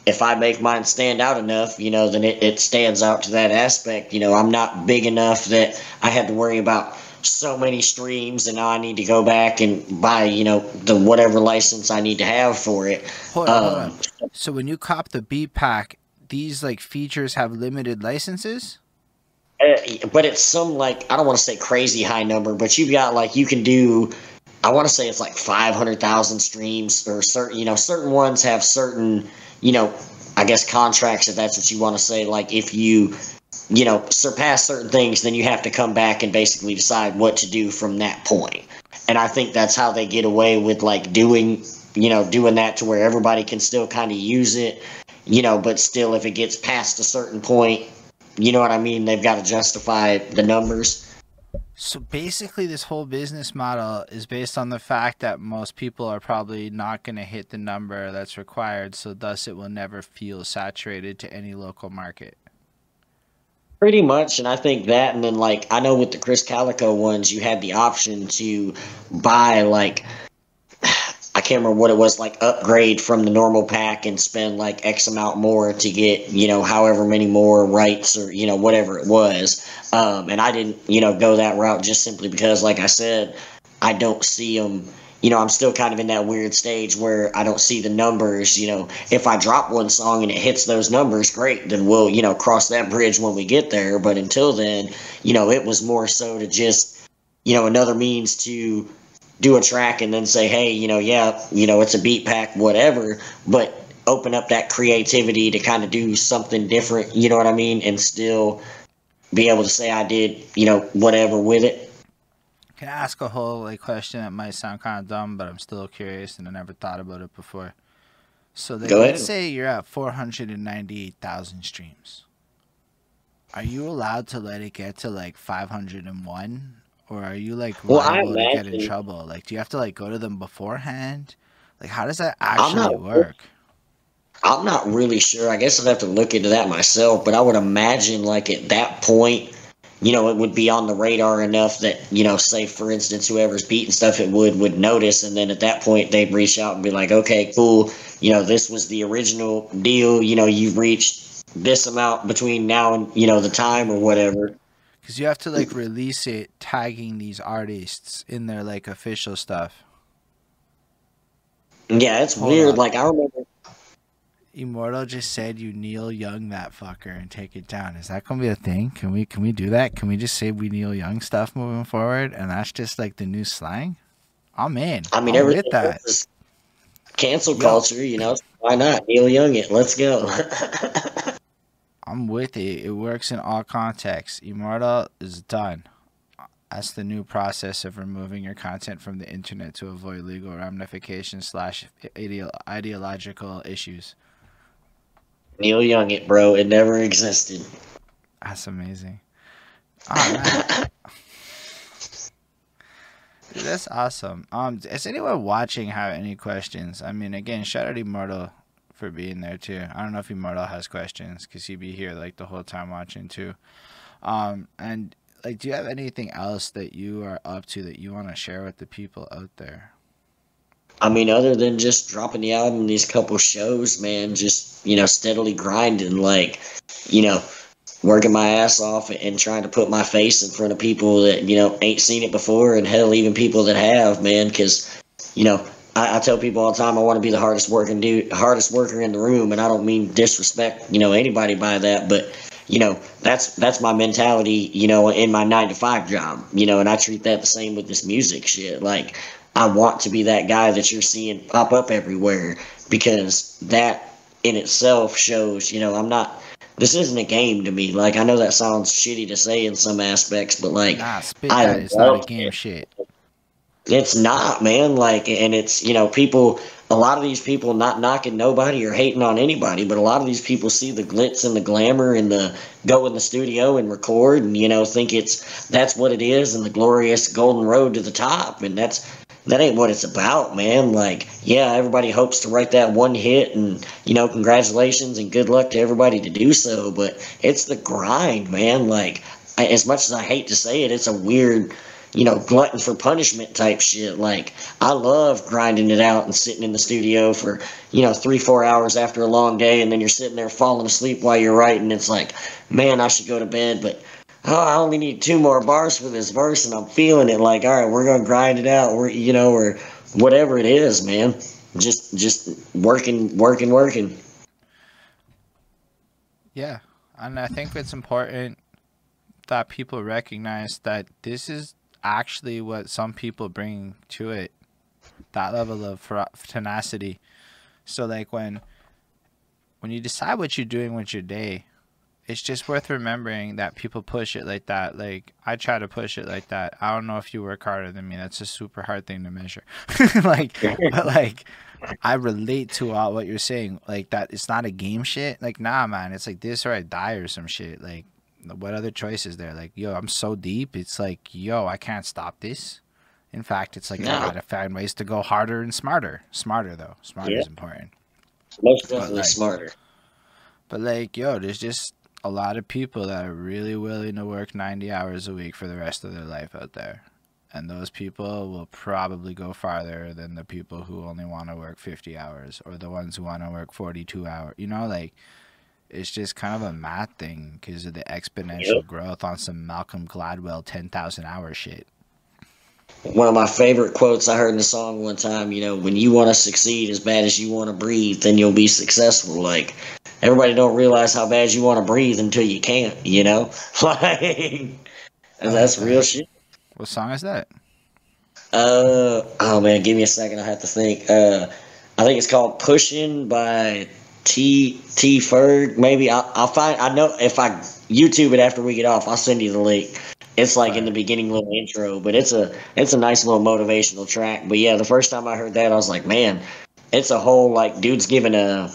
if I make mine stand out enough, you know, then it, it stands out to that aspect. You know, I'm not big enough that I have to worry about so many streams and now I need to go back and buy, you know, the whatever license I need to have for it. Hold on, hold on. Um, so when you cop the beat pack, these like features have limited licenses? Uh, but it's some like I don't want to say crazy high number, but you've got like you can do I want to say it's like 500,000 streams or certain, you know, certain ones have certain, you know, I guess contracts if that's what you want to say. Like if you, you know, surpass certain things, then you have to come back and basically decide what to do from that point. And I think that's how they get away with like doing, you know, doing that to where everybody can still kind of use it, you know, but still if it gets past a certain point, you know what I mean? They've got to justify the numbers. So basically, this whole business model is based on the fact that most people are probably not going to hit the number that's required, so thus it will never feel saturated to any local market. Pretty much, and I think that, and then like I know with the Chris Calico ones, you had the option to buy like can't remember what it was like upgrade from the normal pack and spend like X amount more to get you know however many more rights or you know whatever it was. Um, and I didn't you know go that route just simply because like I said I don't see them. You know, I'm still kind of in that weird stage where I don't see the numbers. You know, if I drop one song and it hits those numbers, great, then we'll, you know, cross that bridge when we get there. But until then, you know, it was more so to just, you know, another means to do a track and then say, hey, you know, yeah, you know, it's a beat pack, whatever, but open up that creativity to kind of do something different, you know what I mean, and still be able to say I did, you know, whatever with it. Can I ask a whole like question that might sound kind of dumb, but I'm still curious and I never thought about it before. So they, let's say you're at 498,000 streams. Are you allowed to let it get to like 501 or are you like well, liable to get in trouble? Like, do you have to like go to them beforehand? Like, how does that actually not, work? I'm not really sure. I guess I'd have to look into that myself. But I would imagine, like at that point, you know, it would be on the radar enough that you know, say for instance, whoever's beating stuff, it would would notice, and then at that point they'd reach out and be like, okay, cool. You know, this was the original deal. You know, you've reached this amount between now and you know the time or whatever because you have to like release it tagging these artists in their like official stuff. Yeah, it's Hold weird. On. Like I remember Immortal just said you Neil Young that fucker and take it down. Is that gonna be a thing? Can we can we do that? Can we just say we Neil Young stuff moving forward and that's just like the new slang? I'm in. I mean, everything that. cancel Yo. culture, you know. Why not Neil Young it? Let's go. I'm with it. It works in all contexts. Immortal is done. That's the new process of removing your content from the internet to avoid legal ramifications slash ideological issues. Neil Young, it bro, it never existed. That's amazing. Oh, Dude, that's awesome. Um, is anyone watching have any questions? I mean, again, shout out Immortal for being there too. I don't know if Immortal has questions because he'd be here like the whole time watching too. Um, and like, do you have anything else that you are up to that you want to share with the people out there? I mean, other than just dropping the album, these couple shows, man, just you know, steadily grinding, like, you know, working my ass off and trying to put my face in front of people that you know ain't seen it before, and hell, even people that have, man, because you know, I, I, tell people all the time I want to be the hardest working dude, hardest worker in the room, and I don't mean disrespect, you know, anybody by that, but you know, that's that's my mentality, you know, in my nine to five job, you know, and I treat that the same with this music shit. Like, I want to be that guy that you're seeing pop up everywhere because that in itself shows, you know, I'm not. This isn't a game to me. Like I know that sounds shitty to say in some aspects, but like nah, spit I that. It's not a game shit. It's not, man. Like, and it's you know, people. A lot of these people not knocking nobody or hating on anybody, but a lot of these people see the glitz and the glamour and the go in the studio and record, and you know, think it's that's what it is, and the glorious golden road to the top, and that's that ain't what it's about, man. Like, yeah, everybody hopes to write that one hit, and you know, congratulations and good luck to everybody to do so. But it's the grind, man. Like, as much as I hate to say it, it's a weird you know, glutton for punishment type shit. Like, I love grinding it out and sitting in the studio for, you know, three, four hours after a long day, and then you're sitting there falling asleep while you're writing. It's like, man, I should go to bed, but oh, I only need two more bars for this verse, and I'm feeling it. Like, all right, we're gonna grind it out. We're, you know, or whatever it is, man. Just, just working, working, working. Yeah, and I think it's important that people recognize that this is actually what some people bring to it that level of tenacity. So like when when you decide what you're doing with your day it's just worth remembering that people push it like that. Like i try to push it like that. I don't know if you work harder than me. That's a super hard thing to measure. Like but like i relate to all what you're saying. Like that it's not a game shit. Like nah man it's like this or i die or some shit. Like what other choice is there? Like, yo, I'm so deep. It's like, yo, I can't stop this. In fact, it's like no. I gotta find ways to go harder and smarter. Smarter though. Smarter yeah. is important. Most definitely like, smarter. But like, yo, there's just a lot of people that are really willing to work 90 hours a week for the rest of their life out there. And those people will probably go farther than the people who only want to work 50 hours or the ones who want to work 42 hours. You know, like it's just kind of a math thing because of the exponential yep. growth on some Malcolm Gladwell 10,000 hour shit. One of my favorite quotes I heard in the song one time, you know, when you want to succeed as bad as you want to breathe, then you'll be successful. Like, everybody don't realize how bad you want to breathe until you can't, you know? like, that's real shit. What song is that? Uh, oh man, give me a second. I have to think. Uh, I think it's called "Pushing" by T T Ferg. Maybe I'll, I'll find. I know if I YouTube it after we get off, I'll send you the link. It's like in the beginning little intro, but it's a it's a nice little motivational track. But yeah, the first time I heard that, I was like, man, it's a whole like dude's giving a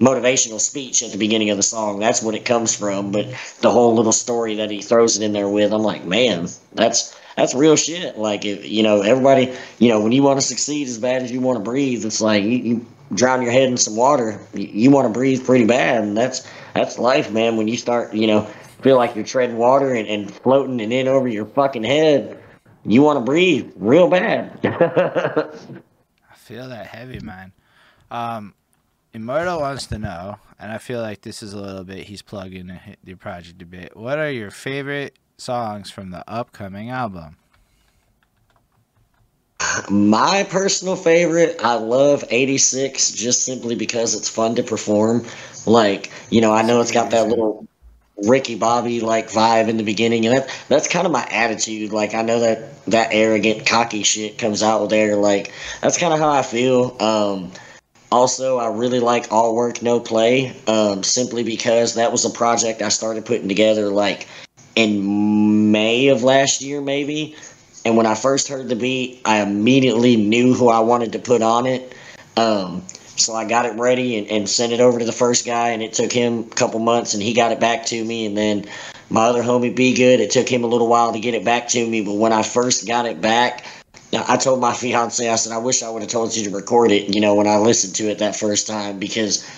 motivational speech at the beginning of the song. That's what it comes from. But the whole little story that he throws it in there with, I'm like, man, that's that's real shit. Like, if, you know, everybody, you know, when you want to succeed as bad as you want to breathe, it's like you, you drown your head in some water, you, you want to breathe pretty bad, and that's that's life, man. When you start, you know, feel like you're treading water and, and floating and in over your fucking head, you want to breathe real bad. I feel that heavy, man. Um, Immortal wants to know, and I feel like this is a little bit he's plugging the project a bit. What are your favorite songs from the upcoming album? My personal favorite, I love 86 just simply because it's fun to perform. Like, you know, I know it's got that little Ricky Bobby like vibe in the beginning, and that that's kind of my attitude. Like, I know that that arrogant, cocky shit comes out there. Like, that's kind of how I feel. Um, also, I really like All Work No Play, um, simply because that was a project I started putting together like in May of last year, maybe. And when I first heard the beat, I immediately knew who I wanted to put on it. Um, so I got it ready and, and sent it over to the first guy, and it took him a couple months, and he got it back to me. And then my other homie, Be Good, it took him a little while to get it back to me. But when I first got it back, I told my fiance, I said, I wish I would have told you to record it, you know, when I listened to it that first time, because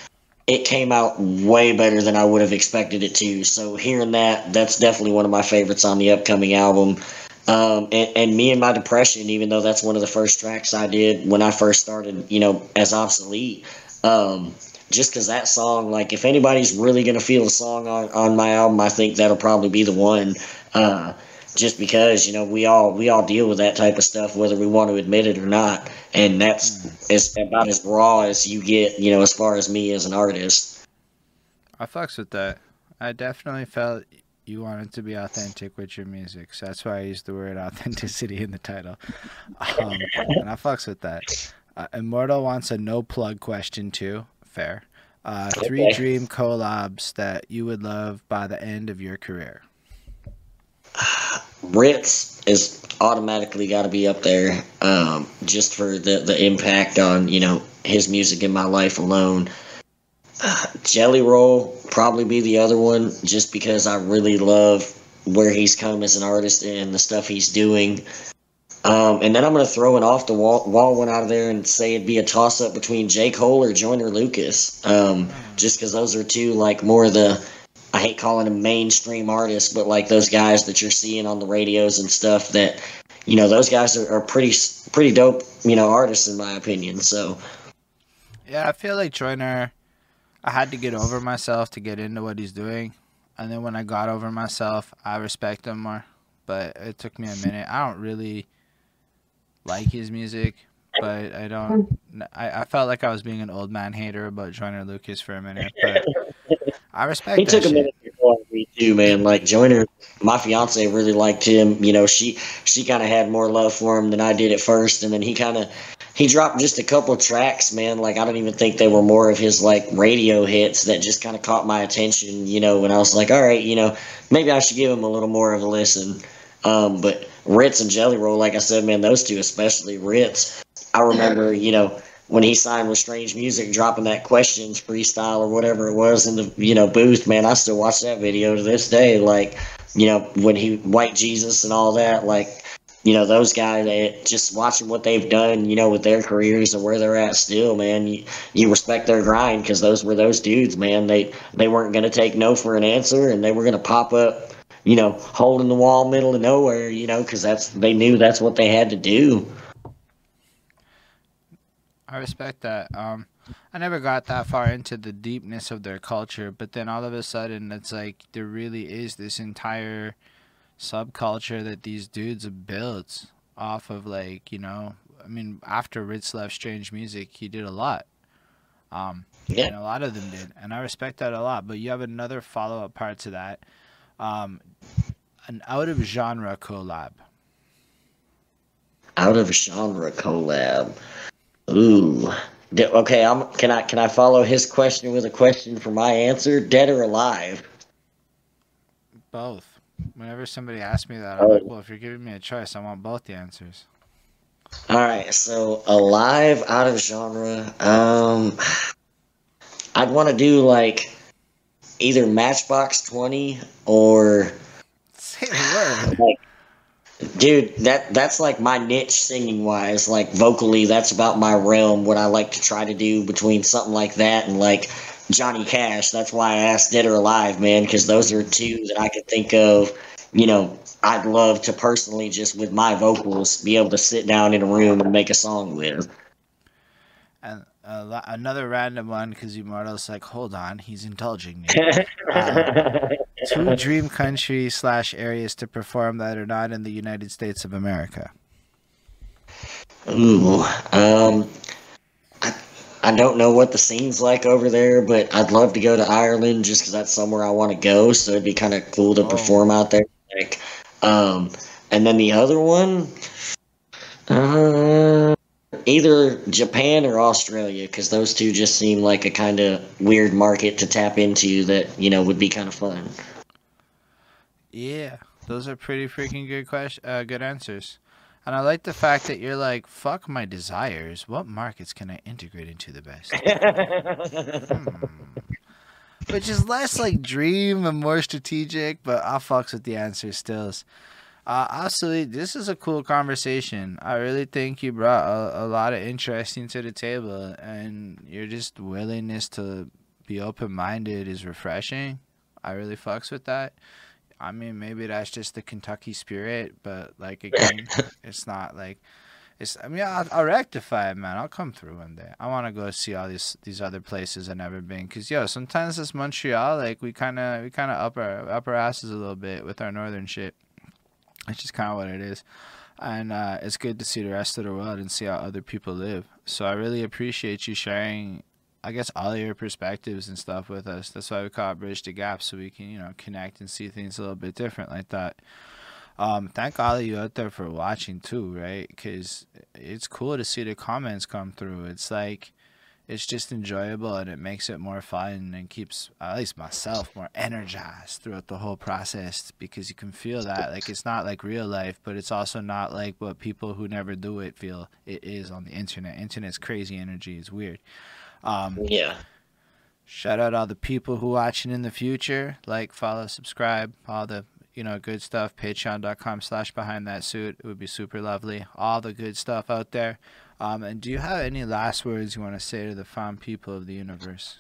it came out way better than I would have expected it to. So hearing that, that's definitely one of my favorites on the upcoming album. Um, and, and, me and my depression, even though that's one of the first tracks I did when I first started, you know, as obsolete. Um, just because that song, like, if anybody's really gonna feel the song on, on my album, I think that'll probably be the one. Uh, just because you know we all we all deal with that type of stuff, whether we want to admit it or not, and that's as about as raw as you get, you know, as far as me as an artist. I fucks with that. I definitely felt you wanted to be authentic with your music. So that's why I used the word authenticity in the title. Um, and I fucks with that. Uh, Immortal wants a no plug question too. Fair. Uh, three okay. dream collabs that you would love by the end of your career. Rittz is automatically got to be up there, um, just for the the impact on you know his music in my life alone. Jelly Roll probably be the other one, just because I really love where he's come as an artist and the stuff he's doing. Um, and then I'm going to throw an off the wall, wall one out of there and say it'd be a toss up between J. Cole or Joyner Lucas. Um, just because those are two, like, more of the, I hate calling them mainstream artists, but like those guys that you're seeing on the radios and stuff that you know, those guys are, are pretty pretty dope, you know, artists in my opinion. So yeah, I feel like Joyner. I had to get over myself to get into what he's doing, and then when I got over myself, I respect him more. But it took me a minute. I don't really like his music, but I don't. I, I felt like I was being an old man hater about Joyner Lucas for a minute, but I respect. He took a minute before me too, man. Like Joyner, my fiance really liked him. You know, she she kind of had more love for him than I did at first, and then he kind of he dropped just a couple tracks, man. Like I don't even think they were more of his like radio hits that just kind of caught my attention. You know, when I was like, all right, you know, maybe I should give him a little more of a listen. Um, but Rittz and Jelly Roll, like I said, man, those two especially Rittz. I remember, you know, when he signed with Strange Music, dropping that questions freestyle or whatever it was in the you know booth, man, I still watch that video to this day. Like, you know, when he White Jesus and all that, like, you know, those guys, just watching what they've done, you know, with their careers and where they're at still, man, you, you respect their grind because those were those dudes, man. They they weren't gonna take no for an answer, and they were gonna pop up you know, holding the wall middle of nowhere, you know, because that's they knew that's what they had to do. I respect that. Um, I never got that far into the deepness of their culture, but then all of a sudden, it's like there really is this entire subculture that these dudes have built off of, like you know, I mean, after Rittz left Strange Music, he did a lot. Um, yeah. and a lot of them did, and I respect that a lot. But you have another follow up part to that um, an out of genre collab. Out of genre collab. Ooh. Okay, I'm. Can I can I follow his question with a question for my answer? Dead or alive? Both. Whenever somebody asks me that, I'm like, well, if you're giving me a choice, I want both the answers. All right, so alive out of genre. Um, I'd want to do like either Matchbox Twenty or say the word. Like, dude, that that's like my niche singing wise. Like vocally, that's about my realm. What I like to try to do between something like that and like Johnny Cash. That's why I asked Dead or Alive, man, because those are two that I could think of. You know, I'd love to personally just with my vocals be able to sit down in a room and make a song with. And uh, another random one because Immortal's like, hold on, he's indulging me. uh, two dream country slash areas to perform that are not in the United States of America. Ooh, um, I, I don't know what the scene's like over there, but I'd love to go to Ireland just because that's somewhere I want to go. So it'd be kind of cool to oh. perform out there. Like, um, and then the other one, either Japan or Australia because those two just seem like a kind of weird market to tap into that you know would be kind of fun. Yeah, those are pretty freaking good question, uh, good answers. And I like the fact that you're like, fuck my desires. What markets can I integrate into the best? hmm. Which is less like dream and more strategic, but I'll fucks with the answers still. Uh, absolutely, this is a cool conversation. I really think you brought a, a lot of interesting to the table, and your just willingness to be open minded is refreshing. I really fucks with that. I mean, maybe that's just the Kentucky spirit, but like again, it's not like it's. I mean, I'll, I'll, rectify it, man. I'll come through one day. I want to go see all these these other places I've never been. Cause yo, sometimes this Montreal, like we kind of we kind of up our up our asses a little bit with our northern shit. It's just kind of what it is. And uh, it's good to see the rest of the world and see how other people live. So I really appreciate you sharing, I guess, all your perspectives and stuff with us. That's why we call it Bridge the Gap, so we can, you know, connect and see things a little bit different like that. Um, thank all of you out there for watching too, right? Because it's cool to see the comments come through. It's like, it's just enjoyable and it makes it more fun and keeps at least myself more energized throughout the whole process because you can feel that. Like it's not like real life but it's also not like what people who never do it feel it is on the internet. Internet's crazy energy. Is weird. Um, yeah. shout out all the people who watching in the future. Like follow subscribe all the you know good stuff. Patreon.com slash behind that suit. It would be super lovely. All the good stuff out there um, and do you have any last words you want to say to the fine people of the universe?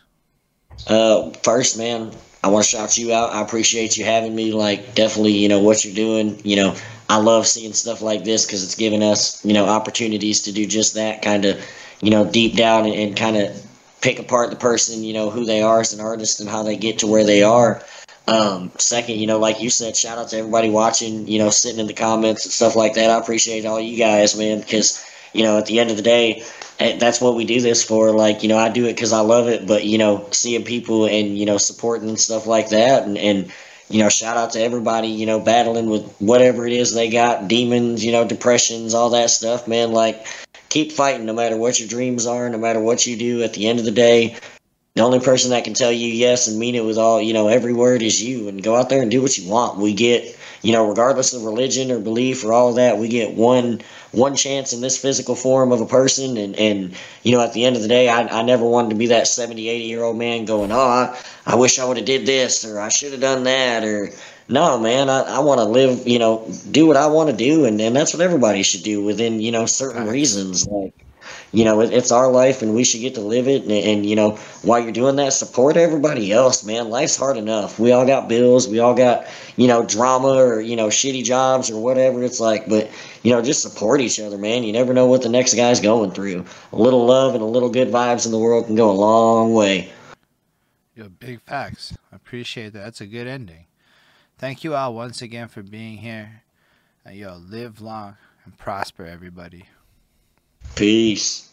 Uh, first, man, I want to shout you out. I appreciate you having me. Like, definitely, you know what you're doing. You know, I love seeing stuff like this because it's giving us, you know, opportunities to do just that. Kind of, you know, deep down and, and kind of pick apart the person, you know, who they are as an artist and how they get to where they are. Um, second, you know, like you said, shout out to everybody watching, you know, sitting in the comments and stuff like that. I appreciate all you guys, man, because, you know, at the end of the day, eh, that's what we do this for. Like, you know, I do it because I love it, but, you know, seeing people and, you know, supporting and stuff like that. And, and, you know, shout out to everybody, you know, battling with whatever it is they got demons, you know, depressions, all that stuff, man. Like, keep fighting no matter what your dreams are, no matter what you do. At the end of the day, the only person that can tell you yes and mean it with all you know every word is you and go out there and do what you want we get you know regardless of religion or belief or all of that we get one one chance in this physical form of a person. And and you know at the end of the day i, I never wanted to be that 70 80 year old man going oh i, I wish i would have did this or i should have done that or no man i, I want to live you know do what i want to do. And, and that's what everybody should do within you know certain reasons like you know, it, it's our life and we should get to live it. And, and, you know, while you're doing that, support everybody else, man. Life's hard enough. We all got bills. We all got, you know, drama or, you know, shitty jobs or whatever it's like. But, you know, just support each other, man. You never know what the next guy's going through. A little love and a little good vibes in the world can go a long way. Yo, big facts. I appreciate that. That's a good ending. Thank you all once again for being here. And yo, live long and prosper, everybody. Peace.